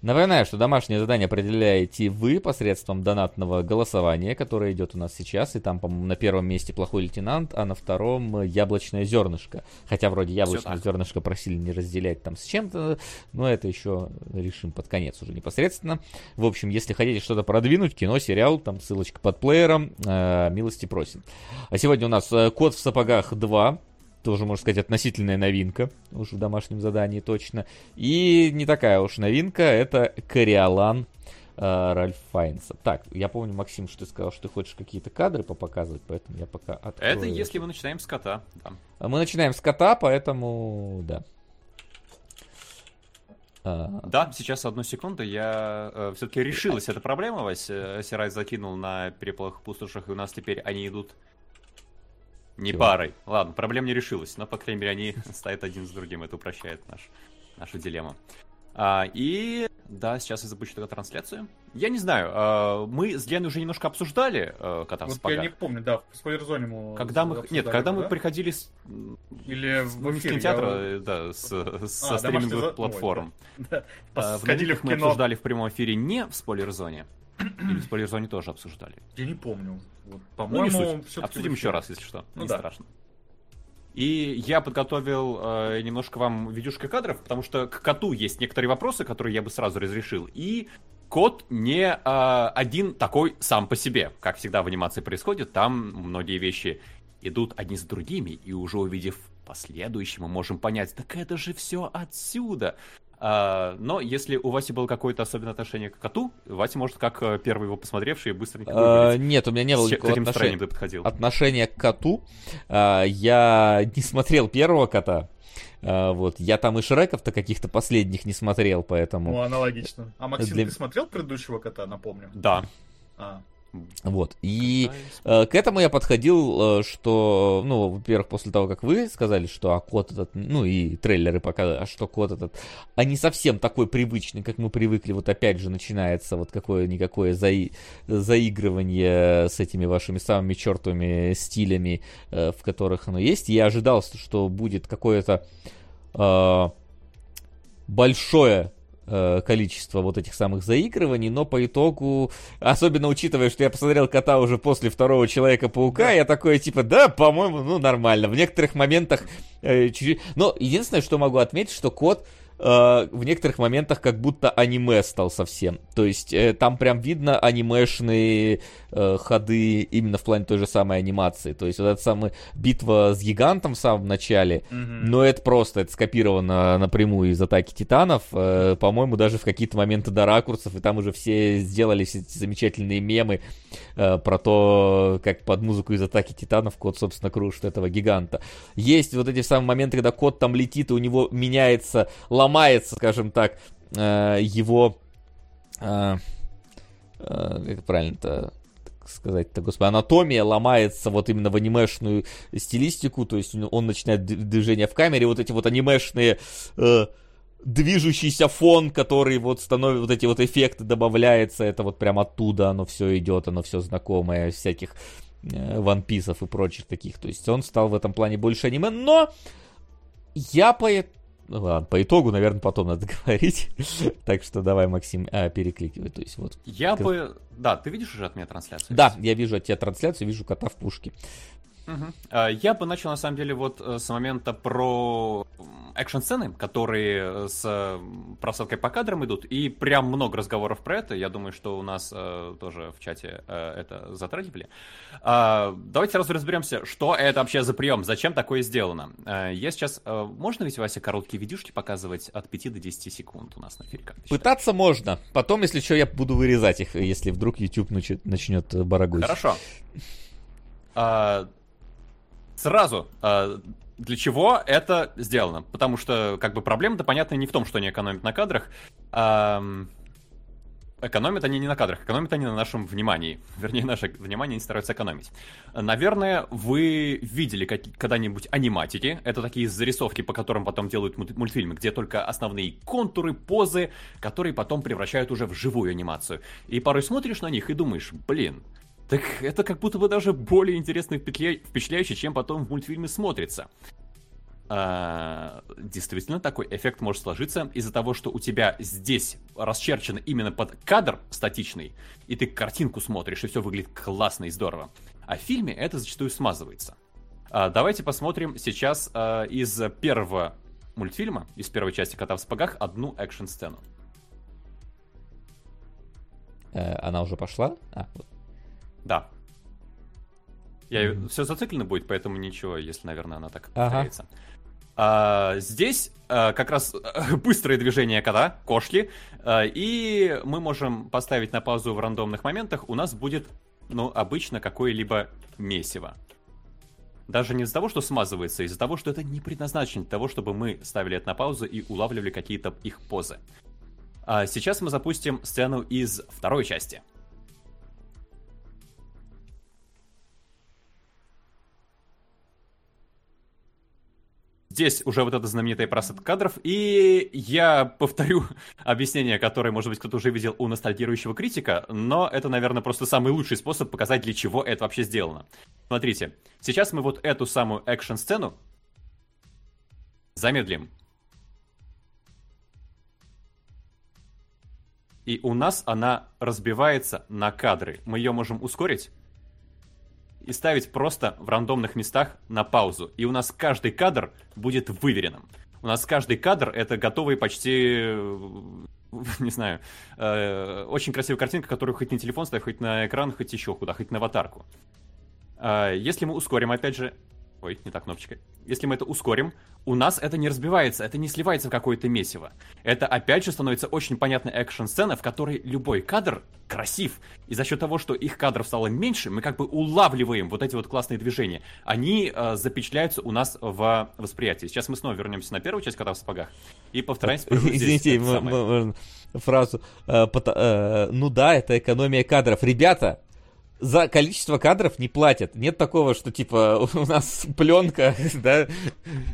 Напоминаю, что домашнее задание определяете вы посредством донатного голосования, которое идет у нас сейчас. И там, по-моему, на первом месте плохой лейтенант, а на втором яблочное зернышко. Хотя вроде яблочное зернышко просили не разделять там с чем-то, но это еще решим под конец уже непосредственно. В общем, если хотите что-то продвинуть, кино, сериал, там ссылочка под плеером, э, милости просим. А сегодня у нас э, «Кот в сапогах 2», тоже, можно сказать, относительная новинка, уж в домашнем задании точно. И не такая уж новинка, это Кориолан э, Ральф Файнса. Так, я помню, Максим, что ты сказал, что ты хочешь какие-то кадры попоказывать, поэтому я пока открою. Это если мы начинаем с кота, да. А мы начинаем с кота, поэтому, да. А... Да, сейчас одну секунду, я э, все-таки решилась эта проблема, Вась. Э, Сирай закинул на переплах пустошах, и у нас теперь они идут не Чего? парой. Ладно, проблема не решилась, но, по крайней мере, они стоят один с другим. Это упрощает наш, нашу дилемму. А, и да, сейчас я запущу тогда трансляцию. Я не знаю, а, мы с Леной уже немножко обсуждали а, кота вот в Я не помню, да, в спойлер-зоне мы Когда мы... Нет, когда мы приходили с... Или в эфир, кинотеатра, я... да, с, а, со стриминговых платформ. Да. А, в в мы обсуждали в прямом эфире не в спойлер-зоне. Или в спойлер-зоне тоже обсуждали. Я не помню. Вот, по-моему, ну, суть. Обсудим еще раз, если что. Ну, не да. страшно. И я подготовил э, немножко вам видюшка кадров, потому что к коту есть некоторые вопросы, которые я бы сразу разрешил. И кот не э, один такой сам по себе. Как всегда в анимации происходит, там многие вещи идут одни с другими, и уже увидев последующее, мы можем понять, так это же все отсюда. А, но если у Васи было какое-то особенное отношение к коту, Вася может, как э, первый его посмотревший, быстренько а, Нет, у меня не было никакого отношения, ты подходил? отношения к коту. А, я не смотрел первого кота. А, вот. Я там и Шреков-то каких-то последних не смотрел, поэтому... Ну, аналогично. А Максим, Для... ты смотрел предыдущего кота, напомню? Да. А. Вот. И э, к этому я подходил, э, что, ну, во-первых, после того, как вы сказали, что а код этот, ну и трейлеры показали, а что код этот, а не совсем такой привычный, как мы привыкли, вот опять же начинается вот какое-никакое заи- заигрывание с этими вашими самыми чертовыми стилями, э, в которых оно есть. Я ожидал, что будет какое-то... Э, большое количество вот этих самых заигрываний, но по итогу, особенно учитывая, что я посмотрел кота уже после второго Человека-паука, я такой, типа, да, по-моему, ну, нормально. В некоторых моментах э, чуть... Но единственное, что могу отметить, что кот э, в некоторых моментах как будто аниме стал совсем. То есть э, там прям видно анимешные э, ходы именно в плане той же самой анимации. То есть вот эта самая битва с гигантом в самом начале, mm-hmm. но это просто, это скопировано напрямую из атаки титанов. Э, по-моему, даже в какие-то моменты до ракурсов, и там уже все сделали все эти замечательные мемы э, про то, как под музыку из атаки титанов кот, собственно, крушит этого гиганта. Есть вот эти самые моменты, когда кот там летит, и у него меняется ломается, скажем так, э, его... Э, э, как правильно-то сказать-то, господи, анатомия ломается вот именно в анимешную стилистику, то есть он начинает движение в камере, вот эти вот анимешные э, движущийся фон, который вот становится, вот эти вот эффекты добавляется, это вот прям оттуда оно все идет, оно все знакомое, всяких ванписов и прочих таких, то есть он стал в этом плане больше аниме, но я по ну ладно, по итогу, наверное, потом надо говорить. так что давай, Максим, а, перекликивай. То есть вот. Я бы... Да, ты видишь уже от меня трансляцию? Да, я вижу от тебя трансляцию, вижу кота в пушке. Угу. Я бы начал, на самом деле, вот э, с момента про экшн-сцены, которые с просадкой по кадрам идут, и прям много разговоров про это. Я думаю, что у нас э, тоже в чате э, это затрагивали. Э, давайте сразу разберемся, что это вообще за прием, зачем такое сделано. Э, я сейчас... Э, можно ведь, Вася, короткие видюшки показывать от 5 до 10 секунд у нас на эфире? Пытаться можно. Потом, если что, я буду вырезать их, если вдруг YouTube начнет барагуть. Хорошо. Сразу, а, для чего это сделано? Потому что, как бы, проблема-то, понятно, не в том, что они экономят на кадрах. А, экономят они не на кадрах, экономят они на нашем внимании. Вернее, наше внимание они стараются экономить. Наверное, вы видели когда-нибудь аниматики. Это такие зарисовки, по которым потом делают мультфильмы, где только основные контуры, позы, которые потом превращают уже в живую анимацию. И порой смотришь на них и думаешь, блин, так это как будто бы даже более интересно и впечатляюще, чем потом в мультфильме смотрится. А, действительно, такой эффект может сложиться из-за того, что у тебя здесь расчерчено именно под кадр статичный, и ты картинку смотришь, и все выглядит классно и здорово. А в фильме это зачастую смазывается. А, давайте посмотрим сейчас а, из первого мультфильма, из первой части «Кота в сапогах» одну экшн-сцену. Э, она уже пошла? А, вот. Да. Я mm-hmm. все зациклено будет, поэтому ничего, если, наверное, она так повторяется. Ага. А, здесь а, как раз быстрое движение кота, кошки, а, и мы можем поставить на паузу в рандомных моментах. У нас будет, ну, обычно какое-либо месиво. Даже не из-за того, что смазывается, а из-за того, что это не предназначено для того, чтобы мы ставили это на паузу и улавливали какие-то их позы. А сейчас мы запустим сцену из второй части – Здесь уже вот эта знаменитая просадка кадров, и я повторю объяснение, которое, может быть, кто-то уже видел у ностальгирующего критика, но это, наверное, просто самый лучший способ показать, для чего это вообще сделано. Смотрите, сейчас мы вот эту самую экшн-сцену замедлим. И у нас она разбивается на кадры. Мы ее можем ускорить и ставить просто в рандомных местах на паузу. И у нас каждый кадр будет выверенным. У нас каждый кадр это готовый почти не знаю, э, очень красивая картинка, которую хоть на телефон ставь, хоть на экран, хоть еще куда, хоть на аватарку. Э, если мы ускорим, опять же, Ой, не так кнопочкой. Если мы это ускорим, у нас это не разбивается, это не сливается в какое-то месиво. Это опять же становится очень понятной экшн-сцена, в которой любой кадр красив. И за счет того, что их кадров стало меньше, мы как бы улавливаем вот эти вот классные движения. Они э, запечатляются у нас в восприятии. Сейчас мы снова вернемся на первую часть «Кота в сапогах» и повторяемся. Извините, фразу. Э, э, ну да, это экономия кадров. Ребята, за количество кадров не платят. Нет такого, что типа у нас пленка, да,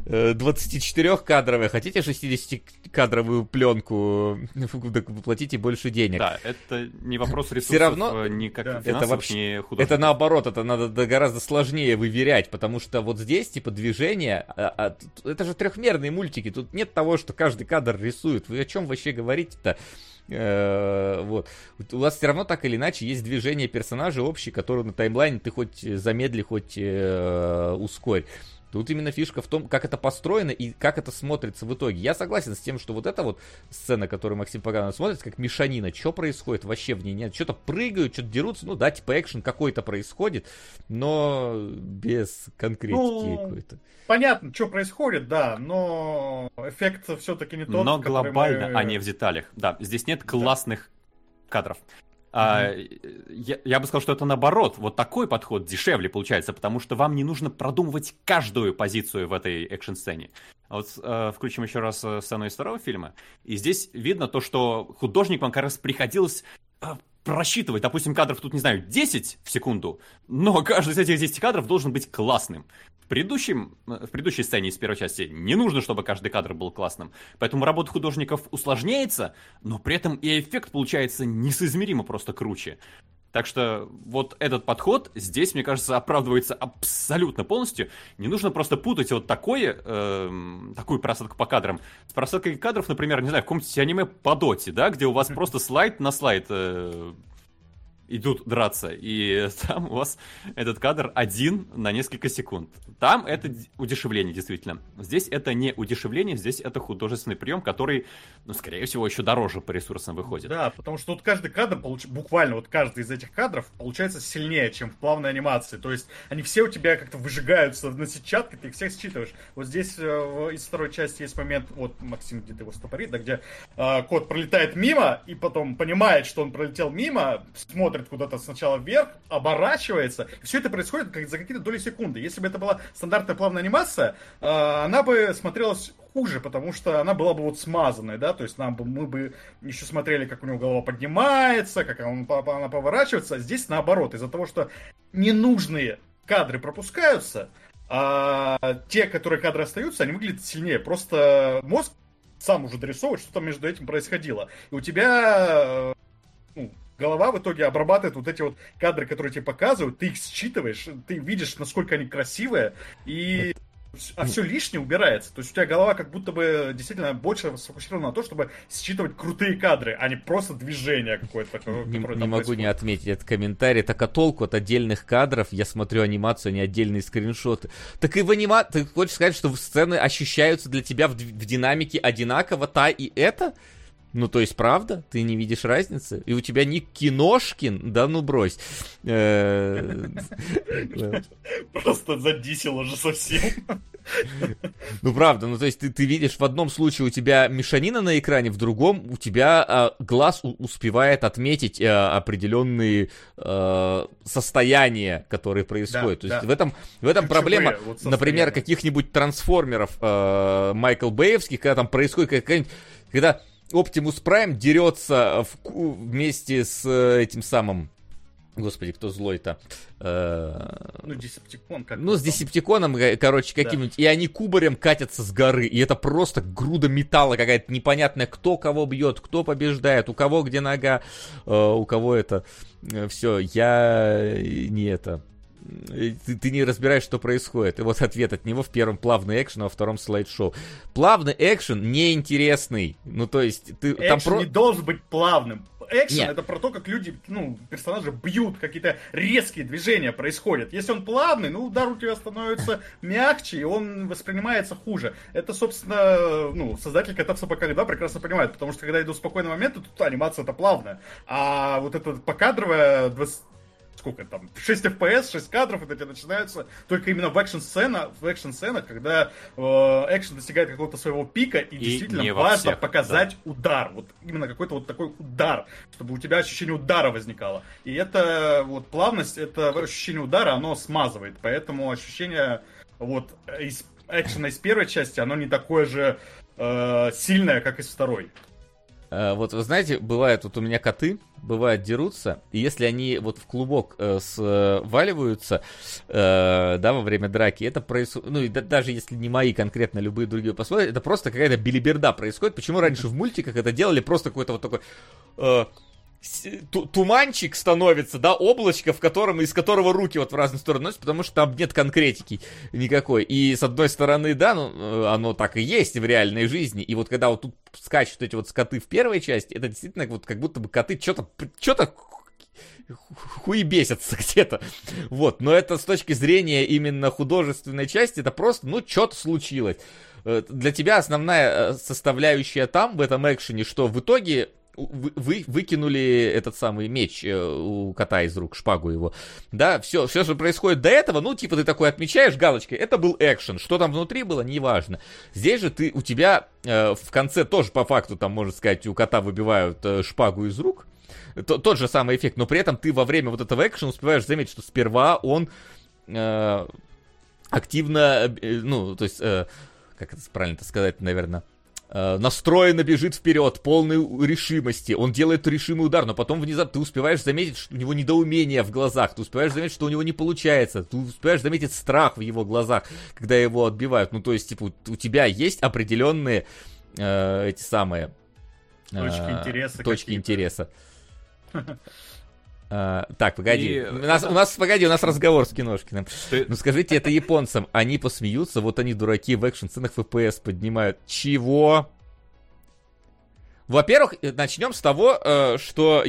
24-кадровая, хотите 60-кадровую пленку, платите больше денег. Да, это не вопрос ресурсов, Все равно, э, ни как да, это вообще, ни Это наоборот, это надо гораздо сложнее выверять, потому что вот здесь, типа, движение, а, а, это же трехмерные мультики, тут нет того, что каждый кадр рисует. Вы о чем вообще говорите-то? Э, вот. У вас все равно так или иначе есть движение персонажа общий, который на таймлайне ты хоть замедли, хоть э, ускорь. Тут именно фишка в том, как это построено и как это смотрится в итоге. Я согласен с тем, что вот эта вот сцена, которую Максим Паганов смотрит, как мешанина. Что происходит вообще в ней? Нет, что-то прыгают, что-то дерутся. Ну да, типа экшен какой-то происходит, но без конкретики ну, какой-то. Понятно, что происходит, да, но эффект все-таки не тот, Но глобально, мы... а не в деталях. Да, здесь нет классных да. кадров. А, я, я бы сказал, что это наоборот. Вот такой подход дешевле получается, потому что вам не нужно продумывать каждую позицию в этой экшн-сцене. Вот э, включим еще раз э, сцену из второго фильма. И здесь видно то, что художникам как раз приходилось э, просчитывать, допустим, кадров тут, не знаю, 10 в секунду, но каждый из этих 10 кадров должен быть классным предыдущем, в предыдущей сцене из первой части не нужно, чтобы каждый кадр был классным. Поэтому работа художников усложняется, но при этом и эффект получается несоизмеримо просто круче. Так что вот этот подход здесь, мне кажется, оправдывается абсолютно полностью. Не нужно просто путать вот такое, э, такую просадку по кадрам с просадкой кадров, например, не знаю, в каком-нибудь аниме по доте, да, где у вас просто слайд на слайд э, идут драться, и там у вас этот кадр один на несколько секунд. Там это удешевление, действительно. Здесь это не удешевление, здесь это художественный прием, который, ну, скорее всего, еще дороже по ресурсам выходит. Да, потому что вот каждый кадр, получ... буквально вот каждый из этих кадров получается сильнее, чем в плавной анимации. То есть они все у тебя как-то выжигаются на сетчатке, ты их всех считываешь. Вот здесь э, из второй части есть момент, вот Максим где-то его стопорит, да, где э, кот пролетает мимо, и потом понимает, что он пролетел мимо, смотрит смотрит куда-то сначала вверх, оборачивается. Все это происходит как за какие-то доли секунды. Если бы это была стандартная плавная анимация, э, она бы смотрелась хуже, потому что она была бы вот смазанной, да, то есть нам бы, мы бы еще смотрели, как у него голова поднимается, как он, она поворачивается, а здесь наоборот, из-за того, что ненужные кадры пропускаются, а те, которые кадры остаются, они выглядят сильнее. Просто мозг сам уже дорисовывает, что там между этим происходило. И у тебя ну, голова в итоге обрабатывает вот эти вот кадры, которые тебе показывают, ты их считываешь, ты видишь, насколько они красивые, и а все лишнее убирается. То есть у тебя голова как будто бы действительно больше сфокусирована на то, чтобы считывать крутые кадры, а не просто движение какое-то. Не, не могу происходит. не отметить этот комментарий. Так а толку от отдельных кадров? Я смотрю анимацию, а не отдельные скриншоты. Так и в анимации... Ты хочешь сказать, что сцены ощущаются для тебя в, в динамике одинаково та и это? Ну, то есть, правда? Ты не видишь разницы? И у тебя ник Киношкин? Да ну брось. Э, Просто задисил уже совсем. Ну, правда, ну, то есть ты, ты видишь, в одном случае у тебя мешанина на экране, в другом у тебя а, глаз у, успевает отметить а, определенные а, состояния, которые происходят. Да, то есть да. в этом, в этом проблема, вот например, каких-нибудь трансформеров а, Майкл Бэевских, когда там происходит какая-нибудь... Когда Оптимус Прайм дерется в, вместе с э, этим самым Господи, кто злой-то? Э, ну, Десептикон как Ну, с Десептиконом, э, короче, каким-нибудь. Да. И они кубарем катятся с горы. И это просто груда металла какая-то непонятная. Кто кого бьет, кто побеждает, у кого где нога, у кого это. Все, я не это ты, ты не разбираешь, что происходит. И вот ответ от него в первом плавный экшен, а во втором слайд-шоу. Плавный экшен неинтересный. Ну, то есть, ты экшен там про... не должен быть плавным. Экшен Нет. это про то, как люди, ну, персонажи бьют, какие-то резкие движения происходят. Если он плавный, ну, удар у тебя становится мягче, и он воспринимается хуже. Это, собственно, ну, создатель кататься по да, прекрасно понимает, потому что когда идут спокойные моменты, тут анимация это плавная. А вот это покадровая 20 сколько там, 6 FPS, 6 кадров, это начинаются только именно в экшн-сценах, в экшн-сценах, когда э, экшен достигает какого-то своего пика, и, и действительно важно всех, показать да. удар, вот именно какой-то вот такой удар, чтобы у тебя ощущение удара возникало. И это вот плавность, это ощущение удара, оно смазывает, поэтому ощущение вот из экшена из первой части, оно не такое же э, сильное, как из второй. Э, вот, вы знаете, бывает, вот у меня коты, бывает, дерутся, и если они вот в клубок э, сваливаются, э, да, во время драки, это происходит, ну, и да, даже если не мои конкретно, любые другие посмотрят, это просто какая-то билиберда происходит. Почему раньше в мультиках это делали просто какой-то вот такой... Э, туманчик становится, да, облачко, в котором, из которого руки вот в разные стороны носят, потому что там нет конкретики никакой. И с одной стороны, да, ну, э, оно так и есть в реальной жизни. И вот когда вот тут скачут эти вот скоты в первой части, это действительно вот как будто бы коты что-то, что-то бесятся где-то. Вот, но это с точки зрения именно художественной части, это просто, ну, что-то случилось. Э, для тебя основная э, составляющая там, в этом экшене, что в итоге вы, вы выкинули этот самый меч э, у кота из рук, шпагу его. Да, все, все, что происходит до этого, ну, типа, ты такой отмечаешь галочкой, это был экшен. Что там внутри было, неважно. Здесь же ты, у тебя э, в конце тоже, по факту, там, можно сказать, у кота выбивают э, шпагу из рук. Т тот же самый эффект, но при этом ты во время вот этого экшена успеваешь заметить, что сперва он э, активно, э, ну, то есть, э, как это правильно сказать, наверное, настроенно бежит вперед, полной решимости. Он делает решимый удар, но потом внезапно ты успеваешь заметить, что у него недоумение в глазах, ты успеваешь заметить, что у него не получается, ты успеваешь заметить страх в его глазах, когда его отбивают. Ну, то есть, типа, у тебя есть определенные э, эти самые... Э, точки интереса. Точки интереса. Uh, так, погоди. И... У, нас, у нас, погоди, у нас разговор с Киношкиным. Ты... Ну скажите это японцам, они посмеются, вот они дураки в экшн-сценах FPS поднимают. Чего? Во-первых, э, начнем с того, э, что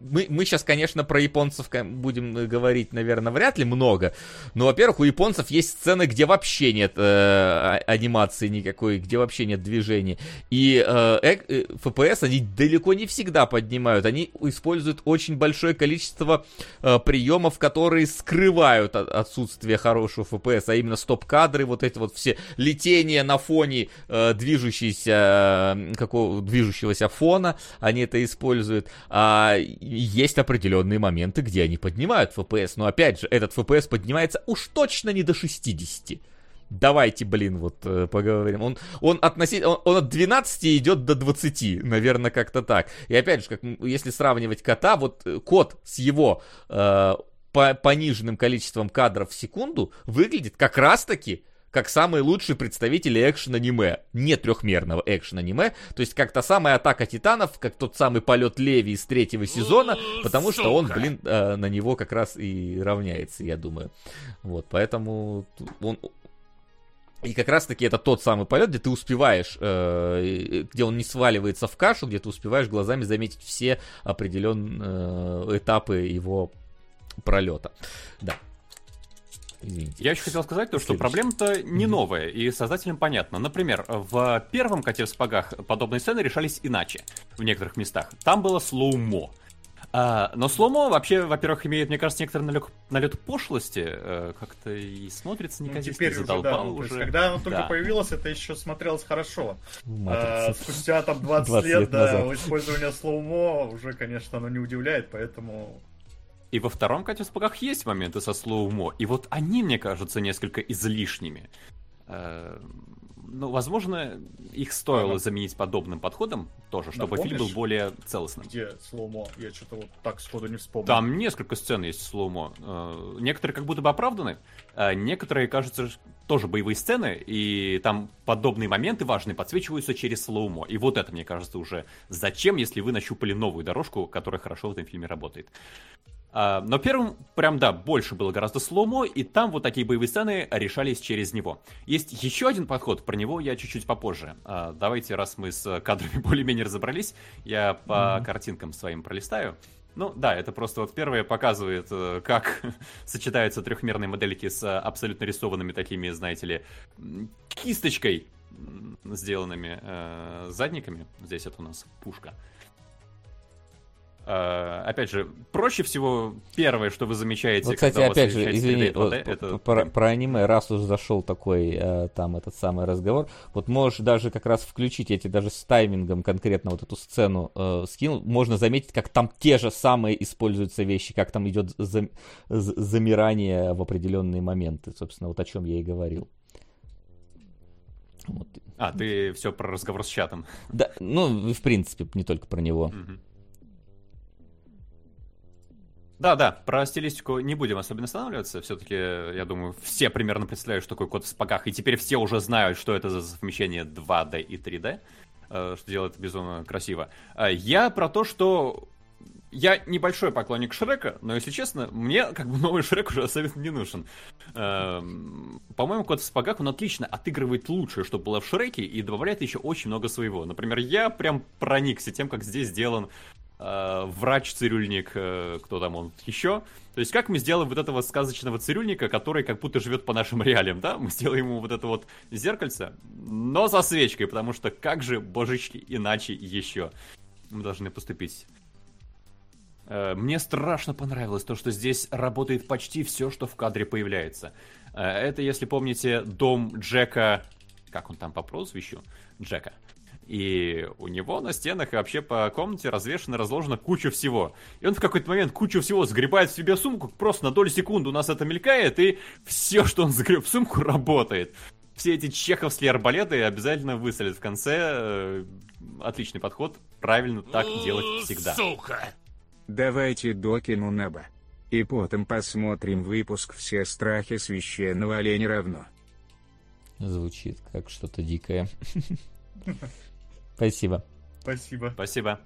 мы, мы сейчас, конечно, про японцев будем говорить, наверное, вряд ли много. Но, во-первых, у японцев есть сцены, где вообще нет э, а, анимации никакой, где вообще нет движений. И э, э, FPS они далеко не всегда поднимают. Они используют очень большое количество э, приемов, которые скрывают отсутствие хорошего FPS, а именно стоп-кадры, вот эти вот все летения на фоне э, движущейся, э, какого, движущего получившегося фона, они это используют. А есть определенные моменты, где они поднимают FPS, но опять же, этот FPS поднимается уж точно не до 60. Давайте, блин, вот э, поговорим. Он, он, относительно, он, он от 12 идет до 20, наверное, как-то так. И опять же, как, если сравнивать кота, вот э, кот с его э, по, пониженным количеством кадров в секунду выглядит как раз-таки как самый лучший представитель экшен-аниме. Не трехмерного экшен-аниме. То есть как та самая атака титанов, как тот самый полет Леви из третьего сезона, потому что он, блин, э, на него как раз и равняется, я думаю. Вот, поэтому он, и как раз-таки это тот самый полет, где ты успеваешь, э, где он не сваливается в кашу, где ты успеваешь глазами заметить все определенные э, этапы его пролета. Да. Извините. Я еще хотел сказать то, что проблема-то не новая, и создателям понятно. Например, в первом «Коте в спагах» подобные сцены решались иначе в некоторых местах. Там было слоумо. А, но slow-mo вообще, во-первых, имеет, мне кажется, некоторый налет, налет пошлости, э, как-то и смотрится неказисто, ну, теперь задолбал уже. Да. уже. когда оно только да. появилось, это еще смотрелось хорошо. А, спустя там 20, 20 лет, лет да, использование slow-mo уже, конечно, оно не удивляет, поэтому и во втором «Коте в сапогах» есть моменты со slow-mo, и вот они, мне кажутся, несколько излишними. Э, ну, возможно, их стоило ага. заменить подобным подходом тоже, чтобы Напомнишь, фильм был более целостным. Где slow-mo? Я что-то вот так сходу не вспомнил. Там несколько сцен есть slow-mo. Э, некоторые как будто бы оправданы, а некоторые, кажется, тоже боевые сцены, и там подобные моменты важные подсвечиваются через slow-mo. И вот это, мне кажется, уже зачем, если вы нащупали новую дорожку, которая хорошо в этом фильме работает. А, но в первом, прям да, больше было гораздо slow-mo, и там вот такие боевые сцены решались через него. Есть еще один подход, про него я чуть-чуть попозже. А, давайте, раз мы с кадрами более-менее разобрались, я по mm-hmm. картинкам своим пролистаю. Ну да, это просто вот первое показывает, э, как сочетаются трехмерные модельки с абсолютно рисованными такими, знаете ли, кисточкой сделанными э, задниками. Здесь это у нас пушка. Uh, опять же, проще всего первое, что вы замечаете, вот, кстати, опять же, извини, вот, это... про, про аниме, раз уж зашел такой uh, там этот самый разговор, вот можешь даже как раз включить, я тебе даже с таймингом конкретно вот эту сцену uh, скинул, можно заметить, как там те же самые используются вещи, как там идет зам, замирание в определенные моменты, собственно, вот о чем я и говорил. Вот. А, ты все про разговор с чатом. Да, ну, в принципе, не только про него. Угу. Да, да, про стилистику не будем особенно останавливаться. Все-таки, я думаю, все примерно представляют, что такое код в спагах. И теперь все уже знают, что это за совмещение 2D и 3D, э, что делает безумно красиво. А я про то, что я небольшой поклонник Шрека, но, если честно, мне как бы новый Шрек уже особенно не нужен. Эм, по-моему, Кот в спагах, он отлично отыгрывает лучшее, что было в Шреке, и добавляет еще очень много своего. Например, я прям проникся тем, как здесь сделан э, врач-цирюльник, э, кто там он еще. То есть как мы сделаем вот этого сказочного цирюльника, который как будто живет по нашим реалиям, да? Мы сделаем ему вот это вот зеркальце, но со свечкой, потому что как же, божечки, иначе еще мы должны поступить. Э, мне страшно понравилось то, что здесь работает почти все, что в кадре появляется. Э, это, если помните, дом Джека... Как он там по прозвищу? Джека. И у него на стенах и вообще по комнате развешено, разложено куча всего. И он в какой-то момент кучу всего сгребает в себе сумку, просто на долю секунды у нас это мелькает, и все, что он загреб в сумку, работает. Все эти чеховские арбалеты обязательно выстрелят в конце. Э, отличный подход. Правильно так делать всегда. Сука! Давайте докину неба. И потом посмотрим выпуск «Все страхи священного оленя равно». Звучит как что-то дикое. Спасибо. Спасибо. Спасибо.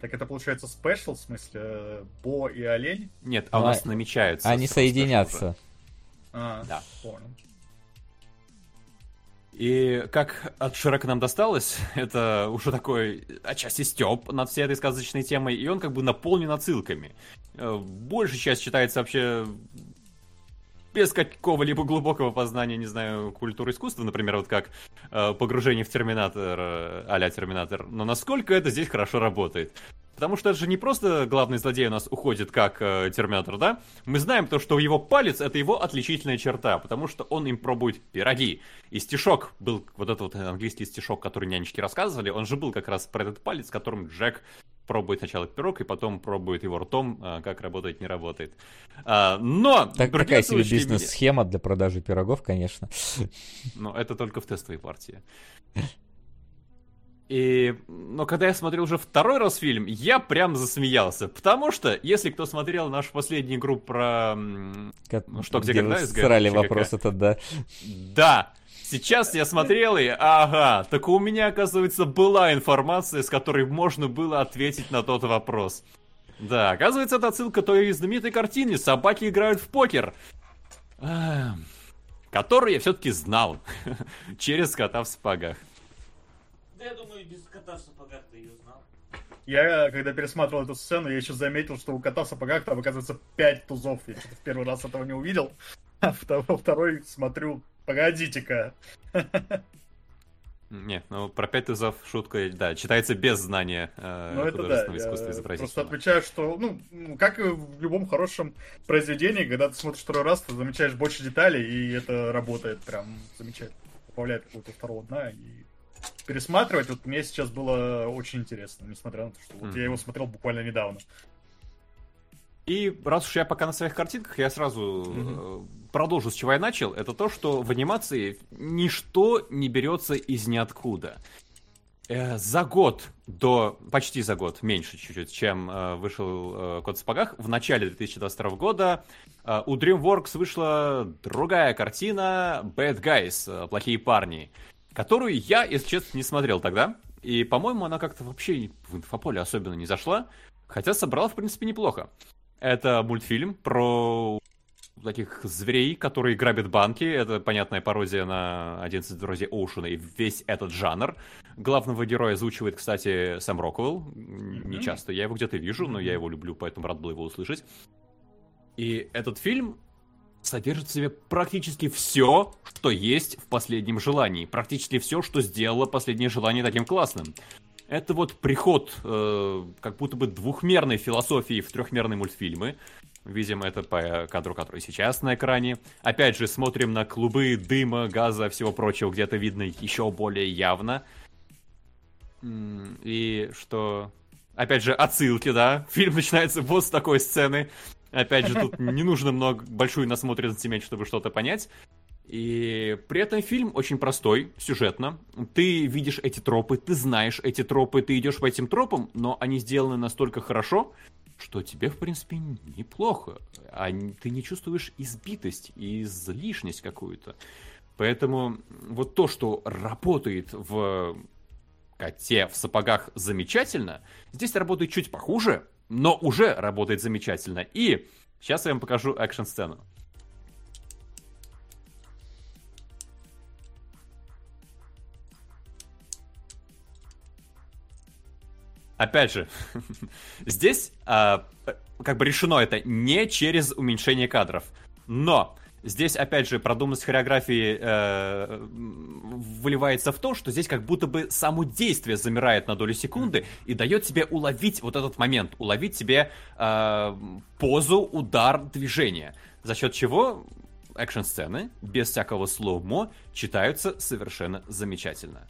Так это получается спешл, в смысле, Бо и олень? Нет, а у нас намечаются. Они соединятся. А, да. понял. И как от Шрека нам досталось, это уже такой отчасти степ над всей этой сказочной темой, и он как бы наполнен отсылками. Э, большая часть считается вообще без какого-либо глубокого познания, не знаю, культуры искусства, например, вот как э, погружение в Терминатор, э, а Терминатор. Но насколько это здесь хорошо работает. Потому что это же не просто главный злодей у нас уходит как э, Терминатор, да? Мы знаем то, что его палец это его отличительная черта, потому что он им пробует пироги. И стишок был, вот этот вот английский стишок, который нянечки рассказывали, он же был как раз про этот палец, которым Джек пробует сначала пирог, и потом пробует его ртом, э, как работает, не работает. А, но... Так, такая себе бизнес-схема для продажи пирогов, конечно. Но это только в тестовой партии. И, но когда я смотрел уже второй раз фильм, я прям засмеялся. Потому что, если кто смотрел нашу последнюю игру про... Как, ну, что, где, где когда? Срали вопрос этот, да. Да! Сейчас я смотрел и, ага, так у меня, оказывается, была информация, с которой можно было ответить на тот вопрос. Да, оказывается, это отсылка той знаменитой картины «Собаки играют в покер», которую я все-таки знал через кота в спагах. Я думаю, без кота в сапогах ты ее знал. Я, когда пересматривал эту сцену, я еще заметил, что у кота в сапогах там, оказывается, пять тузов. Я что-то в первый раз этого не увидел. А во второй смотрю, погодите-ка. Нет, ну про пять тузов шутка, да, читается без знания э, ну, это художественного да, искусства изобразительного. Просто отмечаю, что, ну, как и в любом хорошем произведении, когда ты смотришь второй раз, ты замечаешь больше деталей, и это работает прям замечательно. Добавляет какого-то второго дна, и пересматривать, вот мне сейчас было очень интересно, несмотря на то, что вот mm. я его смотрел буквально недавно. И раз уж я пока на своих картинках, я сразу mm-hmm. продолжу с чего я начал. Это то, что в анимации ничто не берется из ниоткуда. Э, за год до, почти за год, меньше чуть-чуть, чем э, вышел э, Код в спагах, в начале 2022 года э, у DreamWorks вышла другая картина Bad Guys, э, Плохие парни которую я, если честно, не смотрел тогда. И, по-моему, она как-то вообще в инфополе особенно не зашла. Хотя собрала, в принципе, неплохо. Это мультфильм про таких зверей, которые грабят банки. Это понятная пародия на 11 друзей Оушена и весь этот жанр. Главного героя озвучивает, кстати, Сэм Роквелл. Не часто я его где-то вижу, но я его люблю, поэтому рад был его услышать. И этот фильм содержит в себе практически все, что есть в последнем желании. Практически все, что сделало последнее желание таким классным. Это вот приход э, как будто бы двухмерной философии в трехмерные мультфильмы. Видим это по кадру, который сейчас на экране. Опять же, смотрим на клубы дыма, газа, всего прочего, где-то видно еще более явно. И что... Опять же, отсылки, да? Фильм начинается вот с такой сцены. Опять же, тут не нужно много большую насмотренность иметь, чтобы что-то понять. И при этом фильм очень простой, сюжетно. Ты видишь эти тропы, ты знаешь эти тропы, ты идешь по этим тропам, но они сделаны настолько хорошо, что тебе, в принципе, неплохо. А ты не чувствуешь избитость и излишность какую-то. Поэтому вот то, что работает в коте в сапогах замечательно, здесь работает чуть похуже, но уже работает замечательно. И сейчас я вам покажу экшн-сцену. Опять же, здесь а, как бы решено это не через уменьшение кадров. Но здесь, опять же, продуманность хореографии э, выливается в то, что здесь как будто бы само действие замирает на долю секунды и дает тебе уловить вот этот момент, уловить себе э, позу, удар, движение. За счет чего экшн-сцены без всякого слоумо читаются совершенно замечательно.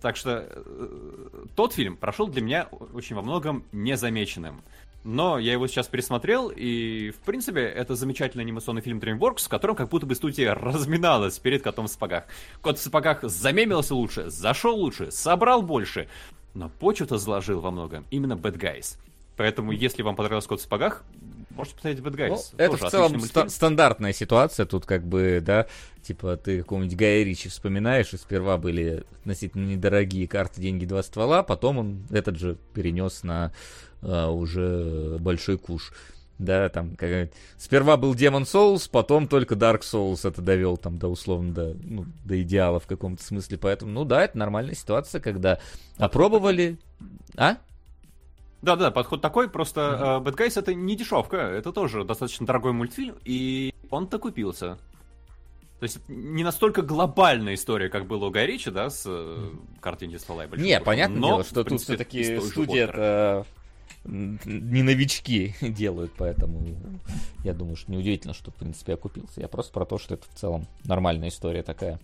Так что э, тот фильм прошел для меня очень во многом незамеченным. Но я его сейчас пересмотрел, и, в принципе, это замечательный анимационный фильм DreamWorks, в котором как будто бы студия разминалась перед котом в сапогах. Кот в сапогах замемился лучше, зашел лучше, собрал больше, но почву-то заложил во многом именно Bad Guys. Поэтому, если вам понравился Кот в сапогах, можете посмотреть Bad Guys. Ну, это в целом ста- стандартная ситуация. Тут как бы, да, типа ты какого-нибудь Гая Ричи вспоминаешь, и сперва были относительно недорогие карты «Деньги, два ствола», потом он этот же перенес на а, уже большой куш. Да, там, как, сперва был Demon Souls, потом только Dark Souls это довел там до условно до, ну, до идеала в каком-то смысле. Поэтому, ну да, это нормальная ситуация, когда опробовали. А? Да-да, подход такой, просто mm-hmm. uh, Bad Guys это не дешевка, это тоже достаточно дорогой мультфильм, и он-то купился. То есть не настолько глобальная история, как было у Гай Ричи, да, с э, картинки ствола и большого Не, понятное дело, что тут все-таки студия не новички делают, поэтому я думаю, что неудивительно, что, в принципе, окупился. Я просто про то, что это в целом нормальная история такая.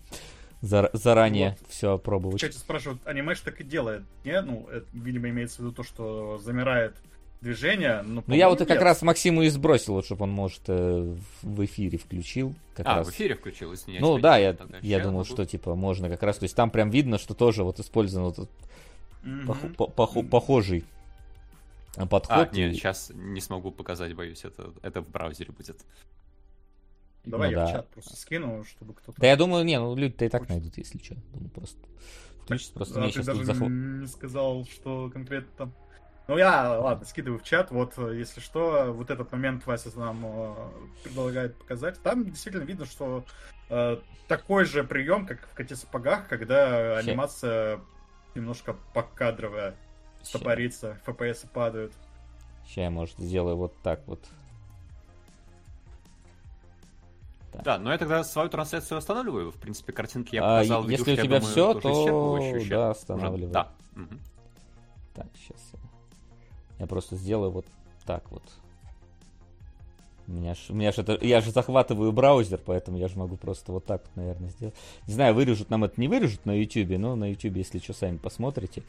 Зар- заранее вот. все пробовать. Кстати, спрашивают, анимеш так и делает, не? Ну, это, видимо, имеется в виду то, что замирает движение. Но, ну, я вот и как раз Максиму и сбросил, вот, чтобы он, может, э, в эфире включил. Как а, раз. в эфире включил, если не Ну, да, я, я думал, что, типа, можно как раз, то есть там прям видно, что тоже вот использован вот этот mm-hmm. пох- пох- похожий подход. А, нет, сейчас не смогу показать, боюсь, это, это в браузере будет. Давай ну, я да. в чат просто скину, чтобы кто-то... Да я думаю, не, ну люди-то и так найдут, если что. Думаю, просто включить, просто а, мне сейчас даже заход... не сказал, что конкретно там... Ну я, ладно, скидываю в чат, вот, если что, вот этот момент Вася нам э, предлагает показать. Там действительно видно, что э, такой же прием, как в коте сапогах, когда Все. анимация немножко покадровая, стопорится, FPS падают. Сейчас я, может, сделаю вот так вот. Так. Да, но я тогда свою трансляцию останавливаю. В принципе, картинки я а, показал. А, если у тебя думаю, все, то да, останавливаю. Да. Угу. Так, сейчас я просто сделаю вот так вот. У меня ж, у меня ж это, я же захватываю браузер, поэтому я же могу просто вот так, наверное, сделать. Не знаю, вырежут нам это не вырежут на YouTube, но на YouTube, если что, сами посмотрите.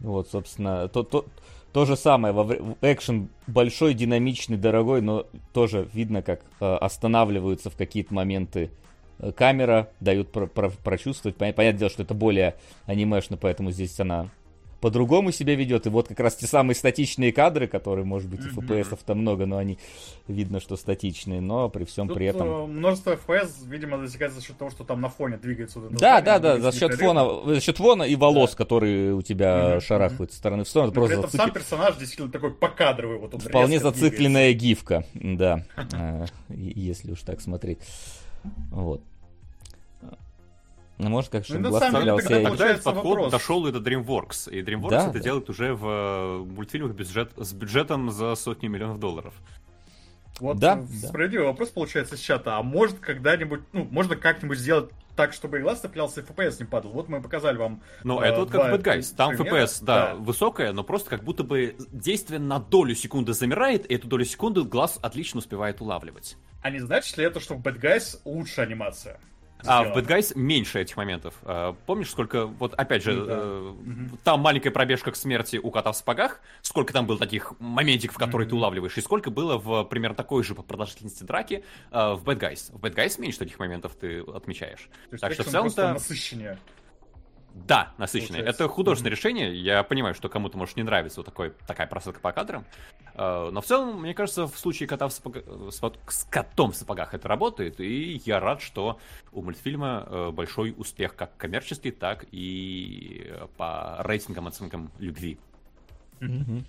Вот, собственно, то, то, то же самое, во, экшен большой, динамичный, дорогой, но тоже видно, как э, останавливаются в какие-то моменты э, камера, дают про, про, прочувствовать. Понятное дело, что это более анимешно, поэтому здесь она по-другому себя ведет. И вот как раз те самые статичные кадры, которые, может быть, и FPS-то много, но они видно, что статичные, но при всем Тут при этом... Э, множество FPS, видимо, засекается за счет того, что там на фоне двигается. Вот да, да, да, за счет фона, за счет фона и волос, да. которые у тебя mm-hmm. шарахают с стороны в сторону. Просто при этом зацик... сам персонаж действительно такой покадровый. Вот он Вполне зацикленная двигается. гифка, да, э, если уж так смотреть. Вот. Ну, может, как чтобы ну, глаз цеплялся. Тогда, этот подход вопрос. дошел и до DreamWorks. И DreamWorks да, это да. делает уже в э, мультфильмах бюджет, с бюджетом за сотни миллионов долларов. Вот да, справедливый да. вопрос получается с чата. А может когда-нибудь, ну, можно как-нибудь сделать так, чтобы и глаз цеплялся, и FPS не падал. Вот мы показали вам. Ну, э, это вот как Bad Guys. Там примера. FPS, да, да, высокая, но просто как будто бы действие на долю секунды замирает, и эту долю секунды глаз отлично успевает улавливать. А не значит ли это, что в Bad Guys лучше анимация? А в Bad Guys меньше этих моментов. А, помнишь, сколько, вот опять же, да. э, угу. там маленькая пробежка к смерти у кота в сапогах, сколько там было таких моментиков, которые угу. ты улавливаешь, и сколько было в примерно такой же по продолжительности драки э, в Bad Guys. В Bad Guys меньше таких моментов ты отмечаешь. То есть так что в целом-то... насыщеннее. Да, насыщенное. Это художественное mm-hmm. решение. Я понимаю, что кому-то может не нравиться вот такой, такая просадка по кадрам. Э, но в целом, мне кажется, в случае кота в сапог... с котом в сапогах это работает. И я рад, что у мультфильма э, большой успех как коммерческий, так и по рейтингам, оценкам любви. Mm-hmm.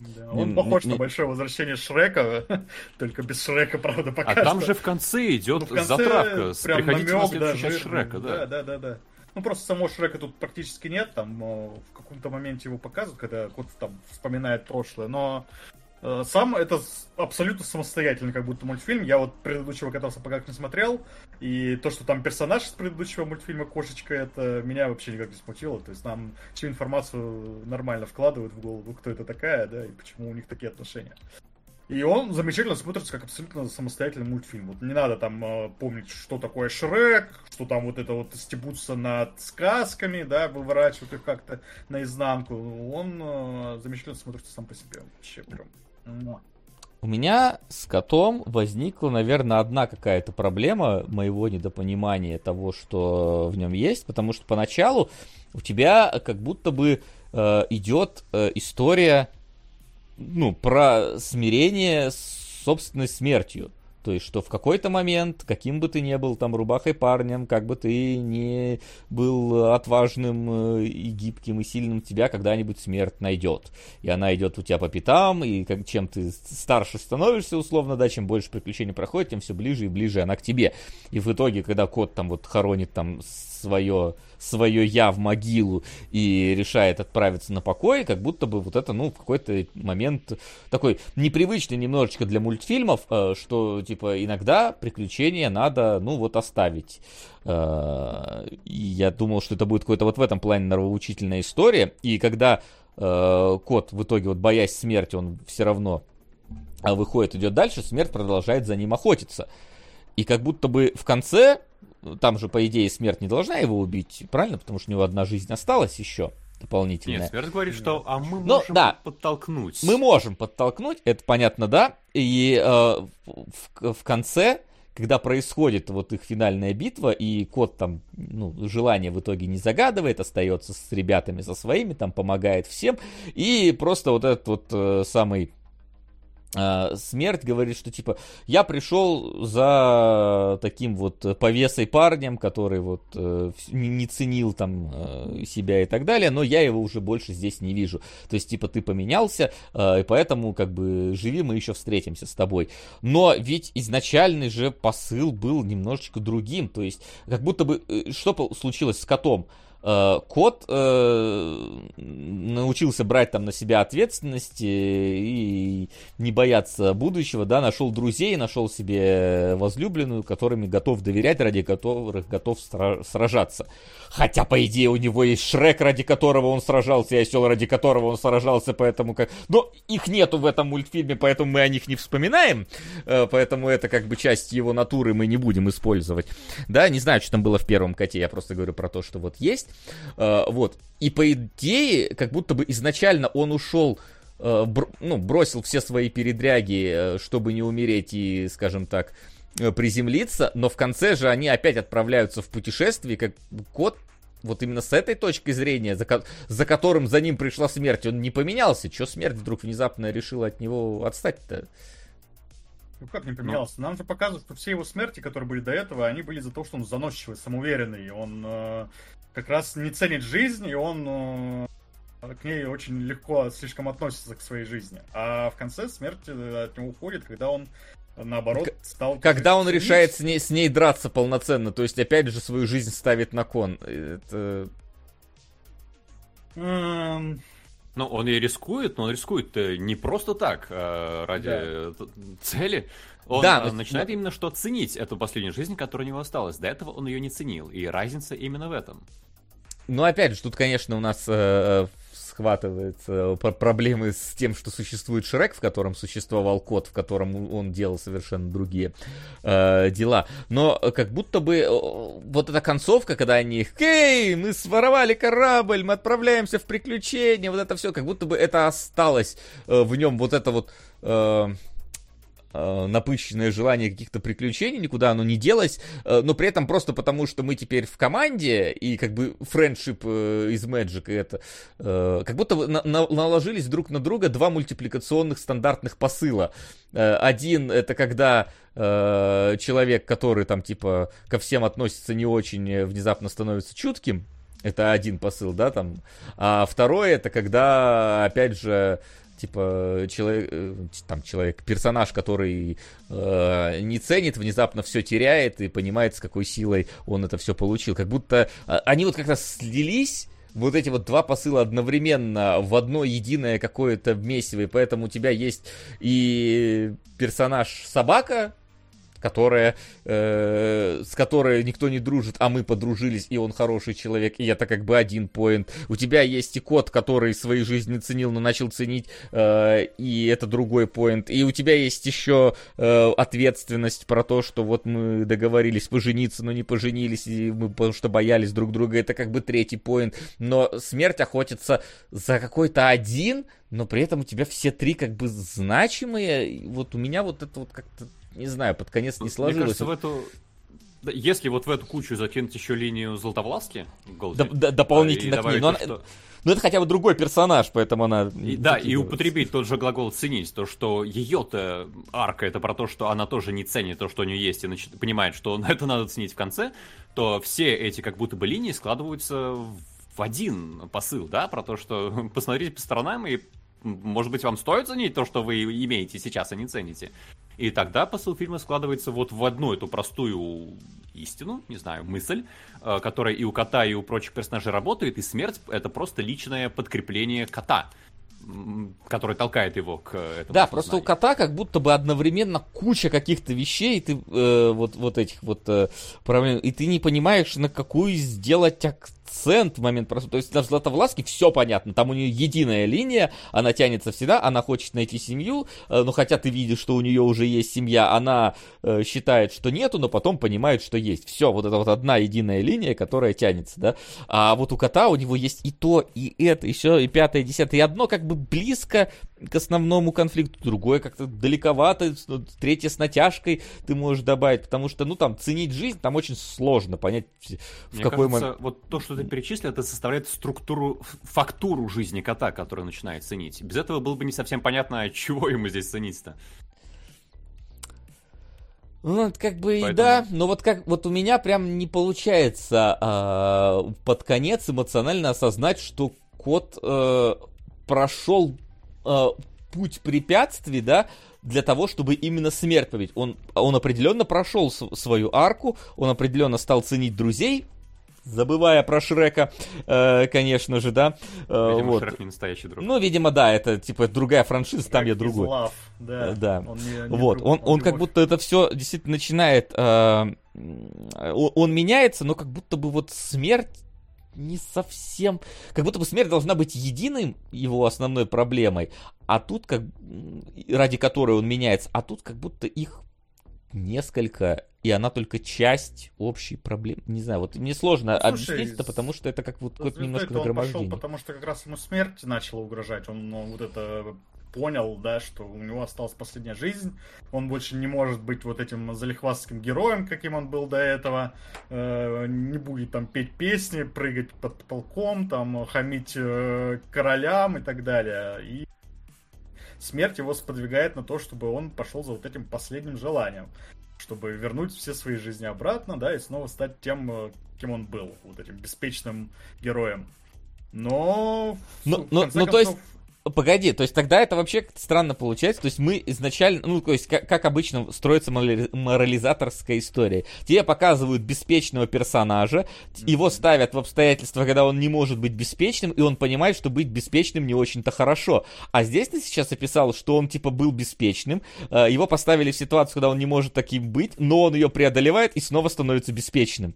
Да, он не, похож не, на большое возвращение Шрека, только без Шрека, правда, пока А что. там же в конце идет ну, в конце затравка с приходите намек, на да, Шрека, да. Да, да, да, да. Ну, просто самого Шрека тут практически нет, там в каком-то моменте его показывают, когда кот там вспоминает прошлое, но э, сам это абсолютно самостоятельный как будто мультфильм. Я вот предыдущего кота в сапогах не смотрел, и то, что там персонаж из предыдущего мультфильма Кошечка, это меня вообще никак не смутило. То есть нам всю информацию нормально вкладывают в голову, кто это такая, да, и почему у них такие отношения. И он замечательно смотрится как абсолютно самостоятельный мультфильм. Вот не надо там э, помнить, что такое Шрек, что там вот это вот стебутся над сказками, да, выворачивают их как-то наизнанку. Он э, замечательно смотрится сам по себе. Вообще прям. У меня с котом возникла, наверное, одна какая-то проблема моего недопонимания того, что в нем есть, потому что поначалу у тебя как будто бы э, идет э, история ну, про смирение с собственной смертью. То есть, что в какой-то момент, каким бы ты ни был там рубахой парнем, как бы ты не был отважным э, и гибким и сильным, тебя когда-нибудь смерть найдет. И она идет у тебя по пятам, и как, чем ты старше становишься, условно, да, чем больше приключений проходит, тем все ближе и ближе она к тебе. И в итоге, когда кот там вот хоронит там свое свое я в могилу и решает отправиться на покой, как будто бы вот это, ну, в какой-то момент такой непривычный немножечко для мультфильмов, э, что, типа, иногда приключения надо, ну, вот оставить. Э, я думал, что это будет какой-то вот в этом плане нравоучительная история, и когда э, кот в итоге, вот боясь смерти, он все равно выходит, идет дальше, смерть продолжает за ним охотиться. И как будто бы в конце там же, по идее, смерть не должна его убить, правильно? Потому что у него одна жизнь осталась еще дополнительная. Нет, смерть говорит, что а мы Но, можем да, подтолкнуть. Мы можем подтолкнуть, это понятно, да. И э, в, в конце, когда происходит вот их финальная битва, и кот там, ну, желание в итоге не загадывает, остается с ребятами, со своими, там помогает всем, и просто вот этот вот э, самый смерть говорит, что типа я пришел за таким вот повесой парнем, который вот э, не ценил там э, себя и так далее, но я его уже больше здесь не вижу. То есть типа ты поменялся, э, и поэтому как бы живи, мы еще встретимся с тобой. Но ведь изначальный же посыл был немножечко другим, то есть как будто бы что случилось с котом? Э, кот э, научился брать там на себя ответственность и не бояться будущего, да, нашел друзей, нашел себе возлюбленную, которыми готов доверять, ради которых готов сражаться. Хотя, по идее, у него есть Шрек, ради которого он сражался, и осел, ради которого он сражался, поэтому как... Но их нету в этом мультфильме, поэтому мы о них не вспоминаем, э, поэтому это как бы часть его натуры мы не будем использовать. Да, не знаю, что там было в первом коте, я просто говорю про то, что вот есть. Э, вот. И по идее, как будто бы изначально он ушел э, ну, бросил все свои передряги, э, чтобы не умереть и, скажем так, приземлиться, но в конце же они опять отправляются в путешествие, как кот вот именно с этой точки зрения, за, ко- за которым за ним пришла смерть, он не поменялся. Че смерть вдруг внезапно решила от него отстать-то? Ну как не поменялся? Ну. Нам же показывают, что все его смерти, которые были до этого, они были за то, что он заносчивый, самоуверенный. Он э, как раз не ценит жизнь, и он э, к ней очень легко слишком относится к своей жизни. А в конце смерть э, от него уходит, когда он наоборот стал... Когда он решает с ней, с ней драться полноценно, то есть опять же свою жизнь ставит на кон. Это... Ну, он и рискует, но он рискует не просто так, а ради да. цели. Он да, начинает но... именно что ценить эту последнюю жизнь, которая у него осталась. До этого он ее не ценил, и разница именно в этом. Ну, опять же, тут, конечно, у нас э, схватывает э, проблемы с тем, что существует Шрек, в котором существовал кот, в котором он делал совершенно другие э, дела. Но как будто бы э, вот эта концовка, когда они, «Эй, мы своровали корабль, мы отправляемся в приключения», вот это все, как будто бы это осталось э, в нем, вот это вот... Э, э, напыщенное желание каких-то приключений, никуда оно не делось, э, но при этом просто потому, что мы теперь в команде, и как бы френдшип э, из Magic, и это, э, как будто на, на, наложились друг на друга два мультипликационных стандартных посыла. Э, один это когда э, человек, который там типа ко всем относится не очень, э, внезапно становится чутким, это один посыл, да, там. А второй это когда, опять же, типа человек, э, там человек, персонаж, который э, не ценит, внезапно все теряет и понимает, с какой силой он это все получил. Как будто э, они вот как-то слились, вот эти вот два посыла одновременно в одно единое какое-то месиво, и поэтому у тебя есть и персонаж собака, которая, э, с которой никто не дружит, а мы подружились, и он хороший человек, и это как бы один поинт. У тебя есть и кот, который своей жизни ценил, но начал ценить, э, и это другой поинт. И у тебя есть еще э, ответственность про то, что вот мы договорились пожениться, но не поженились, и мы потому что боялись друг друга, это как бы третий поинт. Но смерть охотится за какой-то один, но при этом у тебя все три как бы значимые. Вот у меня вот это вот как-то не знаю, под конец не сложилось. Мне кажется, в эту... Если вот в эту кучу закинуть еще линию Золотовласки, Д- д- дополнительно к ней, но, что... но это хотя бы другой персонаж, поэтому она... И, да, и употребить тот же глагол «ценить», то, что ее-то арка, это про то, что она тоже не ценит то, что у нее есть, и нач... понимает, что это надо ценить в конце, то все эти как будто бы линии складываются в один посыл, да, про то, что посмотрите по сторонам и может быть, вам стоит ценить то, что вы имеете сейчас, а не цените. И тогда посыл фильма складывается вот в одну эту простую истину, не знаю, мысль, э, которая и у кота, и у прочих персонажей работает, и смерть — это просто личное подкрепление кота который толкает его к этому. Да, просто у кота как будто бы одновременно куча каких-то вещей, ты э, вот вот этих вот э, проблем, и ты не понимаешь, на какую сделать акцент в момент просто. То есть на Златовласке все понятно. Там у нее единая линия, она тянется всегда, она хочет найти семью, э, но хотя ты видишь, что у нее уже есть семья, она э, считает, что нету, но потом понимает, что есть. Все, вот это вот одна единая линия, которая тянется, да. А вот у кота у него есть и то, и это, еще и пятое, и десятое, и одно как бы близко к основному конфликту, другое как-то далековато, ну, третье с натяжкой ты можешь добавить, потому что, ну, там, ценить жизнь, там очень сложно понять, в Мне какой момент... вот то, что ты перечислил, это составляет структуру, фактуру жизни кота, который начинает ценить. Без этого было бы не совсем понятно, чего ему здесь ценить-то. Ну, как бы Поэтому... и да, но вот как вот у меня прям не получается э, под конец эмоционально осознать, что кот э, прошел э, путь препятствий, да, для того, чтобы именно смерть победить. Он, он определенно прошел свою арку, он определенно стал ценить друзей, забывая про Шрека, э, конечно же, да. Э, видимо, вот. Шрек не настоящий друг. Ну, видимо, да, это типа другая франшиза, там я другой. Love, да. Э, да. Он не, не вот, друг, он, он, он как будто это все действительно начинает, э, он меняется, но как будто бы вот смерть не совсем... Как будто бы смерть должна быть единым его основной проблемой, а тут как... ради которой он меняется, а тут как будто их несколько, и она только часть общей проблемы. Не знаю, вот мне сложно ну, слушай, объяснить это, потому что это как вот какое-то немножко нагромождение. Пошел, потому что как раз ему смерть начала угрожать. Он ну, вот это понял, да, что у него осталась последняя жизнь, он больше не может быть вот этим залихвастским героем, каким он был до этого, э, не будет там петь песни, прыгать под полком, там хамить э, королям и так далее. И смерть его сподвигает на то, чтобы он пошел за вот этим последним желанием, чтобы вернуть все свои жизни обратно, да, и снова стать тем, э, кем он был, вот этим беспечным героем. Но... Ну, ну, ну концов, то есть Погоди, то есть тогда это вообще странно получается. То есть мы изначально, ну, то есть как, как обычно строится морализаторская история. Тебе показывают беспечного персонажа, его ставят в обстоятельства, когда он не может быть беспечным, и он понимает, что быть беспечным не очень-то хорошо. А здесь ты сейчас описал, что он типа был беспечным, э, его поставили в ситуацию, когда он не может таким быть, но он ее преодолевает и снова становится беспечным.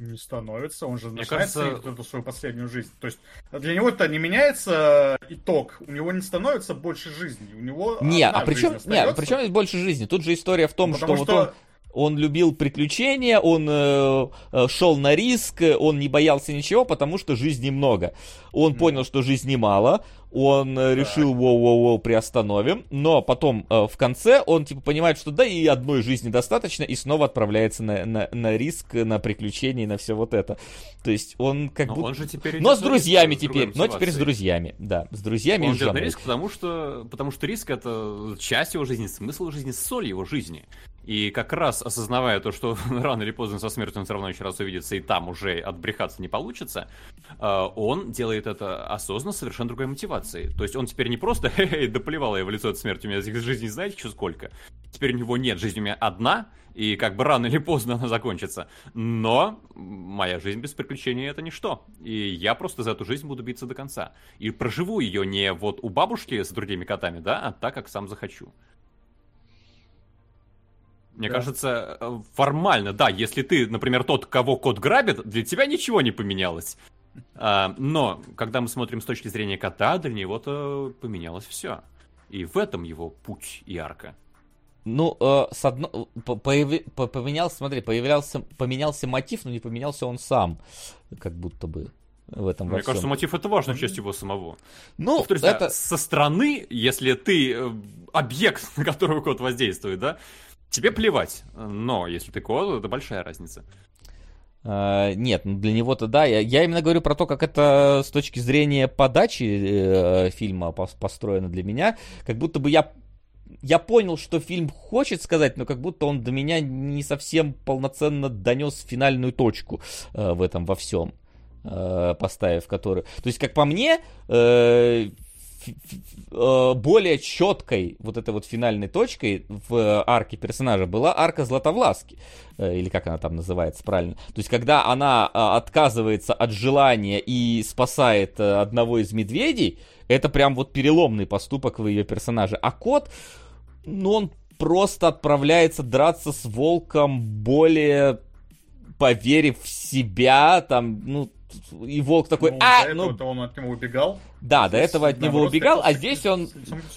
Не становится, он же Мне начинает кажется... эту свою последнюю жизнь. То есть для него это не меняется итог, у него не становится больше жизни, у него Не, а причем, не, причем есть больше жизни? Тут же история в том, Потому что, что вот он он любил приключения, он э, э, шел на риск, он не боялся ничего, потому что жизни много. Он mm. понял, что жизни мало, он э, решил, воу-воу-воу, приостановим, но потом э, в конце он типа понимает, что да, и одной жизни достаточно, и снова отправляется на, на, на риск, на приключения и на все вот это. То есть он как. Он же теперь но с друзьями теперь, но теперь с друзьями, да, с друзьями он идет на риск, потому что, потому что риск это часть его жизни, смысл его жизни, соль его жизни. И как раз осознавая то, что рано или поздно со смертью он все равно еще раз увидится, и там уже отбрехаться не получится, э, он делает это осознанно, совершенно другой мотивацией. То есть он теперь не просто «Хе-хе, доплевала я в лицо от смерти, у меня этих жизней знаете что сколько?» Теперь у него нет, жизнь у меня одна, и как бы рано или поздно она закончится. Но моя жизнь без приключений это ничто. И я просто за эту жизнь буду биться до конца. И проживу ее не вот у бабушки с другими котами, да, а так, как сам захочу. Мне да. кажется, э, формально, да, если ты, например, тот, кого кот грабит, для тебя ничего не поменялось. А, но, когда мы смотрим с точки зрения кота, для него-то поменялось все. И в этом его путь и арка. Ну, э, с одно... появи... поменялся, смотри, появлялся, поменялся мотив, но не поменялся он сам, как будто бы в этом Мне кажется, мотив это важная часть его самого. Ну, Повторюсь, это... со стороны, если ты э, объект, на которого кот воздействует, да, Тебе плевать, но если ты код, это большая разница. Uh, нет, ну для него-то да. Я, я именно говорю про то, как это с точки зрения подачи э, фильма построено для меня. Как будто бы я я понял, что фильм хочет сказать, но как будто он до меня не совсем полноценно донес финальную точку э, в этом во всем, э, поставив которую. То есть, как по мне, Э, более четкой вот этой вот финальной точкой в арке персонажа была арка Златовласки, э, или как она там называется правильно. То есть, когда она э, отказывается от желания и спасает одного из медведей, это прям вот переломный поступок в ее персонаже. А кот, ну, он просто отправляется драться с волком более поверив в себя, там, ну, и волк такой, ну, а, до ну... он от него убегал. Да, до этого от него убегал, а здесь он,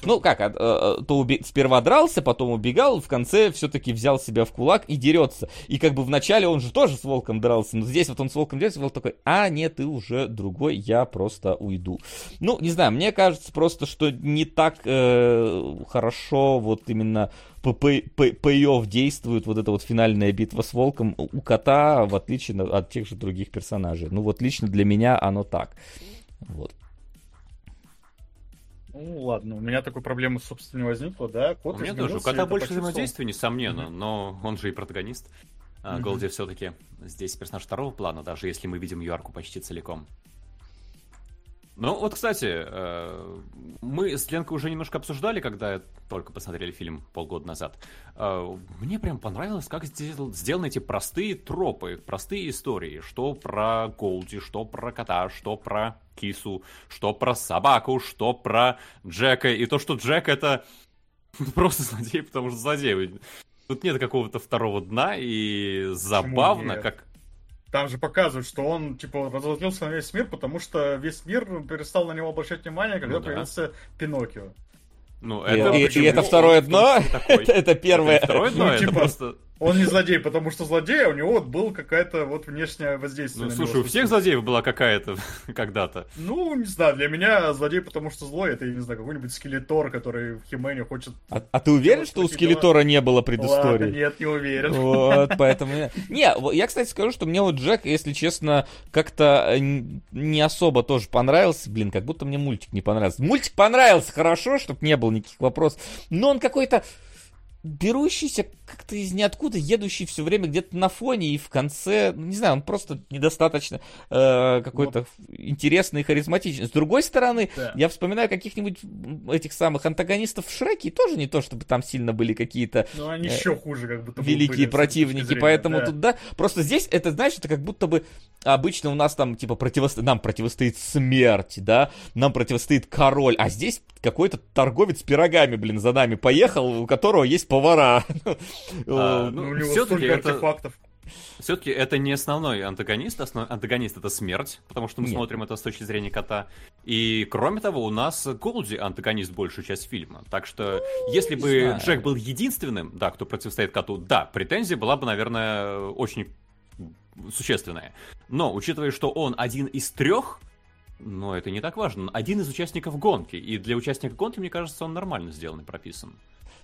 ну как, э, э, то уби... сперва дрался, потом убегал, в конце все-таки взял себя в кулак и дерется. И как бы вначале он же тоже с волком дрался, но здесь вот он с волком дерется, волк такой, а, нет, ты уже другой, я просто уйду. Ну, не знаю, мне кажется просто, что не так э, хорошо вот именно payoff действует вот эта вот финальная битва с волком у кота, в отличие от тех же других персонажей. Ну вот лично для меня оно так. Вот. Ну ладно, у меня такой проблемы, собственно, не возникло, да? Кот у меня тоже. У кота больше взаимодействия, несомненно, mm-hmm. но он же и протагонист. Mm-hmm. Голди все-таки здесь персонаж второго плана, даже если мы видим ее арку почти целиком. Ну, вот, кстати, э, мы с Ленкой уже немножко обсуждали, когда только посмотрели фильм полгода назад. Э, мне прям понравилось, как сделаны эти простые тропы, простые истории. Что про Голди, что про кота, что про кису, что про собаку, что про Джека. И то, что Джек это просто злодей, потому что злодей. Тут нет какого-то второго дна, и забавно, как там же показывают, что он, типа, разозлился на весь мир, потому что весь мир перестал на него обращать внимание, когда ну, да. появился Пиноккио. Ну, это и, и, и это второе дно? это, это первое. Это второе дно, ну, это типа, просто... Он не злодей, потому что злодей, а у него вот было какая-то вот внешнее воздействие. Ну, слушай, у всех злодеев была какая-то когда-то. Ну, не знаю, для меня злодей, потому что злой, это, я не знаю, какой-нибудь скелетор, который в Химене хочет... А, а ты уверен, что у скелетора дела? не было предыстории? Ладно, нет, не уверен. Вот, поэтому... Не, я, кстати, скажу, что мне вот Джек, если честно, как-то э, не особо тоже понравился. Блин, как будто мне мультик не понравился. Мультик понравился хорошо, чтобы не было никаких вопросов, но он какой-то берущийся как-то из ниоткуда, едущий все время где-то на фоне, и в конце, ну, не знаю, он просто недостаточно э, какой-то вот. интересный и харизматичный. С другой стороны, да. я вспоминаю каких-нибудь этих самых антагонистов в Шреке, и тоже не то, чтобы там сильно были какие-то ну, они э, еще хуже, как будто великие были, противники, зрения, поэтому да. тут, да, просто здесь, это, знаешь, это как будто бы обычно у нас там, типа, противосто... нам противостоит смерть, да, нам противостоит король, а здесь какой-то торговец пирогами, блин, за нами поехал, у которого есть повара. А, ну, у него столько артефактов. Все-таки это не основной антагонист, основной антагонист это смерть, потому что мы Нет. смотрим это с точки зрения кота. И кроме того, у нас Голди антагонист большую часть фильма. Так что, если бы знаю. Джек был единственным, да, кто противостоит коту, да, претензия была бы, наверное, очень существенная. Но, учитывая, что он один из трех, но это не так важно. Один из участников гонки. И для участника гонки, мне кажется, он нормально сделан и прописан.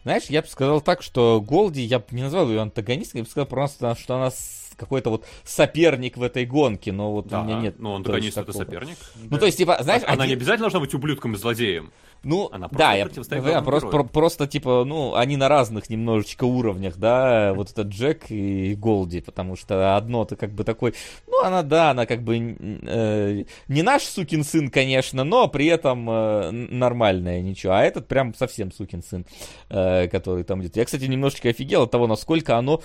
Знаешь, я бы сказал так, что Голди, я бы не назвал ее антагонисткой, я бы сказал просто, что она с- какой-то вот соперник в этой гонке, но вот у меня нет. Ну, тоже антагонист это соперник. Ну, то есть, типа, знаешь, Она не один- обязательно должна быть ублюдком и злодеем. Ну, Она да, я, да, главному просто, про- просто, типа, ну, они на разных немножечко уровнях, да, вот этот Джек и Голди, потому что одно-то как бы такой, ну, она, да, она как бы э, не наш сукин сын, конечно, но при этом э, нормальная, ничего, а этот прям совсем сукин сын, э, который там идет. Я, кстати, немножечко офигел от того, насколько оно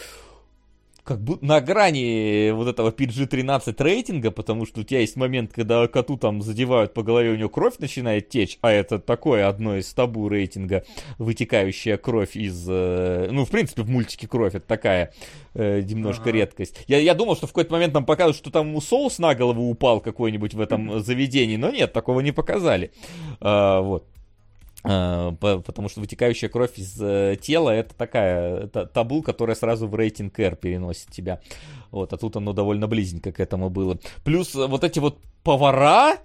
как будто на грани вот этого PG-13 рейтинга, потому что у тебя есть момент, когда коту там задевают по голове, у него кровь начинает течь, а это такое одно из табу рейтинга, вытекающая кровь из... э, ну, в принципе, в мультике кровь, это такая э, немножко Ага. редкость. Я, я думал, что в какой-то момент нам покажут, что там соус на голову упал какой-нибудь в этом заведении, но нет, такого не показали. А, вот. По- потому что вытекающая кровь из э, тела это такая та- табу, которая сразу в рейтинг R переносит тебя. Вот, а тут оно довольно близенько к этому было. Плюс э, вот эти вот повара,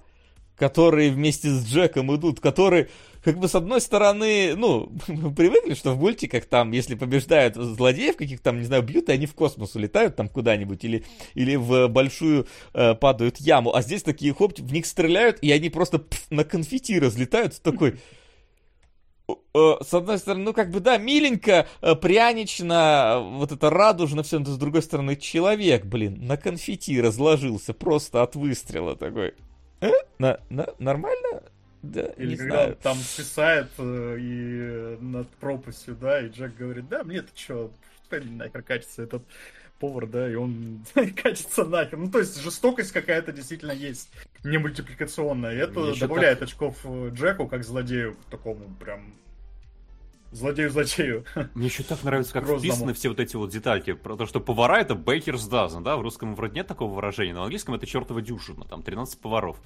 которые вместе с Джеком идут, которые как бы с одной стороны, ну, привыкли, что в мультиках там, если побеждают злодеев каких-то там, не знаю, бьют, и они в космос улетают там куда-нибудь, или, или в большую э, падают яму, а здесь такие хоп, в них стреляют, и они просто пф, на конфетти разлетаются, такой, э, с одной стороны, ну как бы да, миленько, э, прянично, э, вот это радужно все, но с другой стороны, человек, блин, на конфетти разложился просто от выстрела такой. Э? На, на- нормально? Да, Или не когда знаю. он там свисает э, и над пропастью, да, и Джек говорит, да, мне-то что, нахер катится этот повар, да, и он катится нахер. Ну, то есть жестокость какая-то действительно есть, не мультипликационная. И это ещё добавляет очков э, Джеку как злодею, такому прям злодею-злодею. Мне еще так нравится, как Грозному. вписаны все вот эти вот детальки. Про то, что повара это Baker's Dozen, да, в русском вроде нет такого выражения, но в английском это чертова дюжина, там 13 поваров.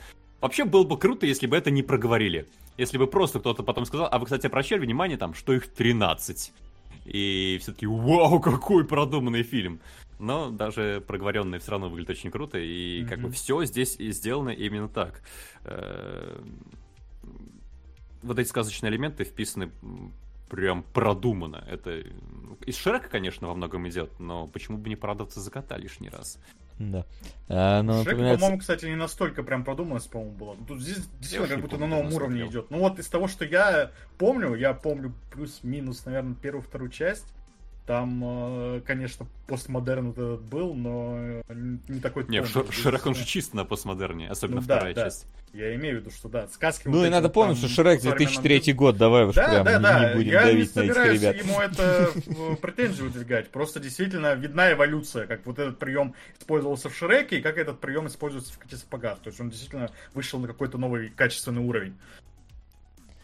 Вообще было бы круто, если бы это не проговорили. Если бы просто кто-то потом сказал, а вы, кстати, обращали внимание там, что их 13. И все-таки, вау, какой продуманный фильм. Но даже проговоренный все равно выглядит очень круто, и как бы все здесь и сделано именно так. Э, Вот эти сказочные элементы вписаны прям продуманно. Это из Шрека, конечно, во многом идет, но почему бы не порадоваться за кота лишний раз? Да. А, ну, Шрек, напоминается- по-моему, кстати, не настолько прям продуманность, по-моему, было. Тут здесь действительно как будто помню, на новом уровне смотрел. идет. Ну вот из того, что я помню, я помню плюс-минус, наверное, первую-вторую часть. Там, э, конечно, постмодерн этот был, но э, не не такой Не, тонкий. Шр- Шрек, он же чисто на постмодерне, особенно Ну да, вторая да. часть. Я имею в виду, что да, сказки Ну вот и эти надо вот помнить, там что Шрек по современным 2003 год, давай уж Да, прям да, не, да. не будем я не давить на этих собираюсь ребят. ему это в претензию выдвигать. Просто действительно видна эволюция, как вот этот прием использовался в Шреке и как этот прием используется в коте сапогах. То есть он действительно вышел на какой-то новый качественный уровень.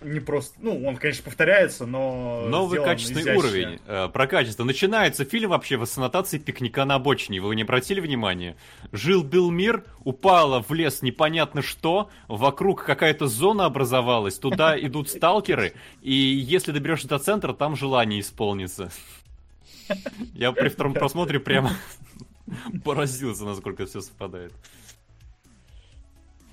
Не просто, ну, он, конечно, повторяется, но Новый качественный изящнее. уровень. Э, про качество. Начинается фильм вообще в аннотации пикника на обочине. Вы не обратили внимания? Жил-был мир, упало в лес непонятно что, вокруг какая-то зона образовалась, туда идут сталкеры, и если доберешься до центра, там желание исполнится. Я при втором просмотре прямо поразился, насколько все совпадает.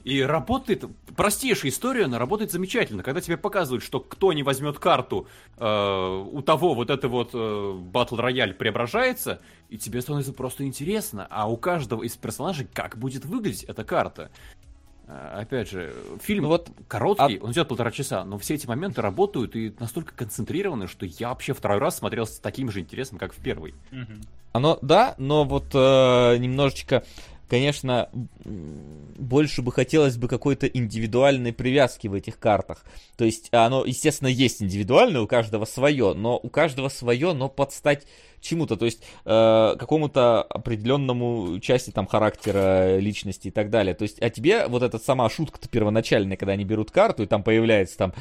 И работает, простейшая история, но работает замечательно. Когда тебе показывают, что кто не возьмет карту, э, у того вот это вот батл рояль преображается, и тебе становится просто интересно, а у каждого из персонажей как будет выглядеть эта карта. Э, Опять же, фильм Ну вот, короткий, он идет полтора часа, но все эти моменты работают и настолько концентрированы, что я вообще второй раз смотрел с таким же интересом, как в первый. Мгм. Оно, да, но вот э, немножечко, конечно, больше бы хотелось бы какой-то индивидуальной привязки в этих картах. То есть оно, естественно, есть индивидуальное, у каждого свое, но у каждого свое, но подстать чему-то, то есть э, какому-то определенному части там характера, личности и так далее. То есть, а тебе вот эта сама шутка-то первоначальная, когда они берут карту, и там появляется там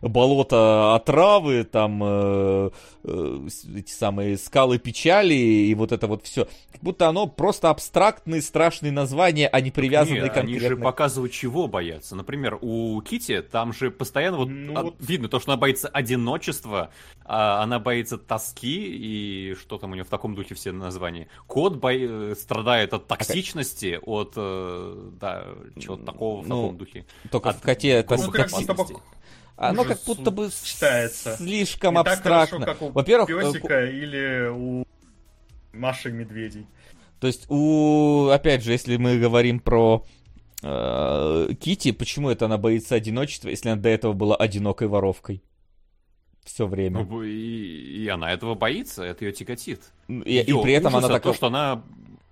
болото отравы, там э, э, эти самые скалы печали и вот это вот все. Как будто оно просто абстрактные страшные названия, а не привязанные Нет, конкретно. Они же показывают, чего боятся. Например, у Кити там же постоянно вот, ну, от, вот видно то, что она боится одиночества, а она боится тоски и что там у нее в таком духе все названия. Кот бо... Э, страдает от токсичности, от э, да чего-то такого в ну, таком духе. Только от... в коте ну, токсичности. Оно как будто бы читается. слишком не абстрактно. Так хорошо, как у Во-первых, песика или у Маши Медведей. То есть у, опять же, если мы говорим про э, Кити, почему это она боится одиночества, если она до этого была одинокой воровкой? Все время. Ну, и, и она этого боится, это ее тяготит. И, и при этом она так... то, что она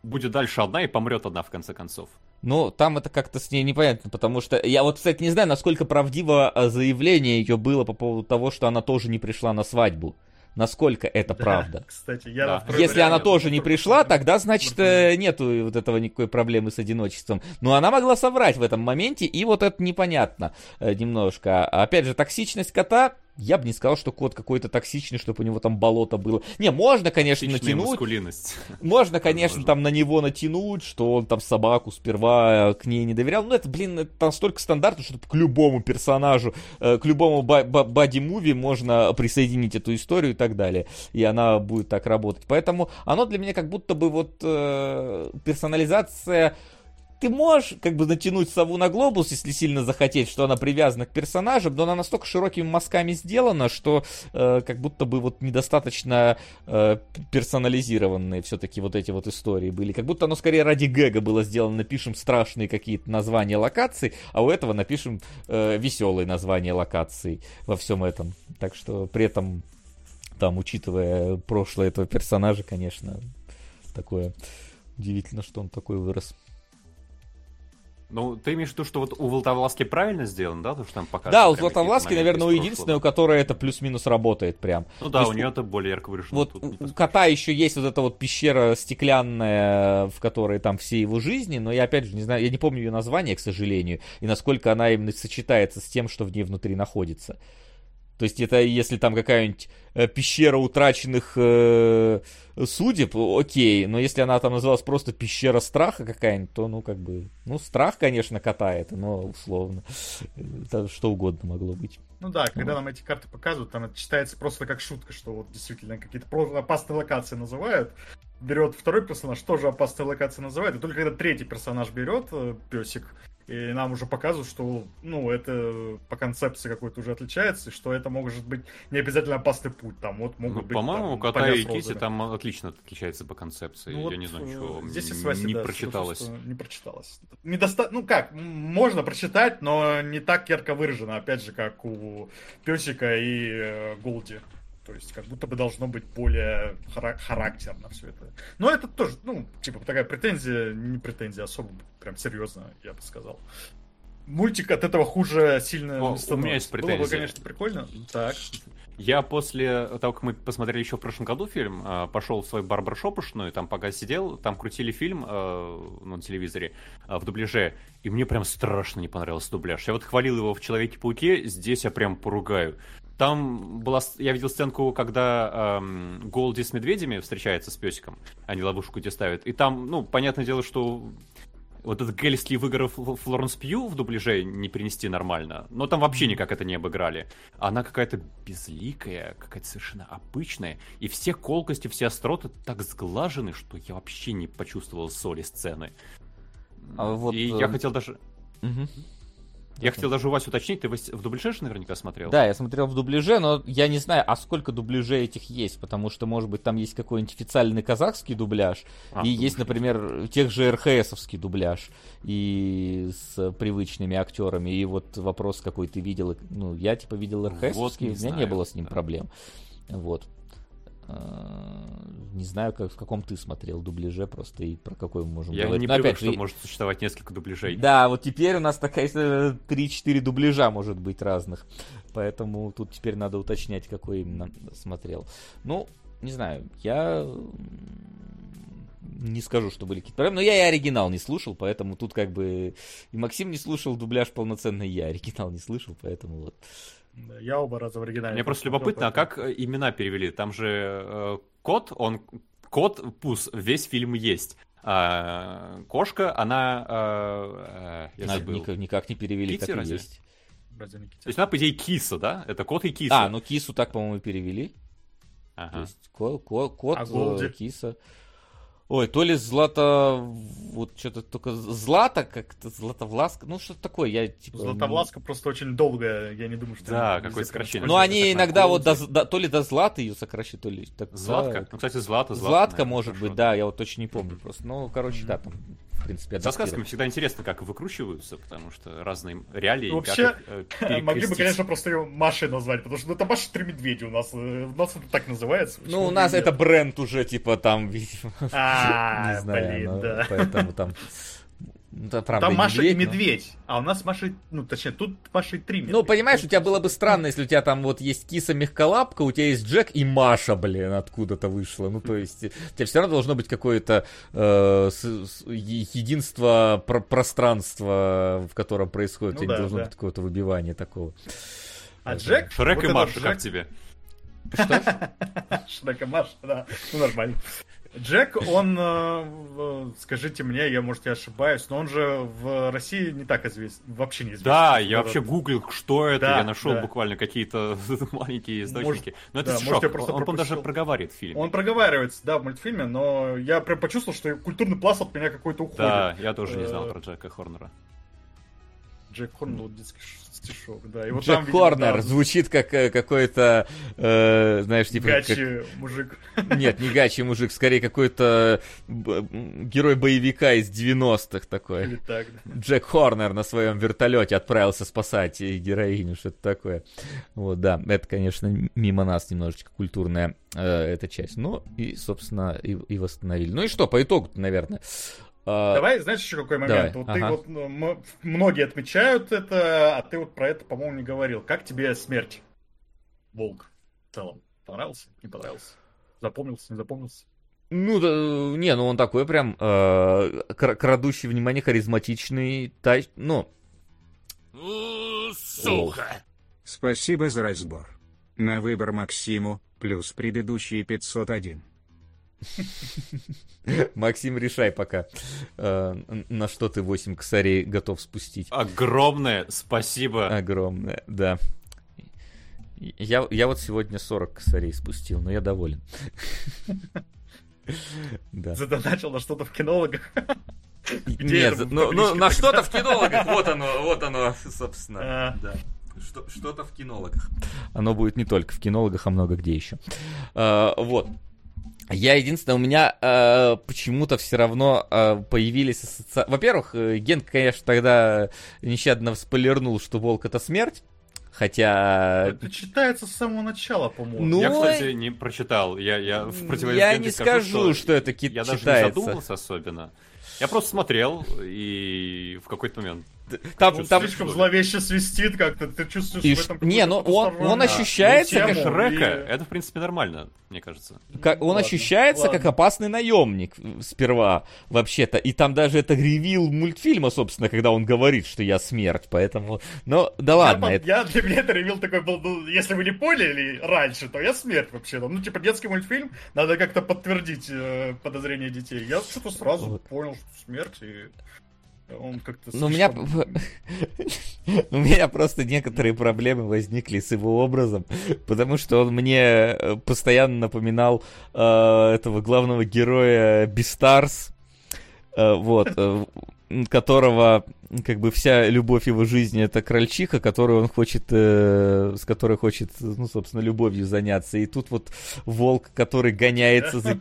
будет дальше одна и помрет одна в конце концов. Ну, там это как-то с ней непонятно, потому что я вот, кстати, не знаю, насколько правдиво а, заявление ее было по поводу того, что она тоже не пришла на свадьбу насколько это да, правда. Кстати, я да. Если она тоже не пришла, тогда, значит, э, нету вот этого никакой проблемы с одиночеством. Но она могла соврать в этом моменте, и вот это непонятно э, немножко. Опять же, токсичность кота я бы не сказал, что кот какой-то токсичный, чтобы у него там болото было. Не, можно, конечно, Токсичная натянуть. Маскулинность. Можно, конечно, там на него натянуть, что он там собаку сперва к ней не доверял. Ну, это, блин, это настолько стандартно, что к любому персонажу, э, к любому бади-муви можно присоединить эту историю и так далее. И она будет так работать. Поэтому оно для меня как будто бы вот э, персонализация ты можешь как бы натянуть сову на глобус, если сильно захотеть, что она привязана к персонажам, но она настолько широкими мазками сделана, что э, как будто бы вот недостаточно э, персонализированные все-таки вот эти вот истории были. Как будто оно скорее ради гэга было сделано. Напишем страшные какие-то названия локаций, а у этого напишем э, веселые названия локаций во всем этом. Так что при этом там, учитывая прошлое этого персонажа, конечно, такое удивительно, что он такой вырос. Ну, ты имеешь в виду, что вот у Златовласки правильно сделано, да, то, что там показывают? Да, у Златовласки, наверное, у единственной, у которой это плюс-минус работает прям. Ну да, у нее это более ярко выражено. Вот у кота еще есть вот эта вот пещера стеклянная, в которой там все его жизни, но я опять же не знаю, я не помню ее название, к сожалению, и насколько она именно сочетается с тем, что в ней внутри находится. То есть это если там какая-нибудь э, пещера утраченных э, судеб, окей, но если она там называлась просто пещера страха какая-нибудь, то ну как бы, ну страх, конечно, катает, но условно, это что угодно могло быть. Ну да, когда нам эти карты показывают, там это читается просто как шутка, что вот действительно какие-то опасные локации называют. Берет второй персонаж, тоже опасные локации называет, и только когда третий персонаж берет, э, песик, и нам уже показывают, что, ну, это по концепции какой-то уже отличается, и что это может быть не обязательно опасный путь. Там вот могут ну, быть. По-моему, у кота и киси там отлично отличается по концепции. Ну, Я вот, не знаю, что здесь не, не да, прочиталось. Что, не прочиталось. Недоста... Ну как, можно прочитать, но не так ярко выражено, опять же, как у песика и э, Голди. То есть, как будто бы должно быть более характерно все это. Но это тоже, ну, типа, такая претензия, не претензия, особо прям серьезно, я бы сказал. Мультик от этого хуже сильно О, становится. У меня есть претензия. Было бы, конечно, прикольно. Так. Я после того, как мы посмотрели еще в прошлом году фильм, а, пошел в свой барбершопушную, там пока сидел, там крутили фильм э, на телевизоре э, в дубляже, и мне прям страшно не понравился дубляж. Я вот хвалил его в Человеке-пауке, здесь я прям поругаю. Там была, я видел сценку, когда эм, Голди с медведями встречается с песиком, они ловушку где ставят. И там, ну, понятное дело, что вот этот гельский выгор Флоренс Пью в дубляже не принести нормально. Но там вообще никак это не обыграли. Она какая-то безликая, какая-то совершенно обычная. И все колкости, все остроты так сглажены, что я вообще не почувствовал соли сцены. А вот, и э... я хотел даже... Угу. Я хотел даже у вас уточнить, ты в дубляже наверняка смотрел? Да, я смотрел в дубляже, но я не знаю, а сколько дубляжей этих есть, потому что, может быть, там есть какой-нибудь официальный казахский дубляж, а, и есть, например, тех же РХСовский дубляж, и с привычными актерами, и вот вопрос, какой ты видел, ну, я, типа, видел РХСовский, вот, у меня знаю, не было с ним да. проблем, вот. Э, не знаю, как, в каком ты смотрел дубляже просто и про какой мы можем Я говорить. Я не привык, опять, что и... может существовать несколько дубляжей. Да, вот теперь у нас такая 3-4 дубляжа может быть разных. Поэтому тут теперь надо уточнять, какой именно смотрел. Ну, не знаю, я не скажу, что были какие-то проблемы, но я и оригинал не слушал, поэтому тут как бы и Максим не слушал дубляж полноценный, я оригинал не слышал, поэтому вот. Да, я оба раза в оригинале. Мне просто любопытно, а как э, имена перевели? Там же э, кот, он кот Пус весь фильм есть. А, кошка, она... А, я забыл. Никак, никак не перевели, Китти, как разве? есть. То есть она, по идее, киса, да? Это кот и киса. А, ну кису так, по-моему, перевели. Ага. То есть ко- ко- кот, а э, киса. Ой, то ли Злата... Вот что-то только... Злата как-то, Златовласка, ну что-то такое, я типа... Златовласка просто очень долгая, я не думаю, что... Да, какое сокращение. Ну они иногда вот до, до, то ли до Златы ее сокращают, то ли... Так, Златка? Да, ну, кстати, Злата, Злата. Златка, может хорошо. быть, да, я вот точно не помню просто. Ну, короче, да, там принципе, Со сказками всегда интересно, как выкручиваются, потому что разные реалии. Вообще, их, э, могли бы, конечно, просто ее Машей назвать, потому что ну, это Маша Три Медведя у нас. Э, у нас это так называется. Ну, у нас это бренд уже, типа, там, видимо. А, не знаю, блин, да. Поэтому там ну, да, правда, Там Маша медведь, и медведь, но... а у нас Маша, ну точнее, тут Маша и три медведя. Ну, понимаешь, у тебя было бы странно, если у тебя там вот есть киса мягколапка, у тебя есть Джек и Маша, блин, откуда-то вышла. Ну, то есть, у тебя все равно должно быть какое-то э, единство про пространства, в котором происходит. Ну, у тебя да, не должно да. быть какого-то выбивания такого. А Джек? Шрек вот и Маша, Джек... как тебе? Что? Шрек и Маша, да. Ну, нормально. Джек, он, э, скажите мне, я, может, я ошибаюсь, но он же в России не так известен, вообще не известен. Да, я вообще гуглил, что это, да, я нашел да. буквально какие-то маленькие источники. но это да, шок, может, он, он даже проговаривает в фильме. Он проговаривается, да, в мультфильме, но я прям почувствовал, что культурный пласт от меня какой-то уходит. Да, я тоже не знал э, про Джека Хорнера. Джек Хорнер, вот детский стишок, да. И вот Джек там, Хорнер там... звучит как э, какой-то, э, знаешь, типа... Гачи как... мужик. Нет, не гачи мужик, скорее какой-то герой боевика из 90-х такой. Или так, да. Джек Хорнер на своем вертолете отправился спасать героиню, что-то такое. Вот, да, это, конечно, мимо нас немножечко культурная э, эта часть. Ну, и, собственно, и, и восстановили. Ну и что, по итогу наверное. А, Давай, знаешь, еще какой момент? Давай. Вот ага. ты вот, ну, многие отмечают это, а ты вот про это, по-моему, не говорил. Как тебе смерть? Волк в целом. Понравился? Не понравился? Запомнился? Не запомнился? Ну, да, не, ну он такой прям э, крадущий внимание, харизматичный, тач, ну... Сука! Спасибо за разбор. На выбор Максиму, плюс предыдущие 501. Максим, решай пока, э, на что ты 8 косарей готов спустить. Огромное спасибо. Огромное, да. Я, я вот сегодня 40 косарей спустил, но я доволен. Да. Задоначил на что-то в кинологах. Нет, ну, ну на что-то в кинологах, вот оно, вот оно, собственно. А. Да. Что-то в кинологах. Оно будет не только в кинологах, а много где еще. А, вот. Я единственное, у меня э, почему-то все равно э, появились ассоциации. Во-первых, э, Ген, конечно, тогда нещадно спойлернул, что волк это смерть. Хотя... Это читается с самого начала, по-моему. Ну... Я, кстати, не прочитал. Я, я в противовес Я не скажу, скажу что, что это ки- я читается. даже не задумался особенно. Я просто смотрел, и в какой-то момент там, там... Слишком зловеще свистит как-то, ты чувствуешь и в этом Не, ну он, он ощущается ну, как Шрека, и... это в принципе нормально, мне кажется. Как, он ладно, ощущается ладно. как опасный наемник сперва, вообще-то, и там даже это ревил мультфильма, собственно, когда он говорит, что я смерть, поэтому, ну, да ладно. Я, это... я для меня это ревил такой был, ну, если вы не поняли раньше, то я смерть вообще, ну, типа, детский мультфильм, надо как-то подтвердить э, подозрения детей. Я что-то сразу вот. понял, что смерть, и... Он как-то Ну, у меня... у меня просто некоторые проблемы возникли с его образом, потому что он мне э, постоянно напоминал э, этого главного героя Бистарс, э, вот, э, которого как бы вся любовь его жизни это крольчиха, которую он хочет, э, с которой хочет, ну, собственно, любовью заняться. И тут вот волк, который гоняется за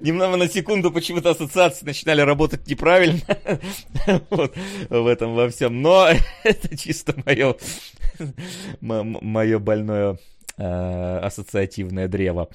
Немного на секунду почему-то ассоциации начинали работать неправильно. вот, в этом во всем. Но это чисто мое, мое больное ассоциативное древо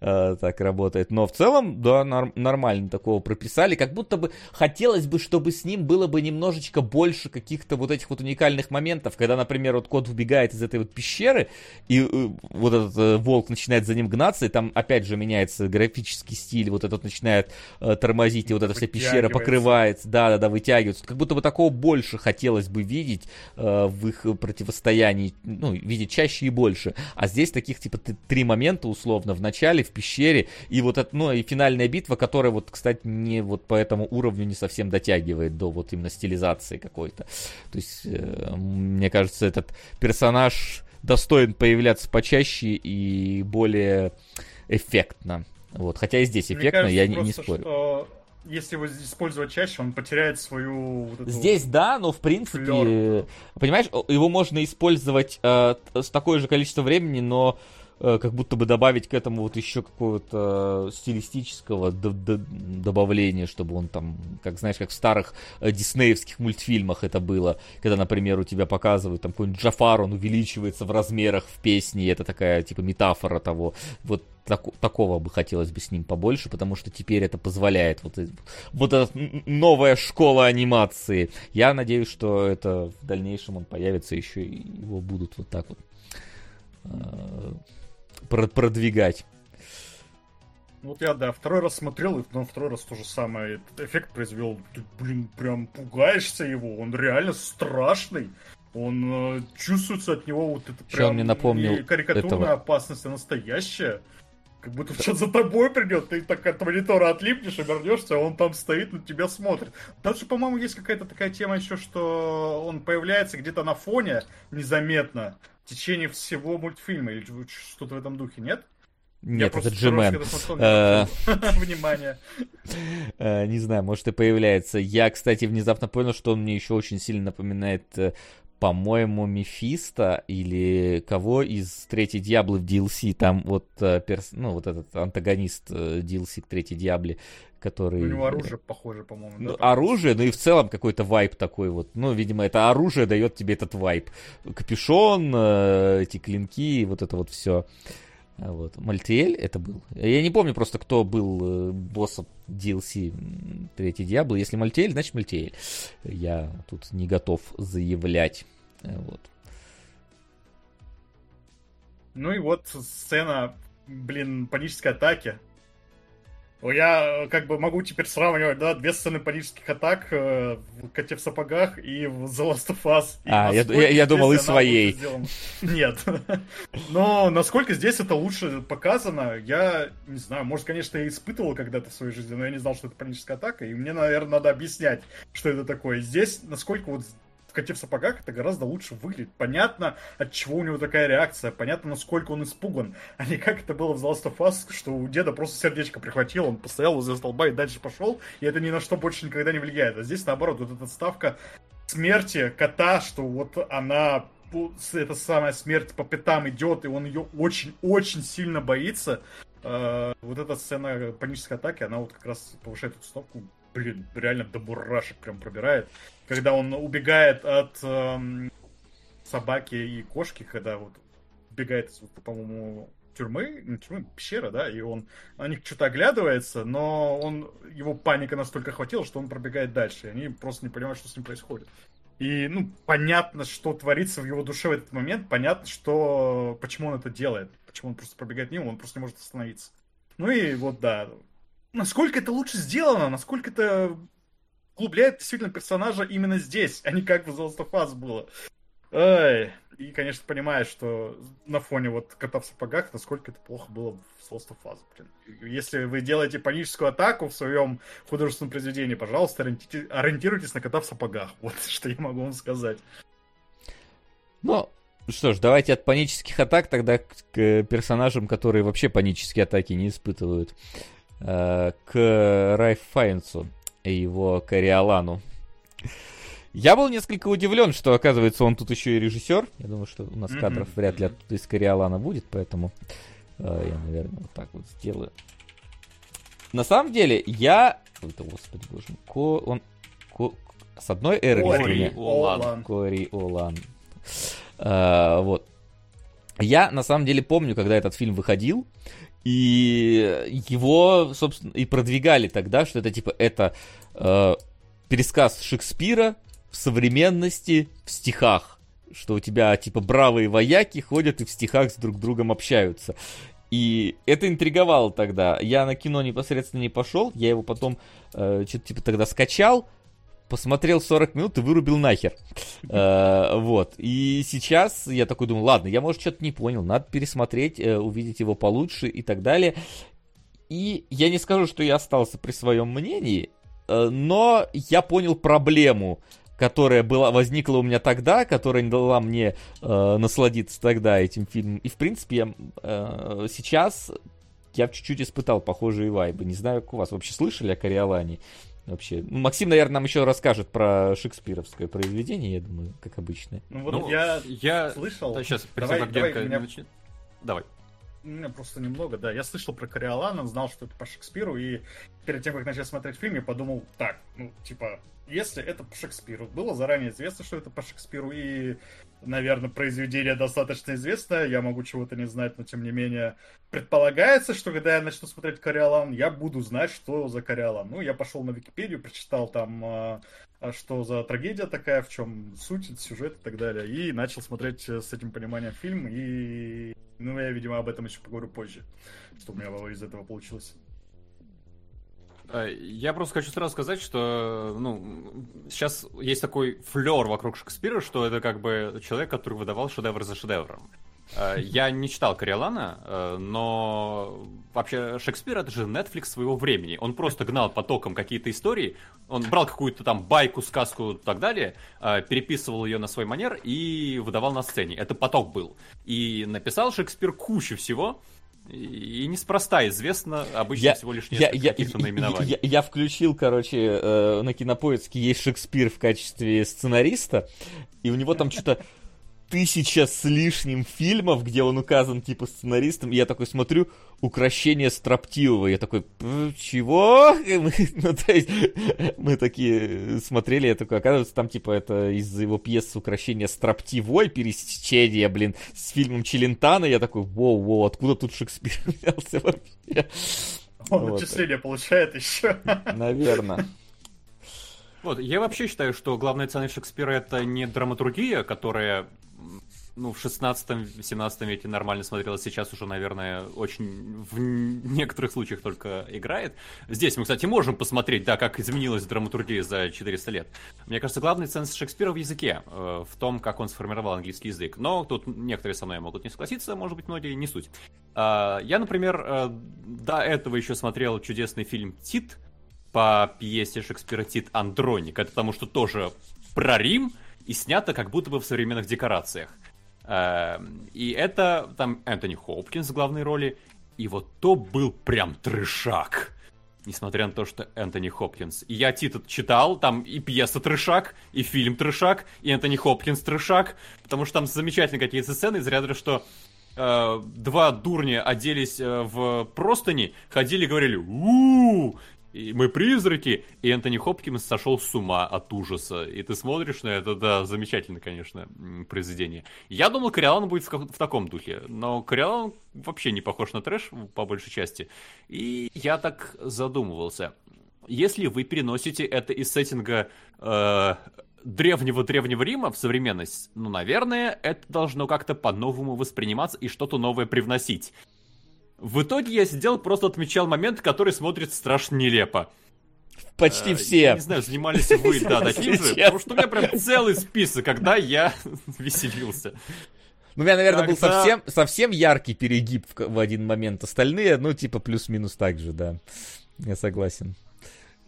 э, так работает. Но в целом, да, нор- нормально такого прописали. Как будто бы хотелось бы, чтобы с ним было бы немножечко больше каких-то вот этих вот уникальных моментов, когда, например, вот кот выбегает из этой вот пещеры, и э, вот этот э, волк начинает за ним гнаться, и там опять же меняется графический стиль, вот этот начинает э, тормозить, и вот эта вся пещера покрывается, да-да-да, вытягивается. Как будто бы такого больше хотелось бы видеть э, в их противостоянии, ну, видеть чаще и больше. А здесь таких, типа, три момента, условно, в начале, в пещере, и вот это, ну, и финальная битва, которая вот, кстати, не вот по этому уровню не совсем дотягивает до вот именно стилизации какой-то. То есть, э, мне кажется, этот персонаж достоин появляться почаще и более эффектно. Вот. Хотя и здесь эффектно, кажется, я не, не спорю. Что если его использовать чаще, он потеряет свою... Вот эту Здесь да, но в принципе, флёр. понимаешь, его можно использовать э, с такое же количество времени, но Э, как будто бы добавить к этому вот еще какого-то стилистического добавления, чтобы он там, как знаешь, как в старых э, диснеевских мультфильмах это было, когда, например, у тебя показывают там какой-нибудь Джафар, он увеличивается в размерах в песне, и это такая типа метафора того. Вот так, такого бы хотелось бы с ним побольше, потому что теперь это позволяет вот, вот эта новая школа анимации. Я надеюсь, что это в дальнейшем он появится еще и его будут вот так вот э, продвигать. Вот я, да, второй раз смотрел, но второй раз то же самое. Этот эффект произвел. Ты, блин, прям пугаешься его. Он реально страшный. Он э, чувствуется от него вот это прям мне напомнил карикатурная этого. опасность, а настоящая. Как будто сейчас за тобой придет, ты так от монитора отлипнешь, обернешься, а он там стоит, на тебя смотрит. Даже, по-моему, есть какая-то такая тема еще, что он появляется где-то на фоне незаметно в течение всего мультфильма, или что-то в этом духе, нет? Нет, Я это Джимен. Внимание. Э, не знаю, может и появляется. Я, кстати, внезапно понял, что он мне еще очень сильно напоминает э, по-моему, Мефисто или кого из Третьей Диаблы в DLC, там вот, э, перс... ну, вот этот антагонист DLC э, к Третьей Диабле, который... У него оружие похоже, по-моему. Ну, да, оружие, ну и в целом какой-то вайп такой вот. Ну, видимо, это оружие дает тебе этот вайп. Капюшон, э, эти клинки, вот это вот все. Вот. Мальтиэль это был. Я не помню просто, кто был боссом DLC третий Диабло. Если Мальтиэль, значит Мальтиэль. Я тут не готов заявлять. Вот. Ну и вот сцена, блин, панической атаки. Я э, как бы могу теперь сравнивать, да, две сцены панических атак э, в «Коте в сапогах» и в «The Last of Us». И а, я, я, я думал, и своей. Нет. Но насколько здесь это лучше показано, я не знаю. Может, конечно, я испытывал когда-то в своей жизни, но я не знал, что это паническая атака, и мне, наверное, надо объяснять, что это такое. Здесь, насколько вот коте в сапогах это гораздо лучше выглядит. Понятно, от чего у него такая реакция, понятно, насколько он испуган, а не как это было в The Last of Us, что у деда просто сердечко прихватило, он постоял возле столба и дальше пошел, и это ни на что больше никогда не влияет. А здесь, наоборот, вот эта ставка смерти кота, что вот она эта самая смерть по пятам идет, и он ее очень-очень сильно боится. Э, вот эта сцена панической атаки, она вот как раз повышает эту ставку блин, реально до мурашек прям пробирает. Когда он убегает от эм, собаки и кошки, когда вот убегает по-моему, тюрьмы, не тюрьмы, пещера, да, и он на них что-то оглядывается, но он, его паника настолько хватила, что он пробегает дальше, и они просто не понимают, что с ним происходит. И, ну, понятно, что творится в его душе в этот момент, понятно, что, почему он это делает, почему он просто пробегает мимо, он просто не может остановиться. Ну и вот, да, насколько это лучше сделано, насколько это углубляет действительно персонажа именно здесь, а не как в The Last of Us было. Ай. И, конечно, понимаешь, что на фоне вот кота в сапогах, насколько это плохо было в Last of Us, блин. Если вы делаете паническую атаку в своем художественном произведении, пожалуйста, ориентируйтесь на кота в сапогах. Вот что я могу вам сказать. Ну, что ж, давайте от панических атак тогда к, к персонажам, которые вообще панические атаки не испытывают. Э, к Райф Файнсу и его Кориолану. Я был несколько удивлен, что, оказывается, он тут еще и режиссер. Я думаю, что у нас mm-hmm. кадров вряд ли оттуда из Кориолана будет, поэтому э, я, наверное, вот так вот сделаю. На самом деле, я... Это, господи, боже мой. Ко... Он... Ко... С одной эры Кори Олан. Кори Олан. А, вот. я на самом деле помню, когда этот фильм выходил, и его, собственно, и продвигали тогда, что это типа это э, пересказ Шекспира в современности в стихах. Что у тебя типа бравые вояки ходят и в стихах с друг другом общаются. И это интриговало тогда. Я на кино непосредственно не пошел, я его потом э, что-то типа тогда скачал, посмотрел 40 минут и вырубил нахер. Э, вот. И сейчас я такой думаю, ладно, я, может, что-то не понял, надо пересмотреть, э, увидеть его получше и так далее. И я не скажу, что я остался при своем мнении, но я понял проблему, которая была, возникла у меня тогда, которая не дала мне э, насладиться тогда этим фильмом. И, в принципе, я э, сейчас я чуть-чуть испытал похожие вайбы. Не знаю, как у вас вообще слышали о Кориолане? вообще. Ну, Максим, наверное, нам еще расскажет про шекспировское произведение, я думаю, как обычно. Ну вот ну, я, я слышал. Да, сейчас, давай, давай, меня... Давай. Меня просто немного, да. Я слышал про Кориолана, знал, что это по Шекспиру, и перед тем, как начать смотреть фильм, я подумал, так, ну, типа, если это по Шекспиру, было заранее известно, что это по Шекспиру, и наверное, произведение достаточно известное, я могу чего-то не знать, но тем не менее предполагается, что когда я начну смотреть Кориолан, я буду знать, что за Кориолан. Ну, я пошел на Википедию, прочитал там, а, а что за трагедия такая, в чем суть, сюжет и так далее, и начал смотреть с этим пониманием фильм, и, ну, я, видимо, об этом еще поговорю позже, что у меня из этого получилось. Э, я просто хочу сразу сказать, что ну, сейчас есть такой флер вокруг Шекспира, что это как бы человек, который выдавал шедевр за шедевром. Э, я не читал Кориолана, э, но вообще Шекспир это же Netflix своего времени. Он просто гнал потоком какие-то истории, он брал какую-то там байку, сказку и так далее, переписывал ее на свой манер и выдавал на сцене. Это поток был. И написал Шекспир кучу всего, и неспроста известно обычно я, всего лишь несколько я, каких-то наименований. Я, я, я включил, короче, э, на кинопоиске есть Шекспир в качестве сценариста, и у него там что-то тысяча с лишним фильмов, где он указан типа сценаристом, и я такой смотрю, укращение строптивого, я такой, чего? Мы, ну, то есть, мы такие смотрели, я такой, оказывается, там типа это из его пьесы укращение строптивой, пересечение, блин, с фильмом Челентана, я такой, воу-воу, откуда тут Шекспир взялся вообще? Он вот. начисление получает еще. Наверное. Вот, я вообще считаю, что главная ценность Шекспира это не драматургия, которая ну, в 16-17 веке нормально смотрелось, сейчас уже, наверное, очень в некоторых случаях только играет. Здесь мы, кстати, можем посмотреть, да, как изменилась драматургия за 400 лет. Мне кажется, главный ценз Шекспира в языке, э, в том, как он сформировал английский язык. Но тут некоторые со мной могут не согласиться, может быть, многие не суть. Э, я, например, э, до этого еще смотрел чудесный фильм «Тит», по пьесе Шекспира «Тит Андроник». Это потому что тоже про Рим, и снято как будто бы в современных декорациях. Эм, и это там Энтони Хопкинс в главной роли. И вот то был прям трешак. Несмотря на то, что Энтони Хопкинс. И я Тит читал, там и пьеса трешак, и фильм трешак, и Энтони Хопкинс трешак. Потому что там замечательные какие-то сцены из ряда, что э, два дурня оделись э, в простыни, ходили и говорили у и мы призраки, и Энтони Хопкинс сошел с ума от ужаса. И ты смотришь на это, да, замечательно, конечно, произведение. Я думал, Кориолан будет в, в таком духе, но Кориолан вообще не похож на трэш, по большей части. И я так задумывался. Если вы переносите это из сеттинга э, древнего-древнего Рима в современность, ну, наверное, это должно как-то по-новому восприниматься и что-то новое привносить. В итоге я сидел, просто отмечал момент, который смотрит страшно нелепо. Почти а, все. Я не знаю, занимались вы, да, таким же, потому что у меня прям целый список, когда я веселился. Ну, у меня, наверное, был совсем, совсем яркий перегиб в, в один момент. Остальные, ну, типа, плюс-минус так же, да. Я согласен.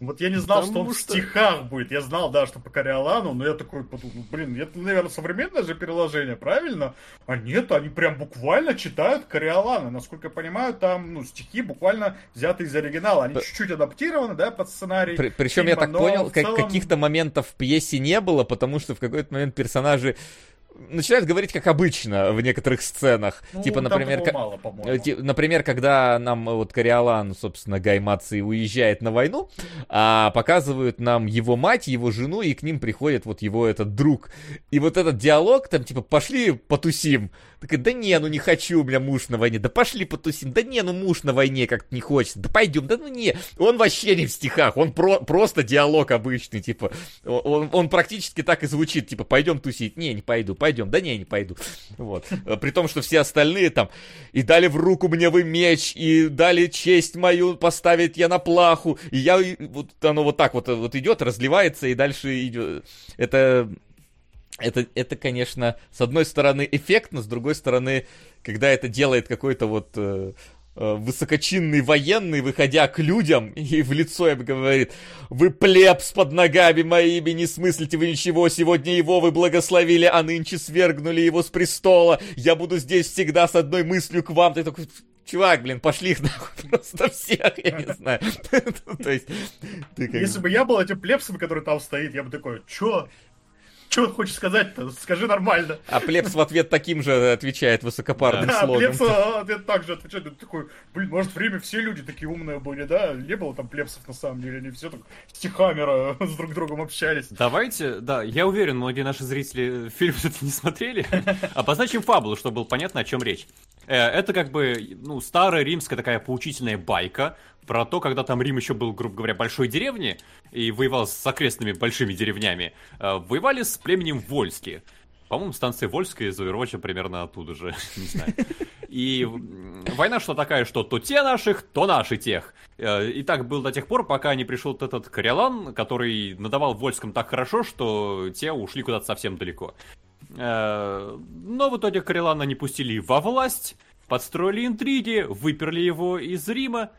Вот я не знал, Потому что он что... в стихах будет. Я знал, да, что по Кориолану, но я такой подумал, блин, это, наверное, современное же переложение, правильно? А нет, они прям буквально читают Кориолана. Насколько я понимаю, там, ну, стихи буквально взяты из оригинала. Они П... чуть-чуть адаптированы, да, под сценарий. При, причем фильма, я так понял, целом... каких-то моментов в пьесе не было, потому что в какой-то момент персонажи начинают говорить как обычно в некоторых сценах. Ну, типа, например, к... мало, например, когда нам вот Кориолан, собственно, Гаймаци уезжает на войну, а показывают нам его мать, его жену, и к ним приходит вот его этот друг. И вот этот диалог, там, типа, пошли потусим, Такая, да не, ну не хочу, у меня муж на войне. Да пошли потусим. Да не, ну муж на войне как-то не хочется. Да пойдем. Да ну не. Он вообще не в стихах. Он про просто диалог обычный. Типа, он, он практически так и звучит. Типа, пойдем тусить. Не, не пойду. Пойдем. Да не, не пойду. Вот. При том, что все остальные там и дали в руку мне вы меч, и дали честь мою поставить я на плаху. И я, вот оно вот так вот, вот идет, разливается, и дальше идет. Это это, это, конечно, с одной стороны эффектно, с другой стороны, когда это делает какой-то вот э, э, высокочинный военный, выходя к людям и в лицо им говорит, вы плебс под ногами моими, не смыслите вы ничего, сегодня его вы благословили, а нынче свергнули его с престола, я буду здесь всегда с одной мыслью к вам, ты такой, чувак, блин, пошли их нахуй просто всех, я не знаю. То есть, Если бы я был этим плебсом, который там стоит, я бы такой, чё? Что он хочет сказать-то? Скажи нормально. А Плепс в ответ таким же отвечает высокопарным да, слогом. Плепс в ответ так же отвечает. Ты такой, блин, может, время все люди такие умные были, да? Не было там Плепсов на самом деле, они все так стихами с друг другом общались. Давайте, да, я уверен, многие наши зрители фильм это не смотрели. Обозначим фабулу, чтобы было понятно, о чем речь. Э, это как бы, ну, старая римская такая поучительная байка про то, когда там Рим еще был, грубо говоря, большой деревней и воевал с окрестными большими деревнями, э, воевали с племенем Вольски. По-моему, станция Вольская из Overwatch примерно оттуда же, не знаю. И война шла такая, что то те наших, то наши тех. Э, и так было до тех пор, пока не пришел вот этот Кориолан, который надавал Вольском так хорошо, что те ушли куда-то совсем далеко. Э, но в итоге Кориолана не пустили во власть, подстроили интриги, выперли его из Рима,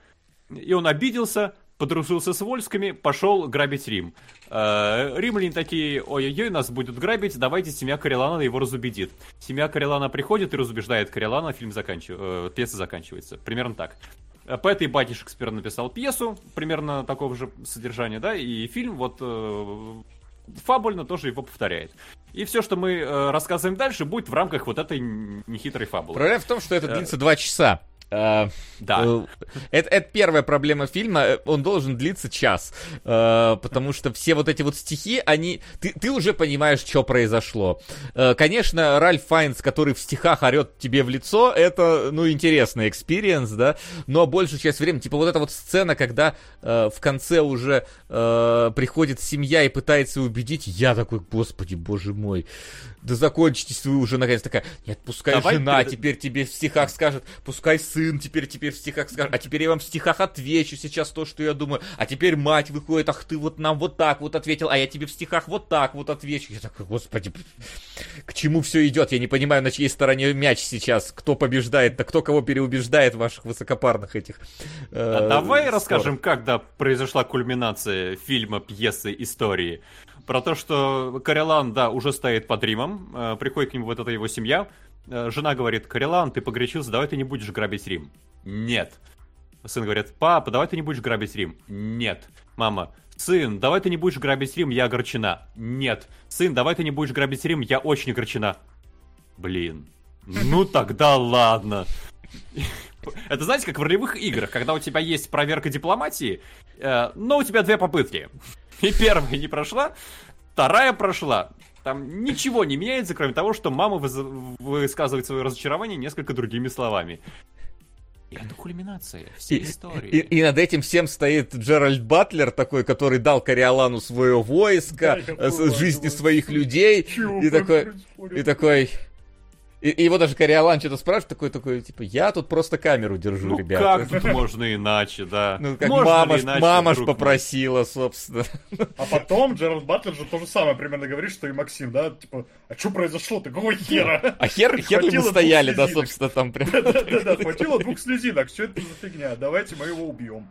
и он обиделся, подружился с Вольскими, пошел грабить Рим. Э, римляне такие, ой-ой-ой, нас будет грабить, давайте семья Карелана его разубедит. Семья Карелана приходит и разубеждает Карелана, фильм заканчивается, э, пьеса заканчивается. Примерно так. Э, по этой бате Шекспир написал пьесу, примерно такого же содержания, да, и фильм вот э, фабульно тоже его повторяет. И все, что мы э, рассказываем дальше, будет в рамках вот этой нехитрой фабулы. Проблема в том, что это длится два часа. А, да. Э, это, это первая проблема фильма. Он должен длиться час. Э, потому что все вот эти вот стихи, они... Ты, ты уже понимаешь, что произошло. Э, конечно, Ральф Файнс, который в стихах орет тебе в лицо, это, ну, интересный experience, да. Но большую часть времени, типа вот эта вот сцена, когда в конце уже приходит семья и пытается убедить, я такой, господи, боже мой да закончитесь вы уже наконец такая, нет, пускай Давай жена перед... теперь тебе в стихах скажет, пускай сын теперь теперь в стихах скажет, а теперь я вам в стихах отвечу сейчас то, что я думаю, а теперь мать выходит, ах ты вот нам вот так вот ответил, а я тебе в стихах вот так вот отвечу. Я такой, господи, к чему все идет? Я не понимаю, на чьей стороне мяч сейчас, кто побеждает, да кто кого переубеждает ваших высокопарных этих. Э, а давай спорах. расскажем, как да, произошла кульминация фильма, пьесы, истории. Про то, что Карелан, да, уже стоит под Римом, э, приходит к нему вот эта его семья. Э, жена говорит, Карелан, ты погорячился, давай ты не будешь грабить Рим. Нет. Сын говорит, папа, давай ты не будешь грабить Рим. Нет. Мама, сын, давай ты не будешь грабить Рим, я огорчена. Нет. Сын, давай ты не будешь грабить Рим, я очень огорчена. Блин. Ну тогда ладно. Это знаете, как в ролевых играх, когда у тебя есть проверка дипломатии, э, но у тебя две попытки. И первая не прошла, вторая прошла. Там ничего не меняется, кроме того, что мама высказывает свое разочарование несколько другими словами. И это кульминация всей истории. И, и, и над этим всем стоит Джеральд Батлер, такой, который дал Кориолану свое войско, да, жизни своих людей. И такой, и такой, и, и его даже Кориолан что-то спрашивает, такой, такой, типа, я тут просто камеру держу, ну, ребята. как тут можно иначе, да. Ну, как можно мама, иначе, мама ж попросила, собственно. А потом Джеральд Батлер же то же самое примерно говорит, что и Максим, да, типа, а что произошло-то, какого хера? А хер, хер мы стояли, да, собственно, там прям. Да-да-да, хватило двух слезинок, что это за фигня, давайте мы его убьем.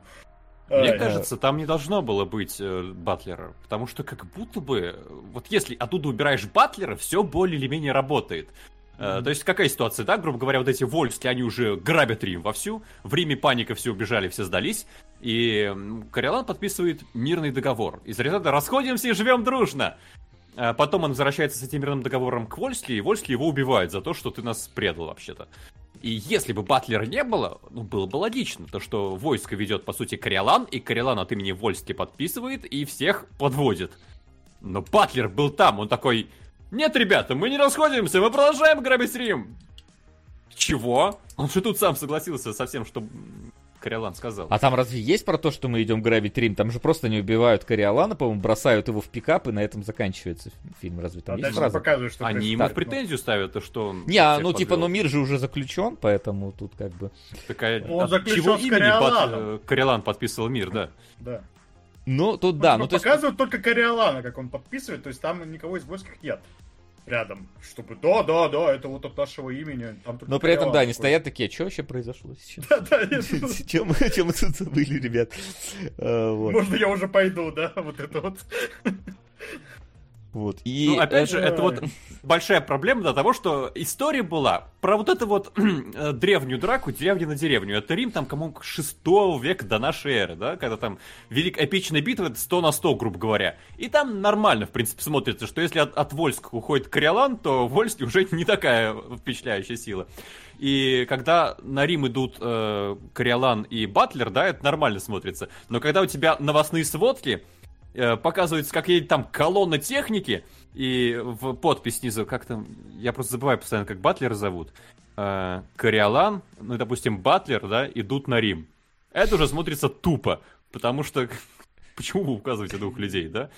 Мне кажется, там не должно было быть э, Батлера, потому что как будто бы, вот если оттуда убираешь Батлера, все более или менее работает. Mm-hmm. То есть какая ситуация, да, грубо говоря, вот эти вольски, они уже грабят Рим вовсю, в Риме паника, все убежали, все сдались, и Кориолан подписывает мирный договор. Из результата расходимся и живем дружно. А потом он возвращается с этим мирным договором к Вольски, и Вольски его убивает за то, что ты нас предал вообще-то. И если бы Батлера не было, ну, было бы логично, то что войско ведет, по сути, Кориолан, и Кориолан от имени Вольски подписывает и всех подводит. Но Батлер был там, он такой, нет, ребята, мы не расходимся, мы продолжаем грабить Рим. Чего? Он же тут сам согласился со всем, что Кориолан сказал. А там разве есть про то, что мы идем грабить Рим? Там же просто не убивают Кориолана, по-моему, бросают его в пикап, и на этом заканчивается фильм. Разве там а есть фраза? Показывают, что Они ему в претензию ставят, то что он... Не, а, ну типа, ну мир же уже заключен, поэтому тут как бы... Такая... Он заключен чего имени под... Э, Кориолан подписывал мир, да? Да. Ну, тут да. Ну, ну показывают есть... только Кориолана, как он подписывает, то есть там никого из войских нет рядом, чтобы да, да, да, это вот от нашего имени. Там Но при этом, да, они стоят такие, «А что вообще произошло сейчас? Да, да, Чем мы тут забыли, ребят? А, Можно я уже пойду, да, вот это вот. Вот. И ну, опять это... же, это вот большая проблема до того, что история была про вот эту вот э, древнюю драку, деревня на деревню. Это Рим, там, кому 6 века до нашей эры, да, когда там велик эпичная битва, это 100 на 100, грубо говоря. И там нормально, в принципе, смотрится, что если от, от Вольск уходит Кориолан, то Вольск уже не такая впечатляющая сила. И когда на Рим идут э, Кориолан и Батлер, да, это нормально смотрится. Но когда у тебя новостные сводки, Э, показывается какие-то там колонны техники, и в подпись снизу, как там, я просто забываю постоянно, как Батлер зовут, э, Кориолан, ну, допустим, Батлер, да, идут на Рим. Это уже смотрится тупо, потому что почему вы указываете двух людей, да?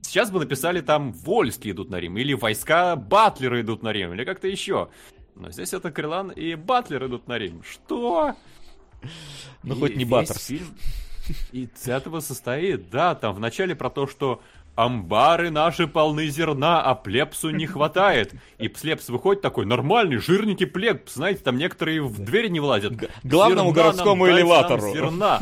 Сейчас бы написали там Вольские идут на Рим, или войска Батлера идут на Рим, или как-то еще. Но здесь это Крилан и Батлер идут на Рим. Что? Ну, и хоть не Баттерс. Фильм... И этого состоит, да, там в начале про то, что амбары наши полны зерна, а плепсу не хватает. И плепс выходит такой, нормальный, жирненький плепс, знаете, там некоторые в двери не влазят. Главному зерна городскому элеватору. Зерна.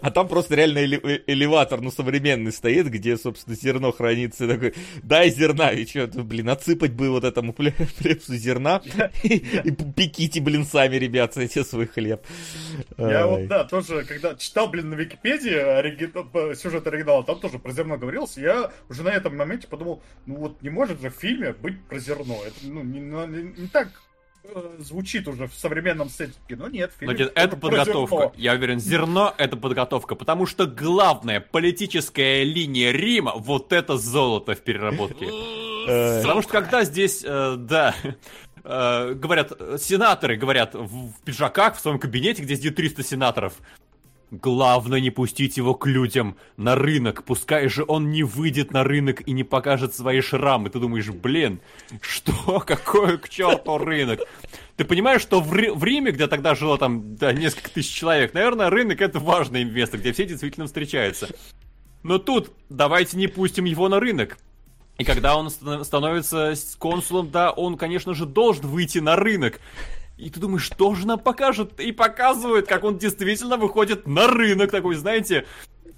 А там просто реально эле- элеватор, ну, современный стоит, где, собственно, зерно хранится. Такой, дай зерна. И что, блин, отсыпать бы вот этому плепсу зерна и, пеките, блин, сами, ребят, эти свой хлеб. Я вот, да, тоже, когда читал, блин, на Википедии сюжет оригинала, там тоже про зерно говорилось, я уже на этом моменте подумал, ну вот не может же в фильме быть про зерно. Это, ну, не, не, не так Э, звучит уже в современном сеттинге, но нет. Но нет, это подготовка. Зерно. Я уверен, зерно это подготовка, потому что главная политическая линия Рима вот это золото в переработке. Потому что когда здесь, э, да, э, говорят, сенаторы говорят в пиджаках в своем кабинете, где сидит 300 сенаторов, Главное не пустить его к людям на рынок, пускай же он не выйдет на рынок и не покажет свои шрамы. Ты думаешь, блин, что, какой к черту рынок? Ты понимаешь, что в, Ри- в Риме, где тогда жило там да, несколько тысяч человек, наверное, рынок это важное место, где все действительно встречаются. Но тут давайте не пустим его на рынок. И когда он становится консулом, да, он, конечно же, должен выйти на рынок. И ты думаешь, что же нам покажут? И показывают, как он действительно выходит на рынок такой, знаете,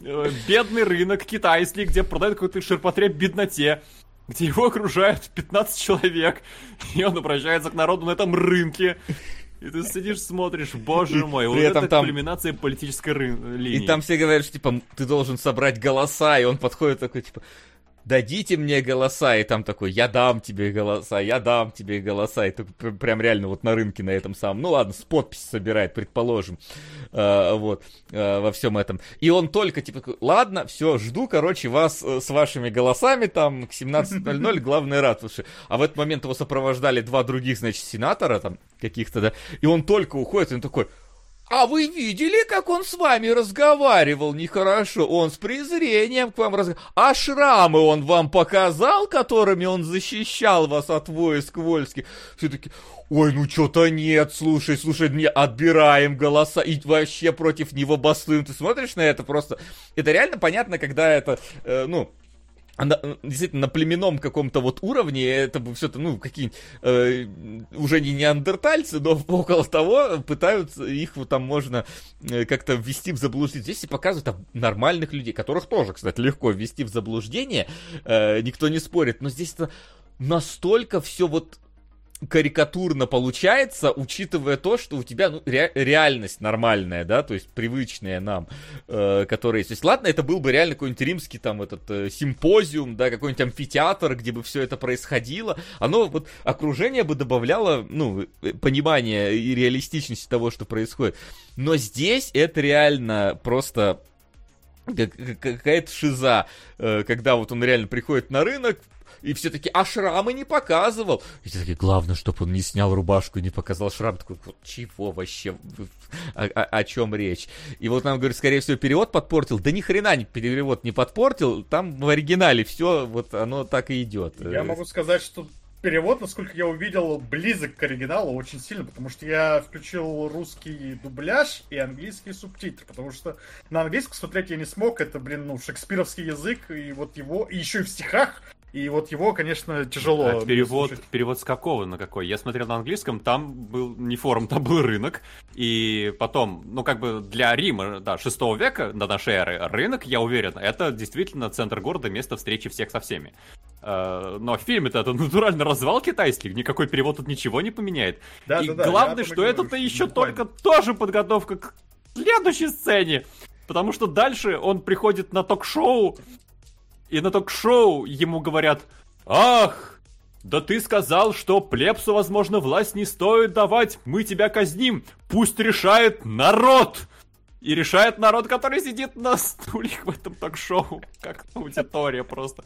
э, бедный рынок китайский, где продают какой-то ширпотреб бедноте, где его окружают 15 человек, и он обращается к народу на этом рынке. И ты сидишь, смотришь, боже мой, и вот этом это там... кульминация политической ры... линии. И там все говорят, что, типа, ты должен собрать голоса, и он подходит такой, типа, дадите мне голоса, и там такой, я дам тебе голоса, я дам тебе голоса, и такой, прям реально вот на рынке на этом самом, ну ладно, с подписи собирает, предположим, э, вот, э, во всем этом. И он только, типа, ладно, все, жду, короче, вас э, с вашими голосами там к 17.00, главный рад, слушай. А в этот момент его сопровождали два других, значит, сенатора там каких-то, да, и он только уходит, и он такой, а вы видели, как он с вами разговаривал нехорошо? Он с презрением к вам разговаривал. А шрамы он вам показал, которыми он защищал вас от войск вольских? Все таки ой, ну что-то нет, слушай, слушай, не отбираем голоса и вообще против него бастуем. Ты смотришь на это просто... Это реально понятно, когда это, э, ну, на, действительно на племенном каком-то вот уровне это бы все-то, ну, какие э, уже не неандертальцы, но около того пытаются, их вот там можно э, как-то ввести в заблуждение. Здесь и показывают там, нормальных людей, которых тоже, кстати, легко ввести в заблуждение, э, никто не спорит, но здесь это настолько все вот карикатурно получается, учитывая то, что у тебя ну, ре- реальность нормальная, да, то есть привычная нам, э, которая есть. То есть, ладно, это был бы реально какой-нибудь римский там этот э, симпозиум, да, какой-нибудь амфитеатр, где бы все это происходило. Оно вот окружение бы добавляло, ну, э, понимание и реалистичности того, что происходит. Но здесь это реально просто какая-то шиза, э, когда вот он реально приходит на рынок, и все таки а шрамы не показывал. И все таки главное, чтобы он не снял рубашку и не показал шрам. Такой, вот чего вообще? О, о, о чем речь? И вот нам, говорит, скорее всего, перевод подпортил. Да ни хрена перевод не подпортил. Там в оригинале все, вот оно так и идет. Я могу сказать, что перевод, насколько я увидел, близок к оригиналу очень сильно, потому что я включил русский дубляж и английский субтитры, потому что на английском смотреть я не смог, это, блин, ну, шекспировский язык, и вот его, и еще и в стихах и вот его, конечно, тяжело. А перевод, перевод с какого на какой? Я смотрел на английском, там был не форум, там был рынок. И потом, ну как бы для Рима, да, 6 века до нашей эры, рынок, я уверен, это действительно центр города, место встречи всех со всеми. Э, но в фильме-то это натурально развал китайский, никакой перевод тут ничего не поменяет. Да, и да, главное, что это-то еще буквально. только тоже подготовка к следующей сцене. Потому что дальше он приходит на ток-шоу, и на ток-шоу ему говорят «Ах, да ты сказал, что плебсу, возможно, власть не стоит давать, мы тебя казним, пусть решает народ!» И решает народ, который сидит на стульях в этом ток-шоу, как аудитория просто.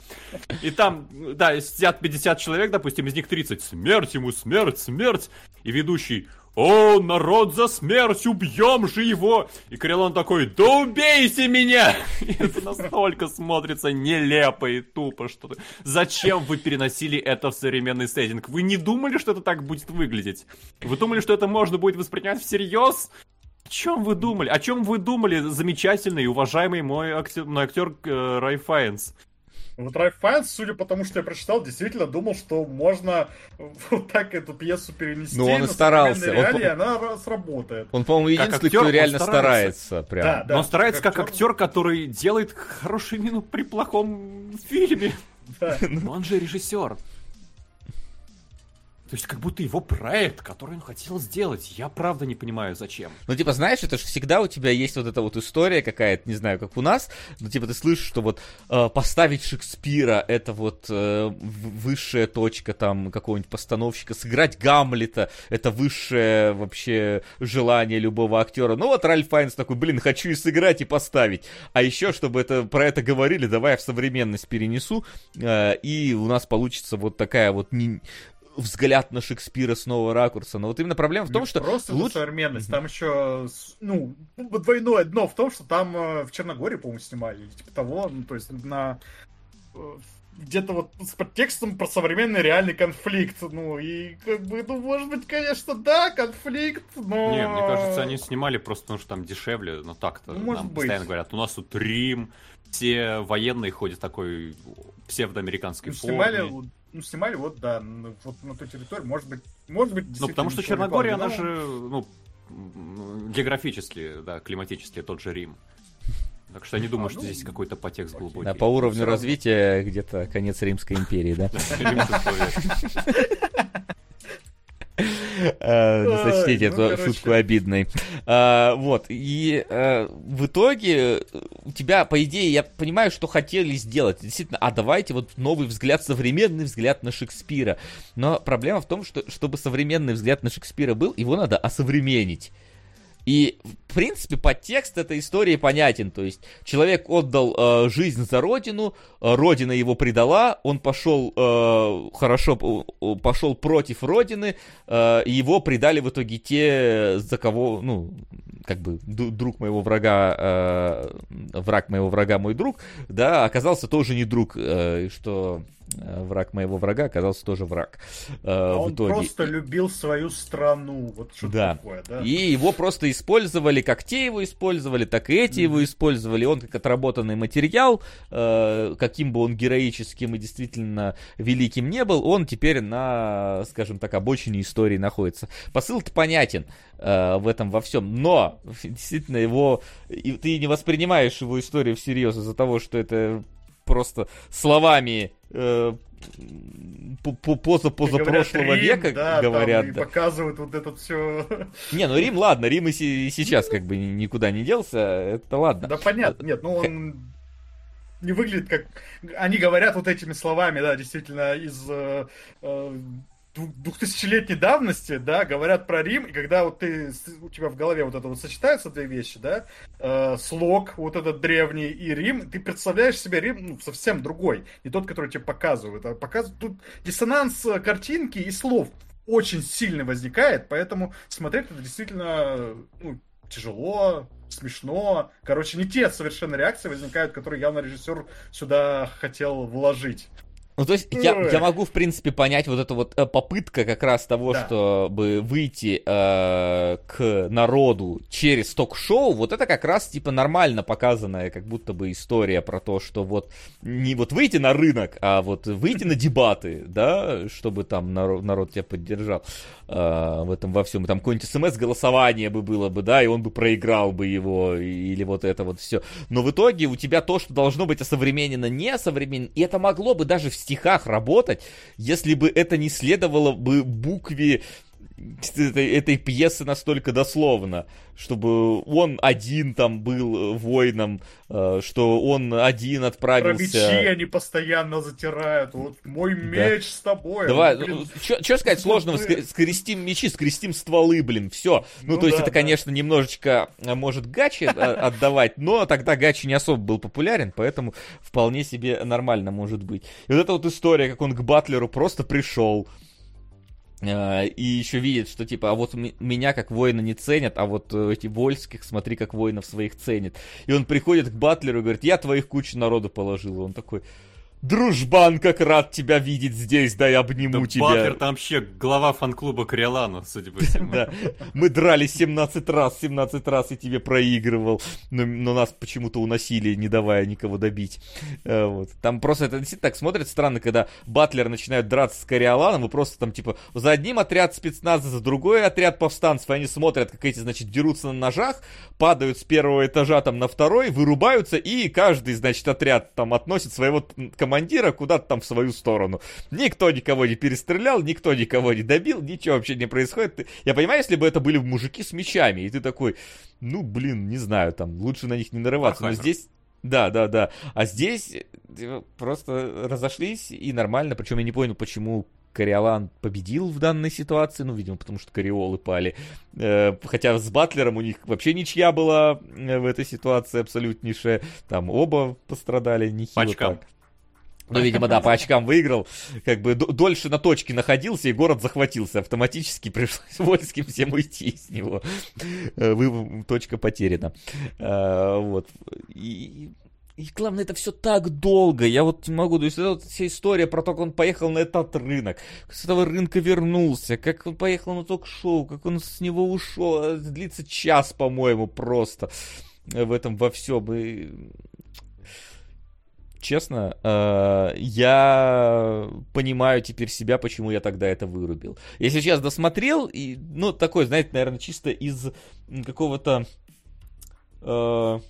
И там, да, сидят 50 человек, допустим, из них 30. Смерть ему, смерть, смерть. И ведущий, «О, народ за смерть, убьем же его!» И Крилон такой, «Да убейте меня!» Это настолько смотрится нелепо и тупо, что -то. Зачем вы переносили это в современный сеттинг? Вы не думали, что это так будет выглядеть? Вы думали, что это можно будет воспринять всерьез? О чем вы думали? О чем вы думали, замечательный и уважаемый мой актер, мой актер э, Рай Файнс? Вот Райф Файнс, судя по тому, что я прочитал, действительно думал, что можно вот так эту пьесу перенести. Ну, он и старался. Реалии, он, она сработает. Он, по-моему, единственный, актер, кто реально старается. старается прям. Да, да, Но он старается как, как актер, актер, который делает хорошую мину при плохом фильме. Да. Но он же режиссер. То есть как будто его проект, который он хотел сделать. Я правда не понимаю, зачем. Ну, типа, знаешь, это же всегда у тебя есть вот эта вот история какая-то, не знаю, как у нас. Ну, типа, ты слышишь, что вот э, поставить Шекспира это вот э, высшая точка там какого-нибудь постановщика. Сыграть Гамлета это высшее вообще желание любого актера. Ну, вот Ральф Файнс такой, блин, хочу и сыграть, и поставить. А еще, чтобы это про это говорили, давай я в современность перенесу. Э, и у нас получится вот такая вот не, взгляд на Шекспира с нового ракурса. Но вот именно проблема в том, Не что... Просто лучше... современность. Там еще, ну, двойное дно в том, что там э, в Черногории, по-моему, снимали. Типа того, ну, то есть на э, где-то вот с подтекстом про современный реальный конфликт. Ну, и как бы, ну, может быть, конечно, да, конфликт, но... Не, мне кажется, они снимали просто потому, что там дешевле, но так-то. Ну, может Нам быть. постоянно говорят, у нас тут Рим, все военные ходят такой псевдоамериканской ну, форме. Снимали ну, снимали вот, да, вот на той территории, может быть, может быть, Ну, потому что Черногория, она же, ну, географически, да, климатически тот же Рим. Так что я не думаю, а, что ну, здесь какой-то подтекст глубокий. Да, по уровню развития где-то конец Римской империи, да? Э, сочтите ну, эту шутку обидной. А, вот, и э, в итоге у тебя, по идее, я понимаю, что хотели сделать. Действительно, а давайте вот новый взгляд, современный взгляд на Шекспира. Но проблема в том, что чтобы современный взгляд на Шекспира был, его надо осовременить. И, в принципе, подтекст этой истории понятен. То есть, человек отдал э, жизнь за родину, э, родина его предала, он пошел э, хорошо, э, пошел против родины, э, его предали в итоге те, за кого, ну, как бы, друг моего врага, э, враг моего врага мой друг, да, оказался тоже не друг, э, что враг моего врага оказался тоже враг. Э, а в он итоге. просто любил свою страну. Вот что да. такое, да? И его просто использовали, как те его использовали, так и эти mm-hmm. его использовали. Он как отработанный материал, э, каким бы он героическим и действительно великим не был, он теперь на, скажем так, обочине истории находится. Посыл-то понятен в этом во всем, но действительно его, ты не воспринимаешь его историю всерьез из-за того, что это просто словами э, поза поза прошлого века да, говорят. Там, да. показывают вот это все. Не, ну Рим, ладно, Рим и, и сейчас как бы никуда не делся, это ладно. Да понятно, нет, ну он не выглядит как... Они говорят вот этими словами, да, действительно, из... Э, э, двухтысячелетней давности, да, говорят про Рим, и когда вот ты, у тебя в голове вот это вот сочетаются две вещи, да, э, слог вот этот древний и Рим, ты представляешь себе Рим ну, совсем другой, не тот, который тебе показывают, а показывают, тут диссонанс картинки и слов очень сильно возникает, поэтому смотреть это действительно ну, тяжело, смешно. Короче, не те совершенно реакции возникают, которые явно режиссер сюда хотел вложить. Ну, то есть я, я могу, в принципе, понять вот эту вот э, попытка как раз того, да. чтобы выйти э, к народу через ток-шоу, вот это как раз, типа, нормально показанная как будто бы история про то, что вот не вот выйти на рынок, а вот выйти на дебаты, да, чтобы там народ, народ тебя поддержал э, в этом во всем. Там какое-нибудь смс-голосование бы было бы, да, и он бы проиграл бы его, или вот это вот все. Но в итоге у тебя то, что должно быть осовременено, не осовременено, и это могло бы даже в стихах работать, если бы это не следовало бы букве этой, этой пьесы настолько дословно, чтобы он один там был э, воином, э, что он один отправился... Про мечи они постоянно затирают, вот мой меч да. с тобой. Давай, ну, что сказать сложного, скрестим мечи, скрестим стволы, блин, все. Ну, ну то есть да, это, да. конечно, немножечко э, может гачи отдавать, но тогда гачи не особо был популярен, поэтому вполне себе нормально может быть. И вот эта вот история, как он к Батлеру просто пришел, и еще видит, что типа, а вот меня как воина не ценят, а вот э, эти вольских, смотри, как воинов своих ценят. И он приходит к Батлеру и говорит, я твоих кучу народу положил. И он такой, Дружбан, как рад тебя видеть здесь, дай обниму да тебя. Батлер там вообще глава фан-клуба Кориолана, судя по всему. Да, мы дрались 17 раз, 17 раз и тебе проигрывал, но, но нас почему-то уносили, не давая никого добить. Э, вот. Там просто это действительно так смотрит странно, когда Батлер начинает драться с Кориоланом, и просто там типа за одним отряд спецназа, за другой отряд повстанцев, и они смотрят, как эти, значит, дерутся на ножах, падают с первого этажа там на второй, вырубаются, и каждый, значит, отряд там относит своего командира командира куда-то там в свою сторону. Никто никого не перестрелял, никто никого не добил, ничего вообще не происходит. Я понимаю, если бы это были мужики с мечами, и ты такой, ну, блин, не знаю, там, лучше на них не нарываться, но здесь... Да, да, да. А здесь э, просто разошлись и нормально. Причем я не понял, почему Кориолан победил в данной ситуации, ну, видимо, потому что Кориолы пали. Э, хотя с Батлером у них вообще ничья была э, в этой ситуации абсолютнейшая. Там оба пострадали нехило Пачкам. так. Ну, видимо, да, по очкам выиграл. Как бы дольше на точке находился, и город захватился. Автоматически пришлось Вольским всем уйти из него. Э, вы, точка потеряна. А, вот. И, и главное, это все так долго. Я вот не могу. То есть, это вот вся история про то, как он поехал на этот рынок, с этого рынка вернулся, как он поехал на ток-шоу, как он с него ушел. Длится час, по-моему, просто в этом во всем. И честно, э, я понимаю теперь себя, почему я тогда это вырубил. Я сейчас досмотрел, и, ну, такой, знаете, наверное, чисто из какого-то... Э,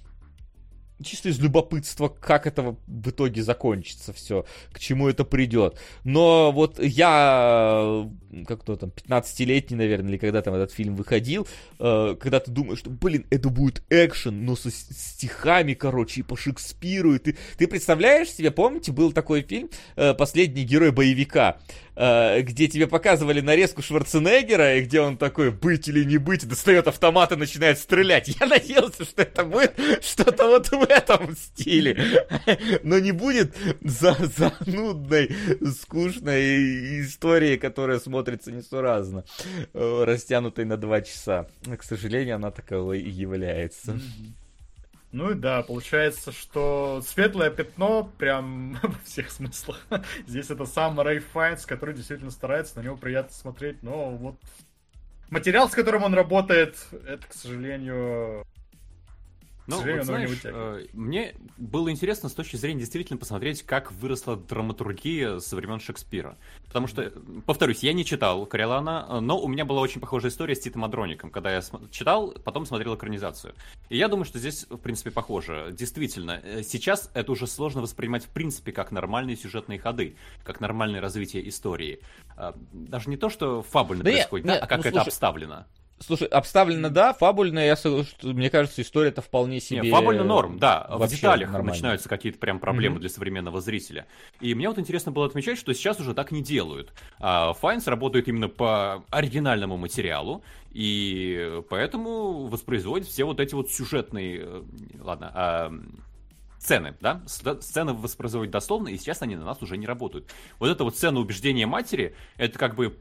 чисто из любопытства, как это в итоге закончится все, к чему это придет. Но вот я, как то там, 15-летний, наверное, или когда там этот фильм выходил, э, когда ты думаешь, что, блин, это будет экшен, но со стихами, короче, и по Шекспиру, и ты, ты представляешь себе, помните, был такой фильм э, «Последний герой боевика», Э, где тебе показывали нарезку Шварценеггера, и где он такой, быть или не быть, достает автомат и начинает стрелять. Я надеялся, что это будет что-то вот в этом стиле. Но не будет за занудной, скучной историей, которая смотрится несуразно, э, растянутой на два часа. К сожалению, она таковой и является. Mm-hmm. Ну и да, получается, что светлое пятно прям во всех смыслах. Здесь это сам Рэй Файнс, который действительно старается, на него приятно смотреть, но вот материал, с которым он работает, это, к сожалению, ну, вот, знаешь, э, мне было интересно с точки зрения действительно посмотреть, как выросла драматургия со времен Шекспира. Потому что, повторюсь, я не читал Кориолана, но у меня была очень похожая история с Титом Адроником, когда я читал, потом смотрел экранизацию. И я думаю, что здесь, в принципе, похоже. Действительно, э, сейчас это уже сложно воспринимать, в принципе, как нормальные сюжетные ходы, как нормальное развитие истории. Даже не то, что фабульно да происходит, нет, да, нет, а как ну, это слушай, обставлено. Слушай, обставлено, да, фабульно, я мне кажется, история это вполне себе... Не, фабульно норм, да, в деталях нормально. начинаются какие-то прям проблемы mm-hmm. для современного зрителя. И мне вот интересно было отмечать, что сейчас уже так не делают. А Файнс работает именно по оригинальному материалу, и поэтому воспроизводит все вот эти вот сюжетные... Э, ладно, а сцены, да, сцены воспроизводят дословно, и сейчас они на нас уже не работают. Вот эта вот сцена убеждения матери, это как бы,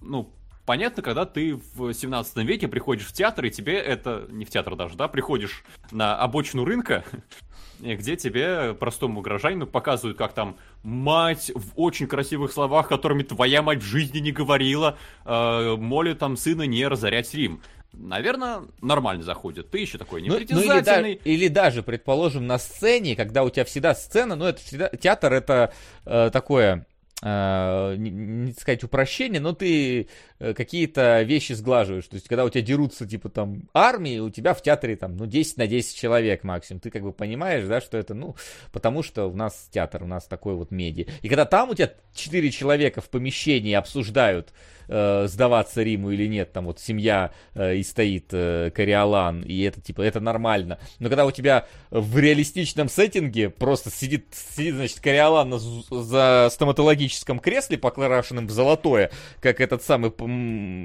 ну, понятно, когда ты в 17 веке приходишь в театр, и тебе это, не в театр даже, да, приходишь на обочину рынка, где тебе, простому гражданину, показывают, как там мать в очень красивых словах, которыми твоя мать в жизни не говорила, э, молит там сына не разорять Рим. Наверное, нормально заходит. Ты еще такой непритязательный. Ну, ну или, да, или даже, предположим, на сцене, когда у тебя всегда сцена, ну, это всегда... Театр — это э, такое э, не, не сказать упрощение, но ты какие-то вещи сглаживаешь. То есть, когда у тебя дерутся, типа, там, армии, у тебя в театре, там, ну, 10 на 10 человек максимум. Ты как бы понимаешь, да, что это, ну, потому что у нас театр, у нас такой вот медиа. И когда там у тебя 4 человека в помещении обсуждают, э, сдаваться Риму или нет, там вот семья э, и стоит э, Кориолан, и это типа, это нормально. Но когда у тебя в реалистичном сеттинге просто сидит, сидит значит, Кориолан за стоматологическом кресле, покрашенным в золотое, как этот самый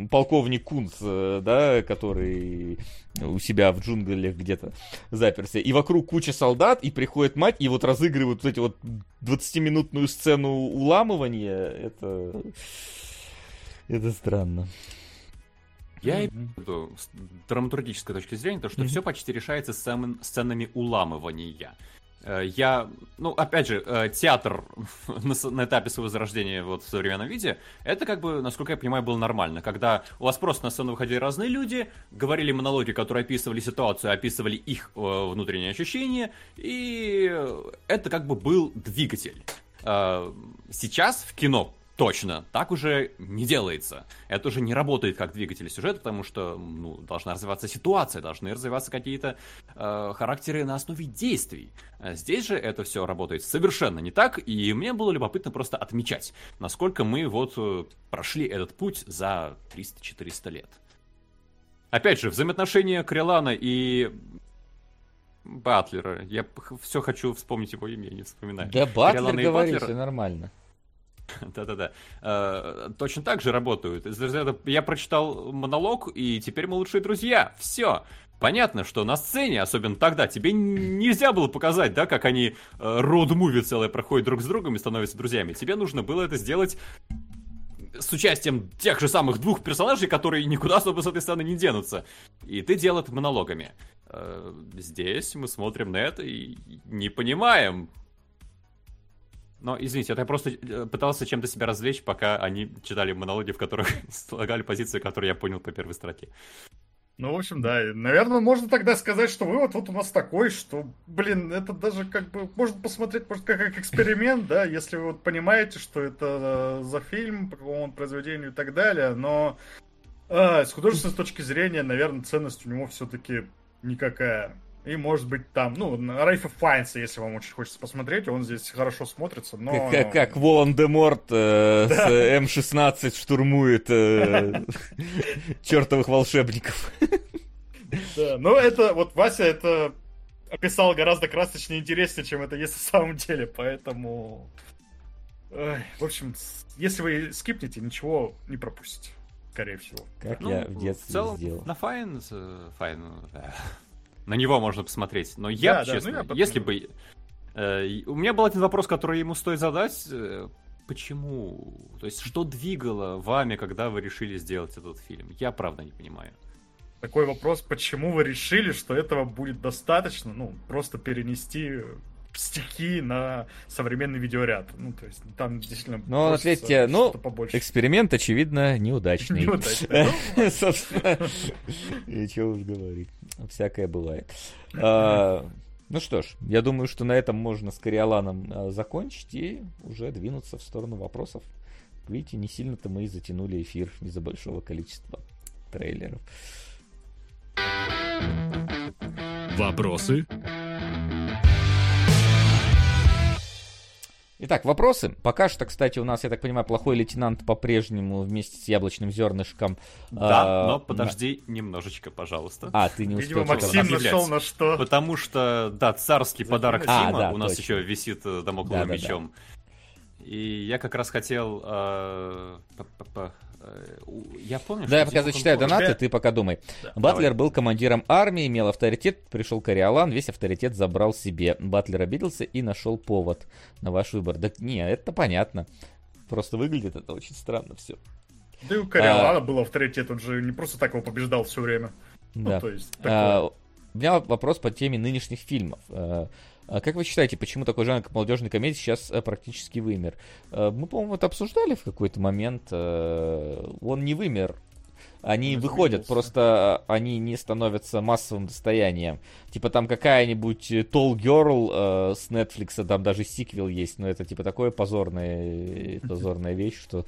полковник Кунц, э, да, который у себя в джунглях где-то заперся. И вокруг куча солдат, и приходит мать, и вот разыгрывают вот эти вот 20-минутную сцену уламывания. Это... Это странно. Я имею с драматургической точки зрения, то, что mm-hmm. все почти решается сцен, сценами уламывания. Э, я, ну, опять же, э, театр на, этапе своего зарождения вот в современном виде, это как бы, насколько я понимаю, было нормально. Когда у вас просто на сцену выходили разные люди, говорили монологи, которые описывали ситуацию, описывали их э, внутренние ощущения, и это как бы был двигатель. Сейчас в кино Точно, так уже не делается. Это уже не работает как двигатель сюжета, потому что ну, должна развиваться ситуация, должны развиваться какие-то э, характеры на основе действий. А здесь же это все работает совершенно не так, и мне было любопытно просто отмечать, насколько мы вот э, прошли этот путь за 300-400 лет. Опять же, взаимоотношения Крилана и Батлера. Я все хочу вспомнить его имя, я не вспоминаю. Да, Батлер говорит, все нормально. Да-да-да. Э, точно так же работают. Я прочитал монолог, и теперь мы лучшие друзья. Все. Понятно, что на сцене, особенно тогда, тебе нельзя было показать, да, как они роуд-муви э, целое проходят друг с другом и становятся друзьями. Тебе нужно было это сделать с участием тех же самых двух персонажей, которые никуда особо с этой сцены не денутся. И ты делал это монологами. Э, здесь мы смотрим на это и не понимаем, но, извините, это я просто э, пытался чем-то себя развлечь, пока они читали монологи, в которых слагали позиции, которые я понял по первой строке. Ну, в общем, да. Наверное, можно тогда сказать, что вывод вот у нас такой, что, блин, это даже как бы можно посмотреть, может, как, как эксперимент, да, если вы вот понимаете, что это э, за фильм, по какому он произведению и так далее, но а, с художественной точки зрения, наверное, ценность у него все-таки никакая. И, может быть, там, ну, Рейфа Файнса, если вам очень хочется посмотреть, он здесь хорошо смотрится, но... Как, как Волан-де-Морт э, да. с М16 штурмует э, чертовых волшебников. Да, но это, вот Вася это описал гораздо красочнее и интереснее, чем это есть на самом деле, поэтому... В общем, если вы скипнете, ничего не пропустите, скорее всего. Как ну, я в детстве в целом, сделал. На Файн, Файн, на него можно посмотреть. Но я, да, честно, да, ну я если бы... Э, у меня был один вопрос, который ему стоит задать. Э, почему? То есть, что двигало вами, когда вы решили сделать этот фильм? Я правда не понимаю. Такой вопрос, почему вы решили, что этого будет достаточно? Ну, просто перенести стихи на современный видеоряд. Ну, то есть там действительно... Ну, ответьте, ну, побольше. эксперимент, очевидно, неудачный. Неудачный. Ну. Собственно, и что уж говорить. Всякое бывает. А, ну что ж, я думаю, что на этом можно с Кориоланом а, закончить и уже двинуться в сторону вопросов. Видите, не сильно-то мы и затянули эфир из-за большого количества трейлеров. Вопросы? Итак, вопросы. Пока что, кстати, у нас, я так понимаю, плохой лейтенант по-прежнему вместе с яблочным зернышком. Да, а, но подожди на... немножечко, пожалуйста. А, ты не успел. Видимо, Максим нашел на что. Потому что, да, царский подарок а, Тима да, у нас точно. еще висит э, домокловым да, мечом. Да, да. И я как раз хотел... Э, Э, я помню, Да, я пока зачитаю донаты, тебя... ты пока думай. Да, Батлер давай. был командиром армии, имел авторитет, пришел Кориолан, весь авторитет забрал себе. Батлер обиделся и нашел повод на ваш выбор. Да не, это понятно. Просто выглядит это очень странно все. Да и у Кориолана а... был авторитет, он же не просто так его побеждал все время. Ну, да. Ну, то есть, такое... а, у меня вопрос по теме нынешних фильмов. А, как вы считаете, почему такой жанр, как молодежной комедии, сейчас э, практически вымер? Э, мы, по-моему, это обсуждали в какой-то момент. Э, он не вымер. Они он выходят, просто они не становятся массовым достоянием. Типа там какая-нибудь Tall Girl э, с Netflix, там даже сиквел есть, но это типа такое позорная, позорная вещь, что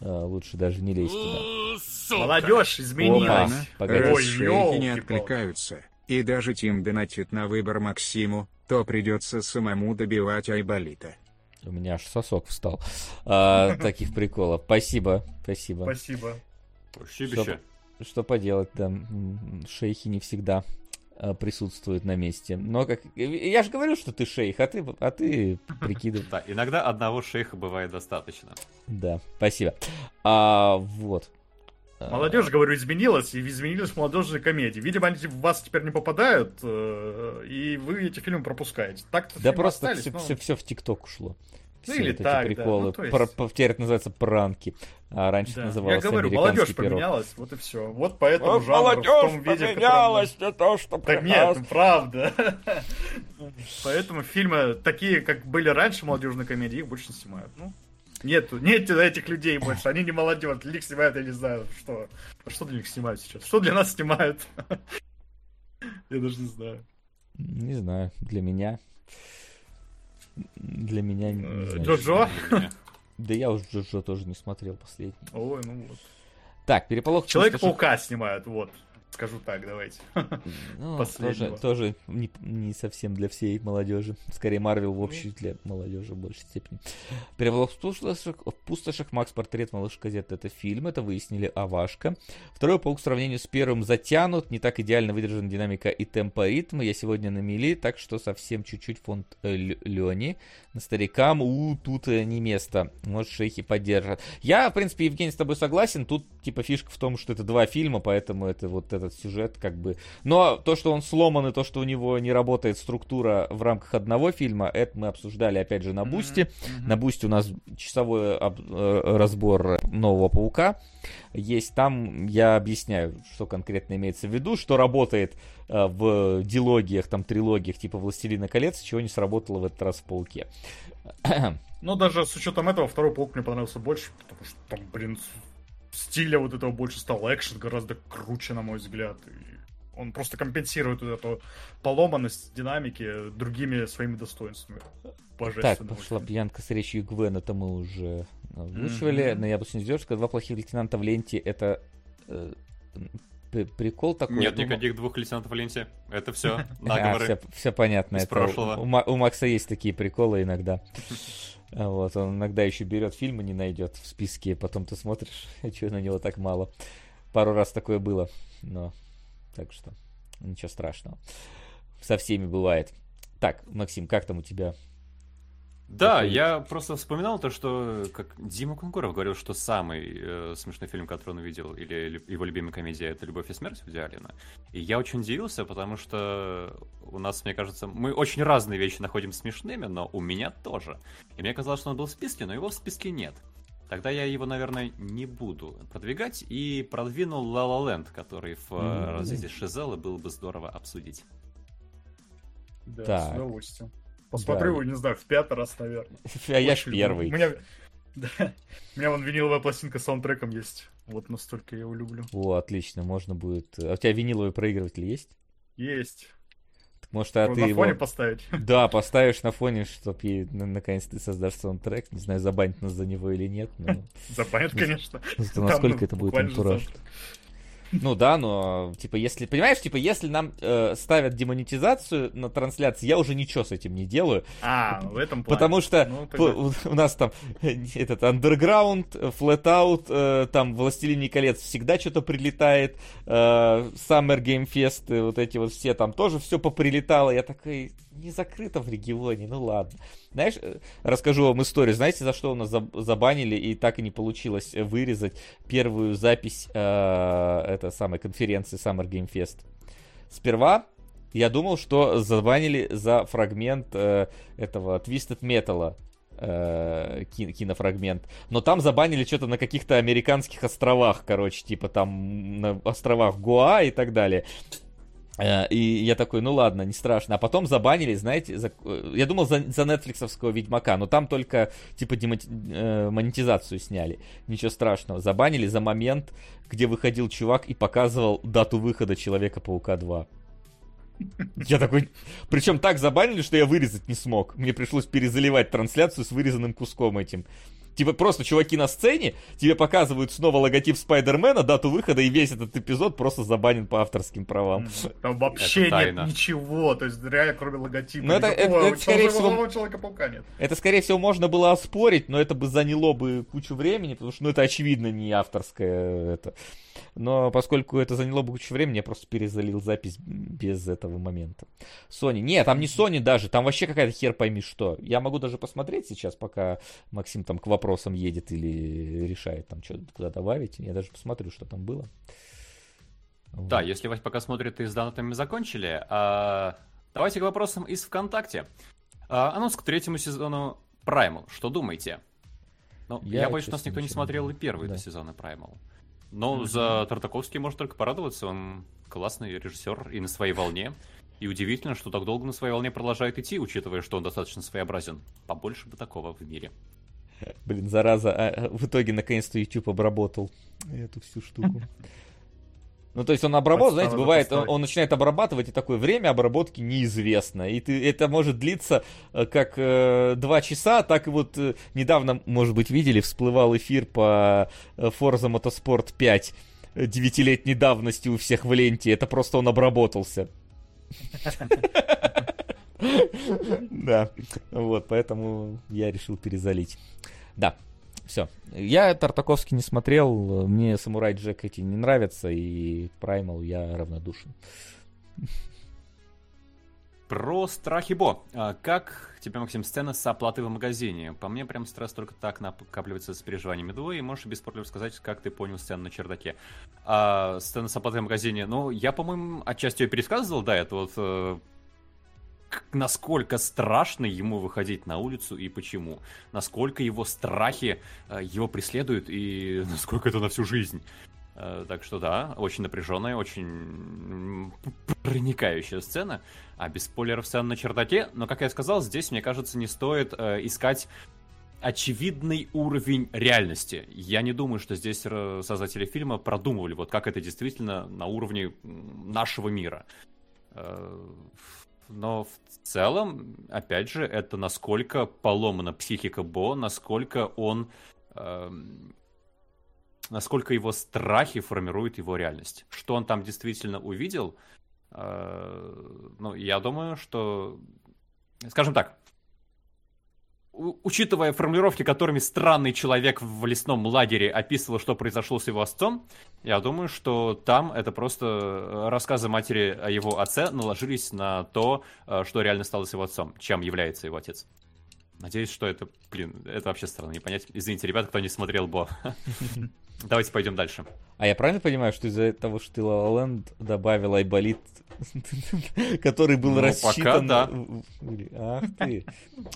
э, лучше даже не лезть туда. Молодежь изменилась. Опа, Ой, не откликаются. И даже Тим донатит на выбор Максиму, то придется самому добивать Айболита. У меня аж сосок встал. А, таких приколов. Спасибо, спасибо. Спасибо. Что, что поделать, да. Шейхи не всегда а, присутствуют на месте. Но как... Я же говорю, что ты шейх, а ты, а ты прикидывай. Да, иногда одного шейха бывает достаточно. Да, спасибо. А, вот. Молодежь, говорю, изменилась, и изменилась в молодежной комедии. Видимо, они в вас теперь не попадают, э, и вы эти фильмы пропускаете. Так-то да просто остались, все, но... все, все в ТикТок ушло. Ну, все или вот так, эти приколы. Да. Ну, есть... Про, теперь это называется пранки. А раньше да. называлось Я говорю, молодежь пирог. поменялась, вот и все. Вот поэтому вот жанр молодежь в том виде, поменялась, котором... то, что Так нет, ну, правда. Поэтому фильмы такие, как были раньше молодежные комедии, их больше не снимают. Ну, Нету, нет этих людей больше, они не молодежь, для них снимают, я не знаю, что. Что для них снимают сейчас? Что для нас снимают? Я даже не знаю. Не знаю, для меня. Для меня э, Джоджо? Да я уж Джоджо тоже не смотрел последний. Ой, ну вот. Так, переполох... Человек-паука снимают, вот. Скажу так, давайте. Ну, тоже, тоже не, не совсем для всей молодежи. Скорее, Марвел в ну. общем для молодежи в большей степени. Переволок в пустошах, в пустошах Макс Портрет малыш газет это фильм, это выяснили Авашка. Второй паук в сравнении с первым затянут, не так идеально выдержана динамика и темпо ритма. Я сегодня на мели, так что совсем чуть-чуть фонд э, Лени. На старикам, у, тут э, не место. Может, шейхи поддержат. Я, в принципе, Евгений, с тобой согласен. Тут, типа, фишка в том, что это два фильма, поэтому это вот это этот сюжет как бы... Но то, что он сломан, и то, что у него не работает структура в рамках одного фильма, это мы обсуждали, опять же, на Бусте. Mm-hmm. На Бусте у нас часовой об... Э, разбор Нового Паука есть. Там я объясняю, что конкретно имеется в виду, что работает э, в дилогиях, там, трилогиях типа «Властелина колец», чего не сработало в этот раз в «Пауке». Ну, даже с учетом этого, второй паук мне понравился больше, потому что там, блин, стиля вот этого больше стал экшен гораздо круче, на мой взгляд. И он просто компенсирует вот эту поломанность динамики другими своими достоинствами. Так, пошла пьянка с речью Гвен, это мы уже озвучивали. Mm-hmm. На яблочный девушка, два плохих лейтенанта в ленте, это э, прикол такой. Нет думаю... никаких двух лейтенантов в ленте. Это все наговоры. А, все, все понятно. Из это прошлого. У Макса есть такие приколы иногда. Вот, он иногда еще берет фильмы, не найдет в списке, потом ты смотришь, а что на него так мало. Пару раз такое было, но так что ничего страшного. Со всеми бывает. Так, Максим, как там у тебя да, я просто вспоминал то, что как Дима Кунгуров говорил, что самый э, смешной фильм, который он увидел, или его любимая комедия, это «Любовь и смерть» Вуди Аллена. И я очень удивился, потому что у нас, мне кажется, мы очень разные вещи находим смешными, но у меня тоже. И мне казалось, что он был в списке, но его в списке нет. Тогда я его, наверное, не буду продвигать и продвинул La La Land, который в mm-hmm. разрезе Шизелы было бы здорово обсудить. Да, так. с удовольствием. Посмотрю, да. не знаю, в пятый раз, наверное. А я ж первый. У меня, да, у меня вон виниловая пластинка с саундтреком есть. Вот настолько я его люблю. О, отлично, можно будет... А у тебя виниловый проигрыватель есть? Есть. Так, может, а ну, ты на его... фоне поставить? Да, поставишь на фоне, чтоб ей, наконец ты создашь саундтрек. Не знаю, забанить нас за него или нет. Но... Забанят, конечно. Насколько это будет антураж. Ну да, но, типа, если, понимаешь, типа, если нам э, ставят демонетизацию на трансляции, я уже ничего с этим не делаю. А, в этом плане. Потому что ну, тогда... у, нас там этот Underground, Flatout, э, там Властелиний колец всегда что-то прилетает, э, Summer Game Fest, вот эти вот все там тоже все поприлетало. Я такой, не закрыто в регионе, ну ладно. Знаешь, э, расскажу вам историю. Знаете, за что у нас забанили и так и не получилось вырезать первую запись э, этой самой конференции Summer Game Fest? Сперва я думал, что забанили за фрагмент э, этого Twisted Metal э, кинофрагмент. Но там забанили что-то на каких-то американских островах, короче, типа там на островах Гуа и так далее. Э, и я такой, ну ладно, не страшно. А потом забанили, знаете, за, э, я думал за, за нетфликсовского Ведьмака, но там только типа демати, э, монетизацию сняли. Ничего страшного. Забанили за момент, где выходил чувак и показывал дату выхода Человека-паука 2. Я такой... Причем так забанили, что я вырезать не смог. Мне пришлось перезаливать трансляцию с вырезанным куском этим. Типа просто чуваки на сцене, тебе показывают снова логотип Спайдермена, дату выхода, и весь этот эпизод просто забанен по авторским правам. Там вообще нет ничего, то есть реально кроме логотипа. Ну это, это, это скорее всего... Человека-паука нет. Это скорее всего можно было оспорить, но это бы заняло бы кучу времени, потому что ну это очевидно не авторское это. Но поскольку это заняло бы кучу времени, я просто перезалил запись без этого момента. Sony. Нет, там не Sony даже, там вообще какая-то хер пойми что. Я могу даже посмотреть сейчас, пока Максим там к вопросам едет или решает там что-то куда добавить. Я даже посмотрю, что там было. Да, вот. если Вась пока смотрит и с донатами закончили, а... давайте к вопросам из ВКонтакте. А, анонс к третьему сезону Primal. Что думаете? Ну, я, я боюсь, что нас никто не смотрел и первые да. сезоны Primal. Но mm-hmm. за Тартаковский может только порадоваться. Он классный режиссер и на своей волне. И удивительно, что так долго на своей волне продолжает идти, учитывая, что он достаточно своеобразен. Побольше бы такого в мире. Блин, зараза, а в итоге наконец-то YouTube обработал эту всю штуку. Ну, то есть он обработал, знаете, бывает, он, он начинает обрабатывать, и такое время обработки неизвестно. И ты, это может длиться э, как э, два часа, так и вот э, недавно, может быть, видели, всплывал эфир по э, Forza Motorsport 5 девятилетней давности у всех в ленте. Это просто он обработался. Да, вот, поэтому я решил перезалить. Да, все. Я Тартаковский не смотрел, мне Самурай Джек эти не нравятся, и Праймал я равнодушен. Про страхи Бо. А как тебе, Максим, сцена с оплатой в магазине? По мне, прям стресс только так накапливается с переживаниями двое, и можешь без спойлеров сказать, как ты понял сцену на чердаке. А сцена с оплатой в магазине, ну, я, по-моему, отчасти ее пересказывал, да, это вот э, насколько страшно ему выходить на улицу и почему. Насколько его страхи э, его преследуют и насколько это на всю жизнь. Э, так что да, очень напряженная, очень проникающая сцена. А без спойлеров сцена на чердаке. Но, как я сказал, здесь, мне кажется, не стоит э, искать очевидный уровень реальности. Я не думаю, что здесь создатели фильма продумывали, вот как это действительно на уровне нашего мира но в целом, опять же, это насколько поломана психика Бо, насколько он... Э, насколько его страхи формируют его реальность. Что он там действительно увидел, э, ну, я думаю, что... Скажем так, учитывая формулировки, которыми странный человек в лесном лагере описывал, что произошло с его отцом, я думаю, что там это просто э, рассказы матери о его отце наложились на то, э, что реально стало с его отцом, чем является его отец. Надеюсь, что это, блин, это вообще странно не понять. Извините, ребята, кто не смотрел Бо. Давайте пойдем дальше. А я правильно понимаю, что из-за того, что ты La La добавил Айболит, который был ну, рассчитан... пока да. Ах ты.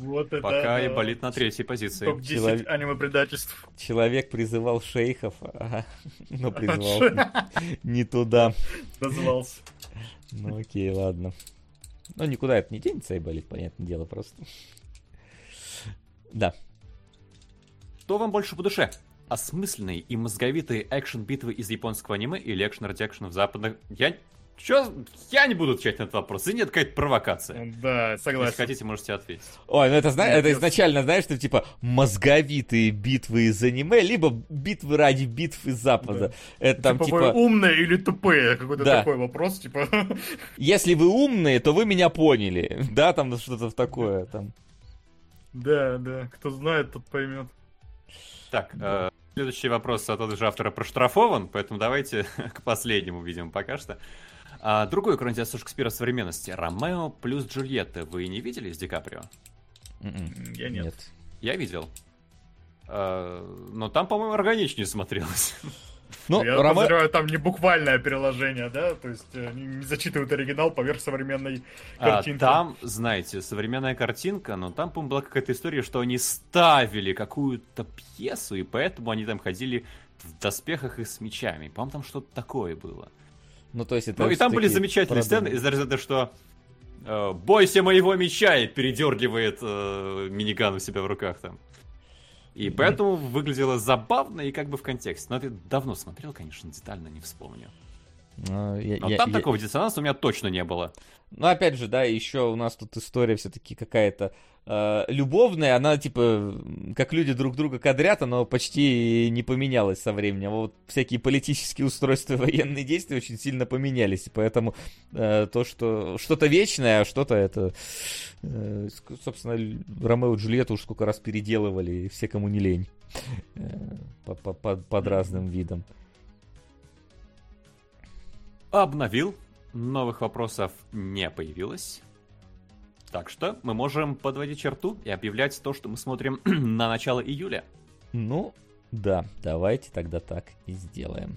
Вот это, пока Айболит на третьей позиции. Топ-10 Челов... аниме-предательств. Человек призывал шейхов, но призывал не туда. Дозвался. Ну окей, ладно. Ну никуда это не денется, Айболит, понятное дело, просто. Да. Что вам больше по душе? Осмысленные и мозговитые экшен-битвы из японского аниме или экшен ради экшена в западных... Я Чё? Я не буду отвечать на этот вопрос. И нет, какая-то провокация. Да, согласен. Если хотите, можете ответить. Ой, ну это, знаешь, это изначально, знаешь, что типа мозговитые битвы из аниме, либо битвы ради битв из Запада. Да. Это там типа, типа... вы умные или тупые? Какой-то Да. такой вопрос, типа. Если вы умные, то вы меня поняли. Да, там что-то такое. Там. Да, да, кто знает, тот поймет. Так, э, следующий вопрос от этого же автора проштрафован, поэтому давайте к последнему, видимо, пока что. А, другой экранизация Шекспира современности. Ромео плюс Джульетта. Вы не видели с Ди Каприо? М-м, Я нет. Я видел. Э, но там, по-моему, органичнее смотрелось. Ну, Я Роме- подозреваю, там не буквальное переложение, да? То есть э, они не зачитывают оригинал поверх современной А, картинки. там, знаете, современная картинка, но там, по-моему, была какая-то история, что они ставили какую-то пьесу, и поэтому они там ходили в доспехах и с мечами. По-моему, там что-то такое было. Ну, то есть это Ну и там были замечательные сцены продумано. из разряда, что э, «Бойся моего меча!» и передергивает э, миниган у себя в руках там. И поэтому выглядело забавно и как бы в контексте. Но это давно смотрел, конечно, детально не вспомню. Ну, я- Но я- там я- такого диссонанса у меня точно не было. Ну, опять же, да, еще у нас тут история все-таки какая-то э, любовная, она типа, как люди друг друга кадрят, но почти не поменялась со временем. Вот всякие политические устройства военные действия очень сильно поменялись, поэтому э, то, что что-то вечное, а что-то это, э, собственно, Ромео и Джульетту уж сколько раз переделывали, все, кому не лень, э, по- по- по- под разным видом. Обновил. Новых вопросов не появилось. Так что мы можем подводить черту и объявлять то, что мы смотрим на начало июля. Ну, да, давайте тогда так и сделаем.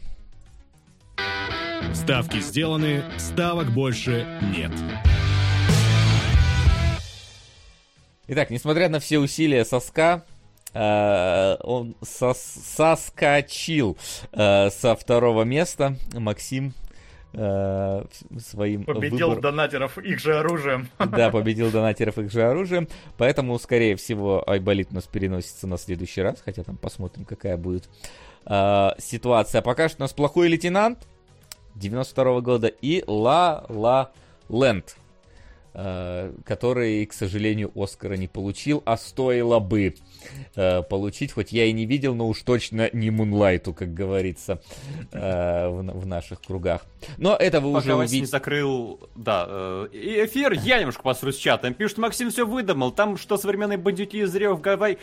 Ставки сделаны, ставок больше нет. Итак, несмотря на все усилия соска, э, он сос- соскочил э, со второго места. Максим э, своим Победил выбором- донатеров их же оружием. Да, победил донатеров их же оружием. Поэтому, скорее всего, Айболит у нас переносится на следующий раз. Хотя там посмотрим, какая будет э, ситуация. Пока что у нас плохой лейтенант 92 года и Ла Ла Ленд. Э, который, к сожалению, Оскара не получил, а стоило бы э, получить, хоть я и не видел, но уж точно не Мунлайту, как говорится, э, в, на- в наших кругах. Но это вы уже Пока не увидите. закрыл, да, эфир, я немножко посру с чатом. Пишет, Максим все выдумал, там что современные бандюки из Рио в Гавай,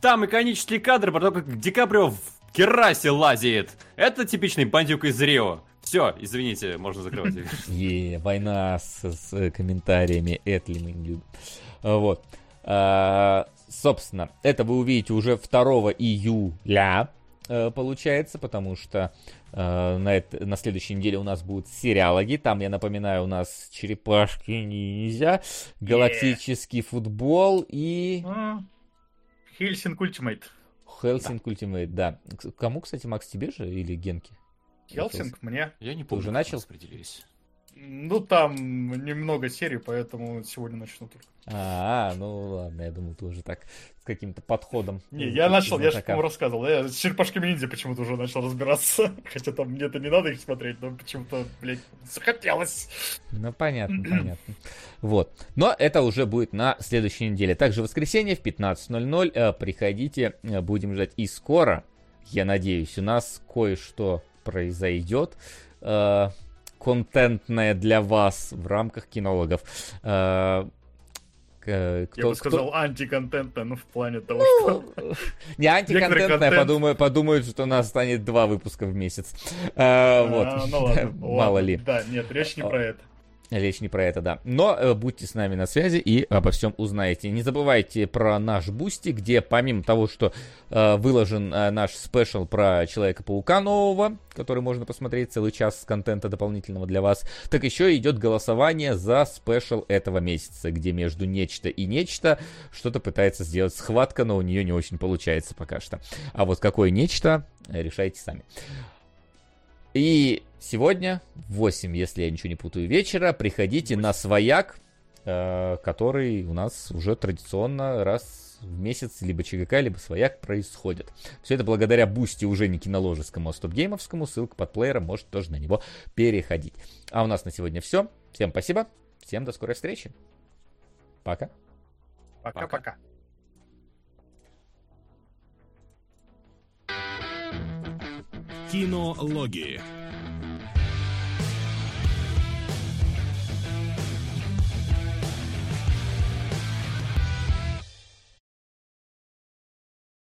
там иконический кадр про то, как Ди Каприо в керасе лазит. Это типичный бандюк из Рио. Все, извините, можно закрывать. Е, война с, с, э, комментариями, любим. А, Вот. А, собственно, это вы увидите уже 2 июля, э, получается, потому что э, на, это- на следующей неделе у нас будут сериалоги. Там, я напоминаю, у нас черепашки ниндзя, галактический футбол и Hellsing Ultimate. Hellsing Ultimate, да. Кому, кстати, Макс, тебе же или Генки? Hellsing мне. Я не Ты помню, уже начал? распределились. Ну, там немного серий, поэтому сегодня начну только. А, ну ладно, я думал, ты уже так с каким-то подходом. Не, я начал, я же вам рассказывал. Я с черепашками ниндзя почему-то уже начал разбираться. Хотя там мне-то не надо их смотреть, но почему-то, блядь, захотелось. Ну, понятно, понятно. Вот. Но это уже будет на следующей неделе. Также в воскресенье в 15.00 э, приходите, э, будем ждать. И скоро, я надеюсь, у нас кое-что произойдет. э, контентное для вас в рамках кинологов. Э, к- кто- Я бы кто- сказал антиконтентно, ну, в плане того, Ну, что... Не антиконтентное, контент. подумаю, подумают, что у нас станет два выпуска в месяц. Э, Вот. А, Ну ладно, Мало ладно. ли. Да, нет, речь не про это. Речь не про это, да. Но э, будьте с нами на связи и обо всем узнаете. Не забывайте про наш Boosty, где помимо того, что э, выложен э, наш special про Человека-паука нового, который можно посмотреть целый час контента дополнительного для вас, так еще идет голосование за special этого месяца, где между нечто и нечто что-то пытается сделать схватка, но у нее не очень получается пока что. А вот какое нечто, решайте сами. И сегодня в 8, если я ничего не путаю, вечера, приходите на свояк э, который у нас уже традиционно раз в месяц либо ЧГК, либо свояк происходит. Все это благодаря Boosty уже не киноложескому, а стопгеймовскому. Ссылка под плеером, может тоже на него переходить. А у нас на сегодня все. Всем спасибо. Всем до скорой встречи. Пока. Пока-пока. Кинологии.